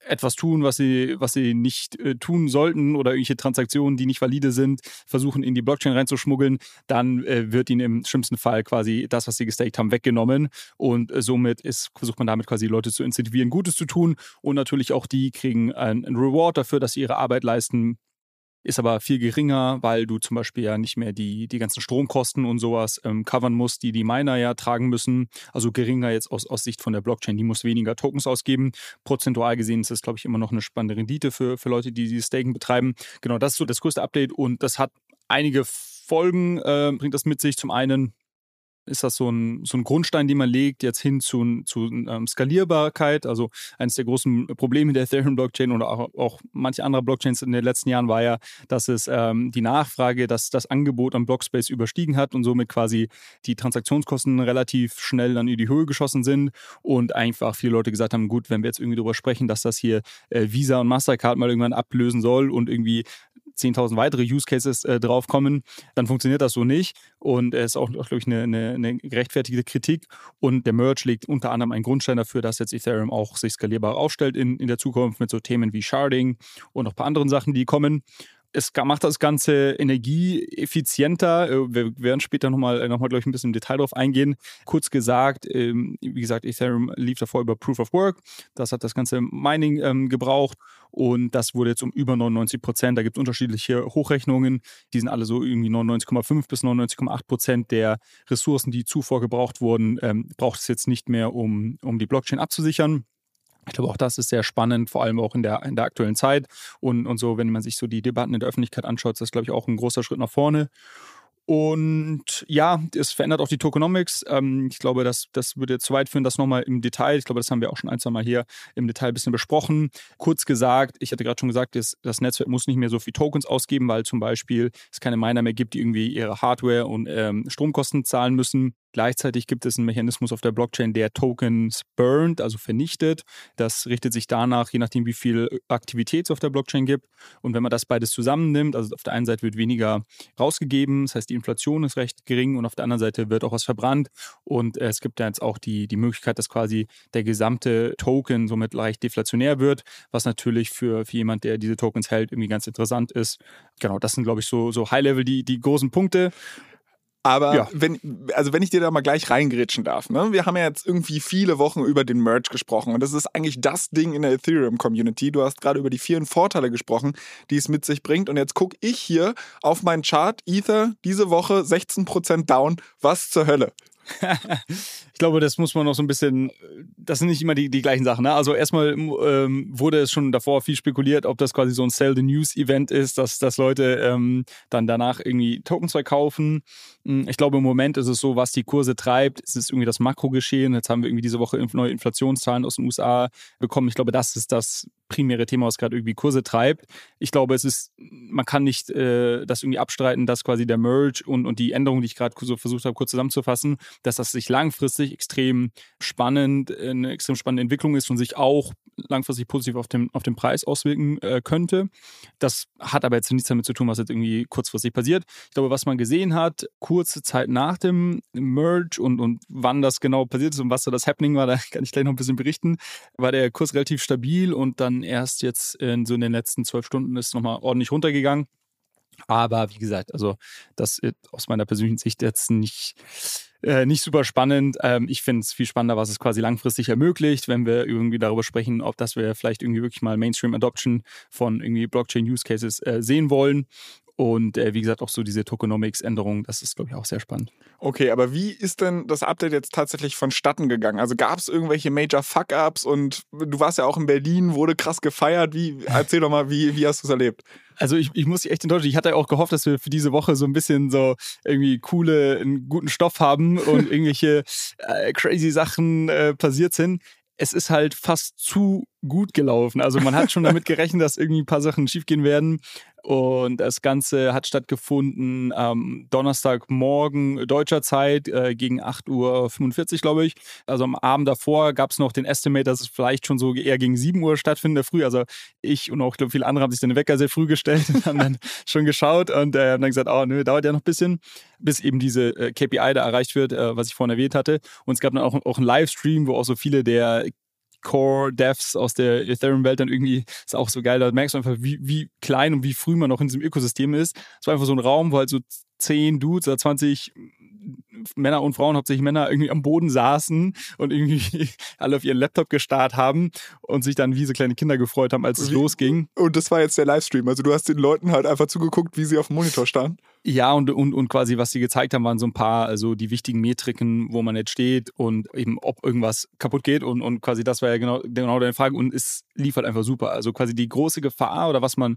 etwas tun, was sie, was sie nicht äh, tun sollten oder irgendwelche Transaktionen, die nicht valide sind, versuchen in die Blockchain reinzuschmuggeln, dann äh, wird ihnen im schlimmsten Fall quasi das, was sie gestaked haben, weggenommen. Und äh, somit ist, versucht man damit quasi Leute zu incentivieren, Gutes zu tun. Und natürlich auch die kriegen ein, ein Reward dafür, dass sie ihre Arbeit leisten ist aber viel geringer, weil du zum Beispiel ja nicht mehr die, die ganzen Stromkosten und sowas ähm, covern musst, die die Miner ja tragen müssen. Also geringer jetzt aus, aus Sicht von der Blockchain. Die muss weniger Tokens ausgeben. Prozentual gesehen ist das, glaube ich, immer noch eine spannende Rendite für, für Leute, die die Staken betreiben. Genau, das ist so das größte Update und das hat einige Folgen, äh, bringt das mit sich. Zum einen ist das so ein, so ein Grundstein, den man legt, jetzt hin zu, zu ähm, Skalierbarkeit. Also eines der großen Probleme der Ethereum-Blockchain oder auch, auch manche andere Blockchains in den letzten Jahren war ja, dass es ähm, die Nachfrage, dass das Angebot am Blockspace überstiegen hat und somit quasi die Transaktionskosten relativ schnell dann in die Höhe geschossen sind und einfach viele Leute gesagt haben, gut, wenn wir jetzt irgendwie darüber sprechen, dass das hier äh, Visa und Mastercard mal irgendwann ablösen soll und irgendwie 10.000 weitere Use Cases äh, draufkommen, dann funktioniert das so nicht. Und es ist auch, glaube ich, eine, eine, eine, gerechtfertigte Kritik. Und der Merge legt unter anderem einen Grundstein dafür, dass jetzt Ethereum auch sich skalierbar aufstellt in, in der Zukunft mit so Themen wie Sharding und noch ein paar anderen Sachen, die kommen es macht das Ganze energieeffizienter. Äh, wir werden später nochmal, äh, noch mal, glaube ich, ein bisschen im Detail drauf eingehen. Kurz gesagt, ähm, wie gesagt, Ethereum lief davor über Proof of Work. Das hat das ganze Mining ähm, gebraucht und das wurde jetzt um über 99 Prozent. Da gibt es unterschiedliche Hochrechnungen. Die sind alle so irgendwie 99,5 bis 99,8 Prozent der Ressourcen, die zuvor gebraucht wurden, ähm, braucht es jetzt nicht mehr, um, um die Blockchain abzusichern. Ich glaube, auch das ist sehr spannend, vor allem auch in der, in der aktuellen Zeit. Und, und so, wenn man sich so die Debatten in der Öffentlichkeit anschaut, ist das, glaube ich, auch ein großer Schritt nach vorne. Und ja, es verändert auch die Tokenomics. Ähm, ich glaube, das, das würde jetzt zu weit führen, das nochmal im Detail. Ich glaube, das haben wir auch schon ein, zwei Mal hier im Detail ein bisschen besprochen. Kurz gesagt, ich hatte gerade schon gesagt, das, das Netzwerk muss nicht mehr so viel Tokens ausgeben, weil zum Beispiel es keine Miner mehr gibt, die irgendwie ihre Hardware und ähm, Stromkosten zahlen müssen. Gleichzeitig gibt es einen Mechanismus auf der Blockchain, der Tokens burnt, also vernichtet. Das richtet sich danach, je nachdem, wie viel Aktivität es auf der Blockchain gibt. Und wenn man das beides zusammennimmt, also auf der einen Seite wird weniger rausgegeben, das heißt, die Inflation ist recht gering und auf der anderen Seite wird auch was verbrannt. Und es gibt ja jetzt auch die, die Möglichkeit, dass quasi der gesamte Token somit leicht deflationär wird, was natürlich für, für jemand, der diese Tokens hält, irgendwie ganz interessant ist. Genau, das sind, glaube ich, so, so High-Level die, die großen Punkte. Aber Ja. wenn, also wenn ich dir da mal gleich reingrätschen darf, ne? Wir haben ja jetzt irgendwie viele Wochen über den Merge gesprochen und das ist eigentlich das Ding in der Ethereum-Community. Du hast gerade über die vielen Vorteile gesprochen, die es mit sich bringt. Und jetzt gucke ich hier auf meinen Chart, Ether, diese Woche 16% down. Was zur Hölle? Ich glaube, das muss man noch so ein bisschen, das sind nicht immer die, die gleichen Sachen. Ne? Also erstmal ähm, wurde es schon davor viel spekuliert, ob das quasi so ein Sell the News Event ist, dass, dass Leute ähm, dann danach irgendwie Tokens verkaufen. Hm, Ich glaube, im Moment ist es so, was die Kurse treibt, es ist irgendwie das Makrogeschehen. Jetzt haben wir irgendwie diese Woche neue Inflationszahlen aus den USA bekommen. Ich glaube, das ist das primäre Thema, was gerade irgendwie Kurse treibt. Ich glaube, es ist, man kann nicht äh, das irgendwie abstreiten, dass quasi der Merge und, und die Änderungen, die ich gerade so versucht habe, kurz zusammenzufassen, dass das sich langfristig extrem spannend, äh, eine extrem spannende Entwicklung ist und sich auch langfristig positiv auf den, auf den Preis auswirken äh, könnte. Das hat aber jetzt nichts damit zu tun, was jetzt irgendwie kurzfristig passiert. Ich glaube, was man gesehen hat, kurze Zeit nach dem Merge und, und wann das genau passiert ist und was so das Happening war, da kann ich gleich noch ein bisschen berichten, war der Kurs relativ stabil und dann erst jetzt in, so in den letzten zwölf Stunden ist nochmal ordentlich runtergegangen. Aber wie gesagt, also das aus meiner persönlichen Sicht jetzt nicht, äh, nicht super spannend. Ähm, ich finde es viel spannender, was es quasi langfristig ermöglicht, wenn wir irgendwie darüber sprechen, ob das wir vielleicht irgendwie wirklich mal Mainstream Adoption von irgendwie Blockchain Use Cases äh, sehen wollen. Und äh, wie gesagt, auch so diese Tokenomics-Änderung, das ist, glaube ich, auch sehr spannend. Okay, aber wie ist denn das Update jetzt tatsächlich vonstatten gegangen? Also gab es irgendwelche Major Fuck-Ups und du warst ja auch in Berlin, wurde krass gefeiert. Wie, erzähl doch mal, wie, wie hast du es erlebt? Also ich, ich muss dich echt enttäuschen. Ich hatte auch gehofft, dass wir für diese Woche so ein bisschen so irgendwie coole, einen guten Stoff haben und irgendwelche äh, crazy Sachen äh, passiert sind es ist halt fast zu gut gelaufen. Also man hat schon damit gerechnet, dass irgendwie ein paar Sachen schiefgehen werden. Und das Ganze hat stattgefunden am Donnerstagmorgen deutscher Zeit äh, gegen 8.45 Uhr, glaube ich. Also am Abend davor gab es noch den Estimate, dass es vielleicht schon so eher gegen 7 Uhr stattfindet, früh. Also ich und auch glaube viele andere haben sich den Wecker sehr früh gestellt und haben dann schon geschaut und äh, haben dann gesagt, oh nö, dauert ja noch ein bisschen, bis eben diese äh, KPI da erreicht wird, äh, was ich vorhin erwähnt hatte. Und es gab dann auch, auch einen Livestream, wo auch so viele der Core-Devs aus der Ethereum-Welt dann irgendwie, ist auch so geil, da merkst du einfach, wie, wie klein und wie früh man noch in diesem Ökosystem ist. Es war einfach so ein Raum, wo halt so zehn Dudes oder 20 Männer und Frauen, hauptsächlich Männer, irgendwie am Boden saßen und irgendwie alle auf ihren Laptop gestarrt haben und sich dann wie so kleine Kinder gefreut haben, als es wie, losging. Und das war jetzt der Livestream. Also du hast den Leuten halt einfach zugeguckt, wie sie auf dem Monitor standen. Ja, und, und, und quasi, was sie gezeigt haben, waren so ein paar, also die wichtigen Metriken, wo man jetzt steht und eben, ob irgendwas kaputt geht. Und, und quasi das war ja genau, genau deine Frage. Und es lief halt einfach super. Also quasi die große Gefahr oder was man,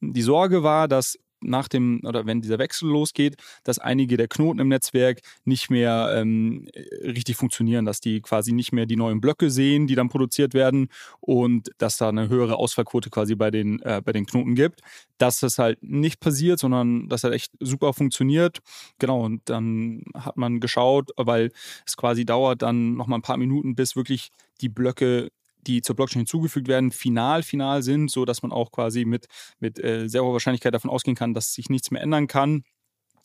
die Sorge war, dass nach dem oder wenn dieser Wechsel losgeht, dass einige der Knoten im Netzwerk nicht mehr ähm, richtig funktionieren, dass die quasi nicht mehr die neuen Blöcke sehen, die dann produziert werden und dass da eine höhere Ausfallquote quasi bei den, äh, bei den Knoten gibt. Dass das halt nicht passiert, sondern dass halt echt super funktioniert. Genau, und dann hat man geschaut, weil es quasi dauert dann nochmal ein paar Minuten, bis wirklich die Blöcke die zur Blockchain hinzugefügt werden, final, final sind, so dass man auch quasi mit, mit äh, sehr hoher Wahrscheinlichkeit davon ausgehen kann, dass sich nichts mehr ändern kann.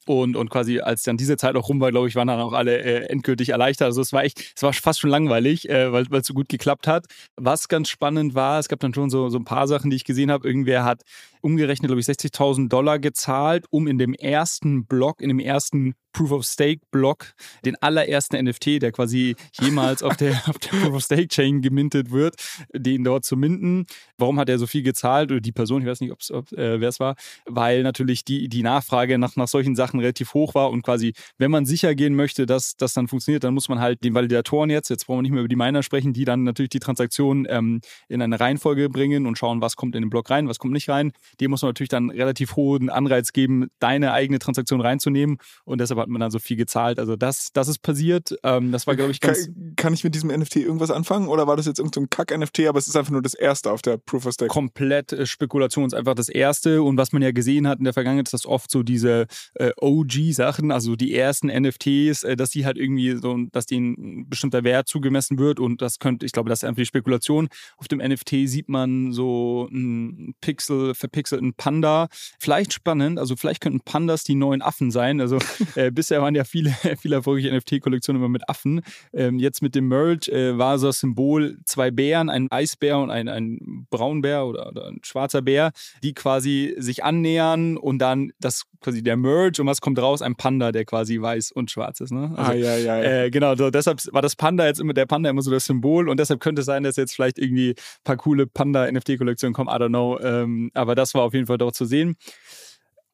Und, und quasi, als dann diese Zeit auch rum war, glaube ich, waren dann auch alle äh, endgültig erleichtert. Also es war echt, es war fast schon langweilig, äh, weil es so gut geklappt hat. Was ganz spannend war, es gab dann schon so, so ein paar Sachen, die ich gesehen habe. Irgendwer hat umgerechnet, glaube ich, 60.000 Dollar gezahlt, um in dem ersten Block, in dem ersten Proof of Stake Block, den allerersten NFT, der quasi jemals auf der, auf der Proof of Stake Chain gemintet wird, den dort zu minten. Warum hat er so viel gezahlt? Oder die Person, ich weiß nicht, ob, äh, wer es war, weil natürlich die, die Nachfrage nach, nach solchen Sachen relativ hoch war und quasi, wenn man sicher gehen möchte, dass das dann funktioniert, dann muss man halt den Validatoren jetzt, jetzt brauchen wir nicht mehr über die Miner sprechen, die dann natürlich die Transaktion ähm, in eine Reihenfolge bringen und schauen, was kommt in den Block rein, was kommt nicht rein. Dem muss man natürlich dann relativ hohen Anreiz geben, deine eigene Transaktion reinzunehmen und deshalb hat hat man dann so viel gezahlt. Also das, das ist passiert. Ähm, das war, glaube ich, ganz. Kann, kann, ich mit diesem NFT irgendwas anfangen? Oder war das jetzt irgendein so Kack-NFT, aber es ist einfach nur das erste auf der Proof of Stake? Komplett äh, Spekulation ist einfach das erste. Und was man ja gesehen hat in der Vergangenheit, ist das oft so diese äh, OG-Sachen, also die ersten NFTs, äh, dass die halt irgendwie so, dass denen ein bestimmter Wert zugemessen wird. Und das könnte, ich glaube, das ist einfach die Spekulation. Auf dem NFT sieht man so einen Pixel, verpixelten Panda. Vielleicht spannend, also vielleicht könnten Pandas die neuen Affen sein. Also äh, bisher waren ja viele, viele erfolgreiche NFT-Kollektionen immer mit Affen. Ähm, jetzt mit dem Merge äh, war so das Symbol zwei Bären, ein Eisbär und ein, ein Braunbär oder, oder ein schwarzer Bär, die quasi sich annähern und dann das quasi der Merge und was kommt raus? Ein Panda, der quasi weiß und schwarz ist. Ne? Also, ah, ja, ja, ja. Äh, genau, so, deshalb war das Panda jetzt immer, der Panda immer so das Symbol und deshalb könnte es sein, dass jetzt vielleicht irgendwie ein paar coole Panda-NFT-Kollektionen kommen, I don't know. Ähm, aber das war auf jeden Fall dort zu sehen.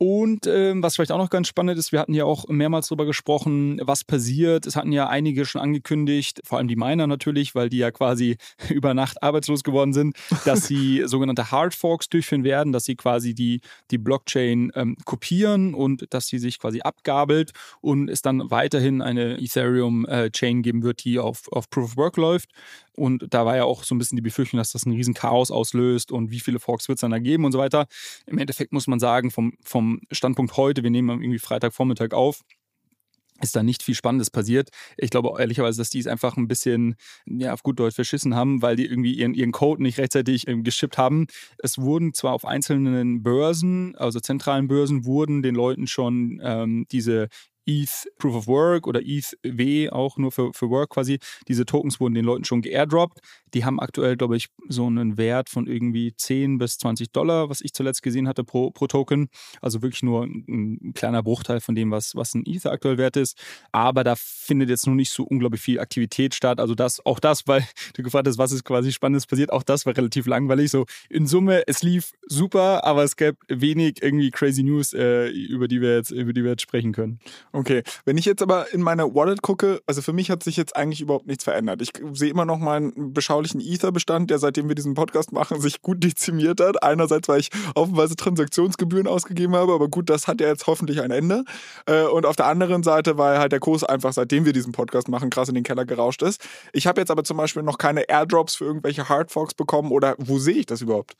Und ähm, was vielleicht auch noch ganz spannend ist, wir hatten ja auch mehrmals darüber gesprochen, was passiert. Es hatten ja einige schon angekündigt, vor allem die Miner natürlich, weil die ja quasi über Nacht arbeitslos geworden sind, dass sie sogenannte Hard Forks durchführen werden, dass sie quasi die, die Blockchain ähm, kopieren und dass sie sich quasi abgabelt und es dann weiterhin eine Ethereum-Chain äh, geben wird, die auf, auf Proof of Work läuft. Und da war ja auch so ein bisschen die Befürchtung, dass das ein riesen Chaos auslöst und wie viele Forks wird es dann da geben und so weiter. Im Endeffekt muss man sagen, vom, vom Standpunkt heute, wir nehmen irgendwie Freitagvormittag auf, ist da nicht viel Spannendes passiert. Ich glaube ehrlicherweise, dass die es einfach ein bisschen, ja, auf gut Deutsch verschissen haben, weil die irgendwie ihren, ihren Code nicht rechtzeitig ähm, geschippt haben. Es wurden zwar auf einzelnen Börsen, also zentralen Börsen, wurden den Leuten schon ähm, diese ETH Proof of Work oder ETH W auch nur für, für Work quasi. Diese Tokens wurden den Leuten schon geairdroppt. Die haben aktuell, glaube ich, so einen Wert von irgendwie 10 bis 20 Dollar, was ich zuletzt gesehen hatte pro, pro Token. Also wirklich nur ein, ein kleiner Bruchteil von dem, was, was ein Ether aktuell wert ist. Aber da findet jetzt noch nicht so unglaublich viel Aktivität statt. Also das, auch das, weil du gefragt hast, was ist quasi Spannendes passiert, auch das war relativ langweilig. So in Summe, es lief super, aber es gab wenig irgendwie crazy News, äh, über die wir jetzt, über die wir jetzt sprechen können. Okay, wenn ich jetzt aber in meine Wallet gucke, also für mich hat sich jetzt eigentlich überhaupt nichts verändert. Ich sehe immer noch meinen beschaulichen Ether-Bestand, der seitdem wir diesen Podcast machen, sich gut dezimiert hat. Einerseits, weil ich offenweise Transaktionsgebühren ausgegeben habe, aber gut, das hat ja jetzt hoffentlich ein Ende. Äh, und auf der anderen Seite, weil halt der Kurs einfach, seitdem wir diesen Podcast machen, krass in den Keller gerauscht ist. Ich habe jetzt aber zum Beispiel noch keine Airdrops für irgendwelche Hardforks bekommen oder wo sehe ich das überhaupt?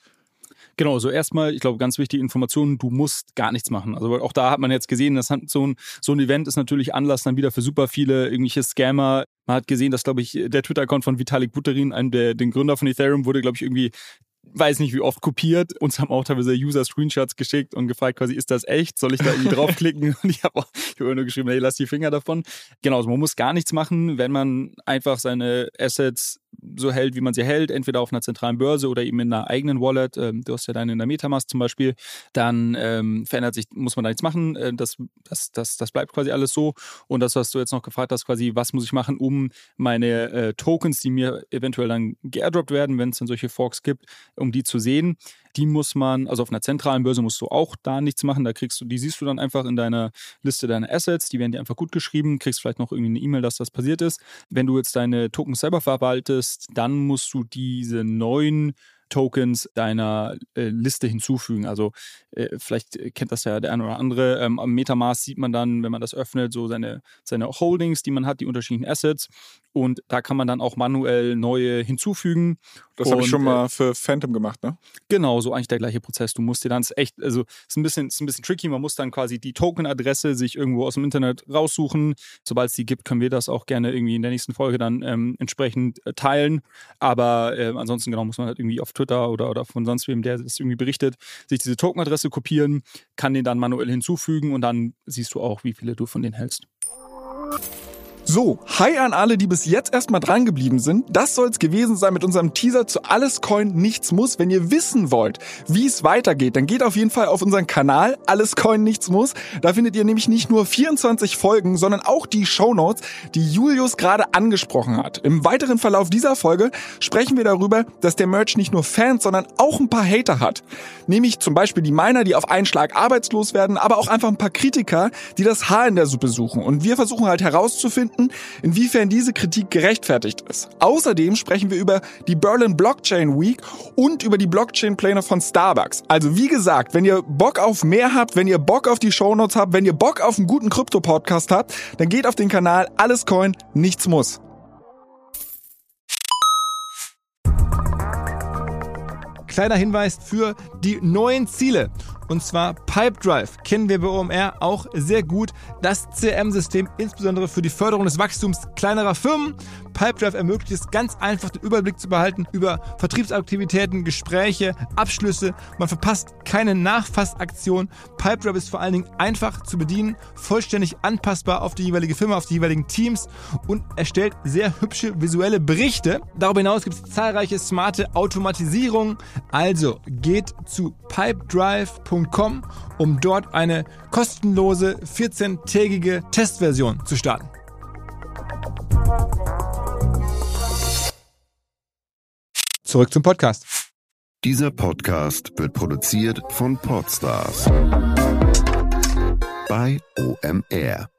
Genau, so erstmal, ich glaube, ganz wichtige Informationen, du musst gar nichts machen. Also auch da hat man jetzt gesehen, dass so ein, so ein Event ist natürlich Anlass dann wieder für super viele irgendwelche Scammer. Man hat gesehen, dass, glaube ich, der Twitter-Account von Vitalik Buterin, einem der den Gründer von Ethereum, wurde, glaube ich, irgendwie weiß nicht wie oft kopiert. Uns haben auch teilweise User-Screenshots geschickt und gefragt, quasi, ist das echt? Soll ich da irgendwie draufklicken? Und ich habe auch ich hab nur geschrieben, hey, lass die Finger davon. Genau, also man muss gar nichts machen, wenn man einfach seine Assets so hält, wie man sie hält, entweder auf einer zentralen Börse oder eben in einer eigenen Wallet. Ähm, du hast ja deine in der Metamask zum Beispiel. Dann ähm, verändert sich, muss man da nichts machen. Äh, das, das, das, das bleibt quasi alles so. Und das, was du jetzt noch gefragt hast, quasi, was muss ich machen, um meine äh, Tokens, die mir eventuell dann geairdroppt werden, wenn es dann solche Forks gibt, um die zu sehen. Die muss man, also auf einer zentralen Börse musst du auch da nichts machen. Da kriegst du, die siehst du dann einfach in deiner Liste deiner Assets. Die werden dir einfach gut geschrieben. Kriegst vielleicht noch irgendwie eine E-Mail, dass das passiert ist. Wenn du jetzt deine Tokens selber verwaltest, dann musst du diese neuen Tokens deiner äh, Liste hinzufügen. Also äh, vielleicht kennt das ja der eine oder andere. Ähm, am Metamask sieht man dann, wenn man das öffnet, so seine, seine Holdings, die man hat, die unterschiedlichen Assets. Und da kann man dann auch manuell neue hinzufügen. Das habe ich schon mal äh, für Phantom gemacht, ne? Genau, so eigentlich der gleiche Prozess. Du musst dir dann ist echt, also ist ein bisschen, ist ein bisschen tricky. Man muss dann quasi die Token-Adresse sich irgendwo aus dem Internet raussuchen. Sobald es die gibt, können wir das auch gerne irgendwie in der nächsten Folge dann ähm, entsprechend äh, teilen. Aber äh, ansonsten genau muss man halt irgendwie auf Twitter oder, oder von sonst wem, der das irgendwie berichtet, sich diese Token-Adresse kopieren, kann den dann manuell hinzufügen und dann siehst du auch, wie viele du von denen hältst. So, hi an alle, die bis jetzt erstmal dran geblieben sind. Das soll's gewesen sein mit unserem Teaser zu Alles Coin Nichts Muss. Wenn ihr wissen wollt, wie es weitergeht, dann geht auf jeden Fall auf unseren Kanal Alles Coin Nichts Muss. Da findet ihr nämlich nicht nur 24 Folgen, sondern auch die Shownotes, die Julius gerade angesprochen hat. Im weiteren Verlauf dieser Folge sprechen wir darüber, dass der Merch nicht nur Fans, sondern auch ein paar Hater hat. Nämlich zum Beispiel die Miner, die auf einen Schlag arbeitslos werden, aber auch einfach ein paar Kritiker, die das Haar in der Suppe suchen. Und wir versuchen halt herauszufinden, inwiefern diese Kritik gerechtfertigt ist. Außerdem sprechen wir über die Berlin Blockchain Week und über die Blockchain-Pläne von Starbucks. Also wie gesagt, wenn ihr Bock auf mehr habt, wenn ihr Bock auf die Shownotes habt, wenn ihr Bock auf einen guten Krypto-Podcast habt, dann geht auf den Kanal Alles Coin, nichts muss. Kleiner Hinweis für die neuen Ziele. Und zwar Pipedrive kennen wir bei OMR auch sehr gut. Das CRM-System insbesondere für die Förderung des Wachstums kleinerer Firmen. Pipedrive ermöglicht es ganz einfach den Überblick zu behalten über Vertriebsaktivitäten, Gespräche, Abschlüsse. Man verpasst keine Nachfassaktion. Pipedrive ist vor allen Dingen einfach zu bedienen, vollständig anpassbar auf die jeweilige Firma, auf die jeweiligen Teams und erstellt sehr hübsche visuelle Berichte. Darüber hinaus gibt es zahlreiche smarte Automatisierungen. Also geht zu pipedrive.com, um dort eine kostenlose 14-tägige Testversion zu starten. Zurück zum Podcast. Dieser Podcast wird produziert von Podstars bei OMR.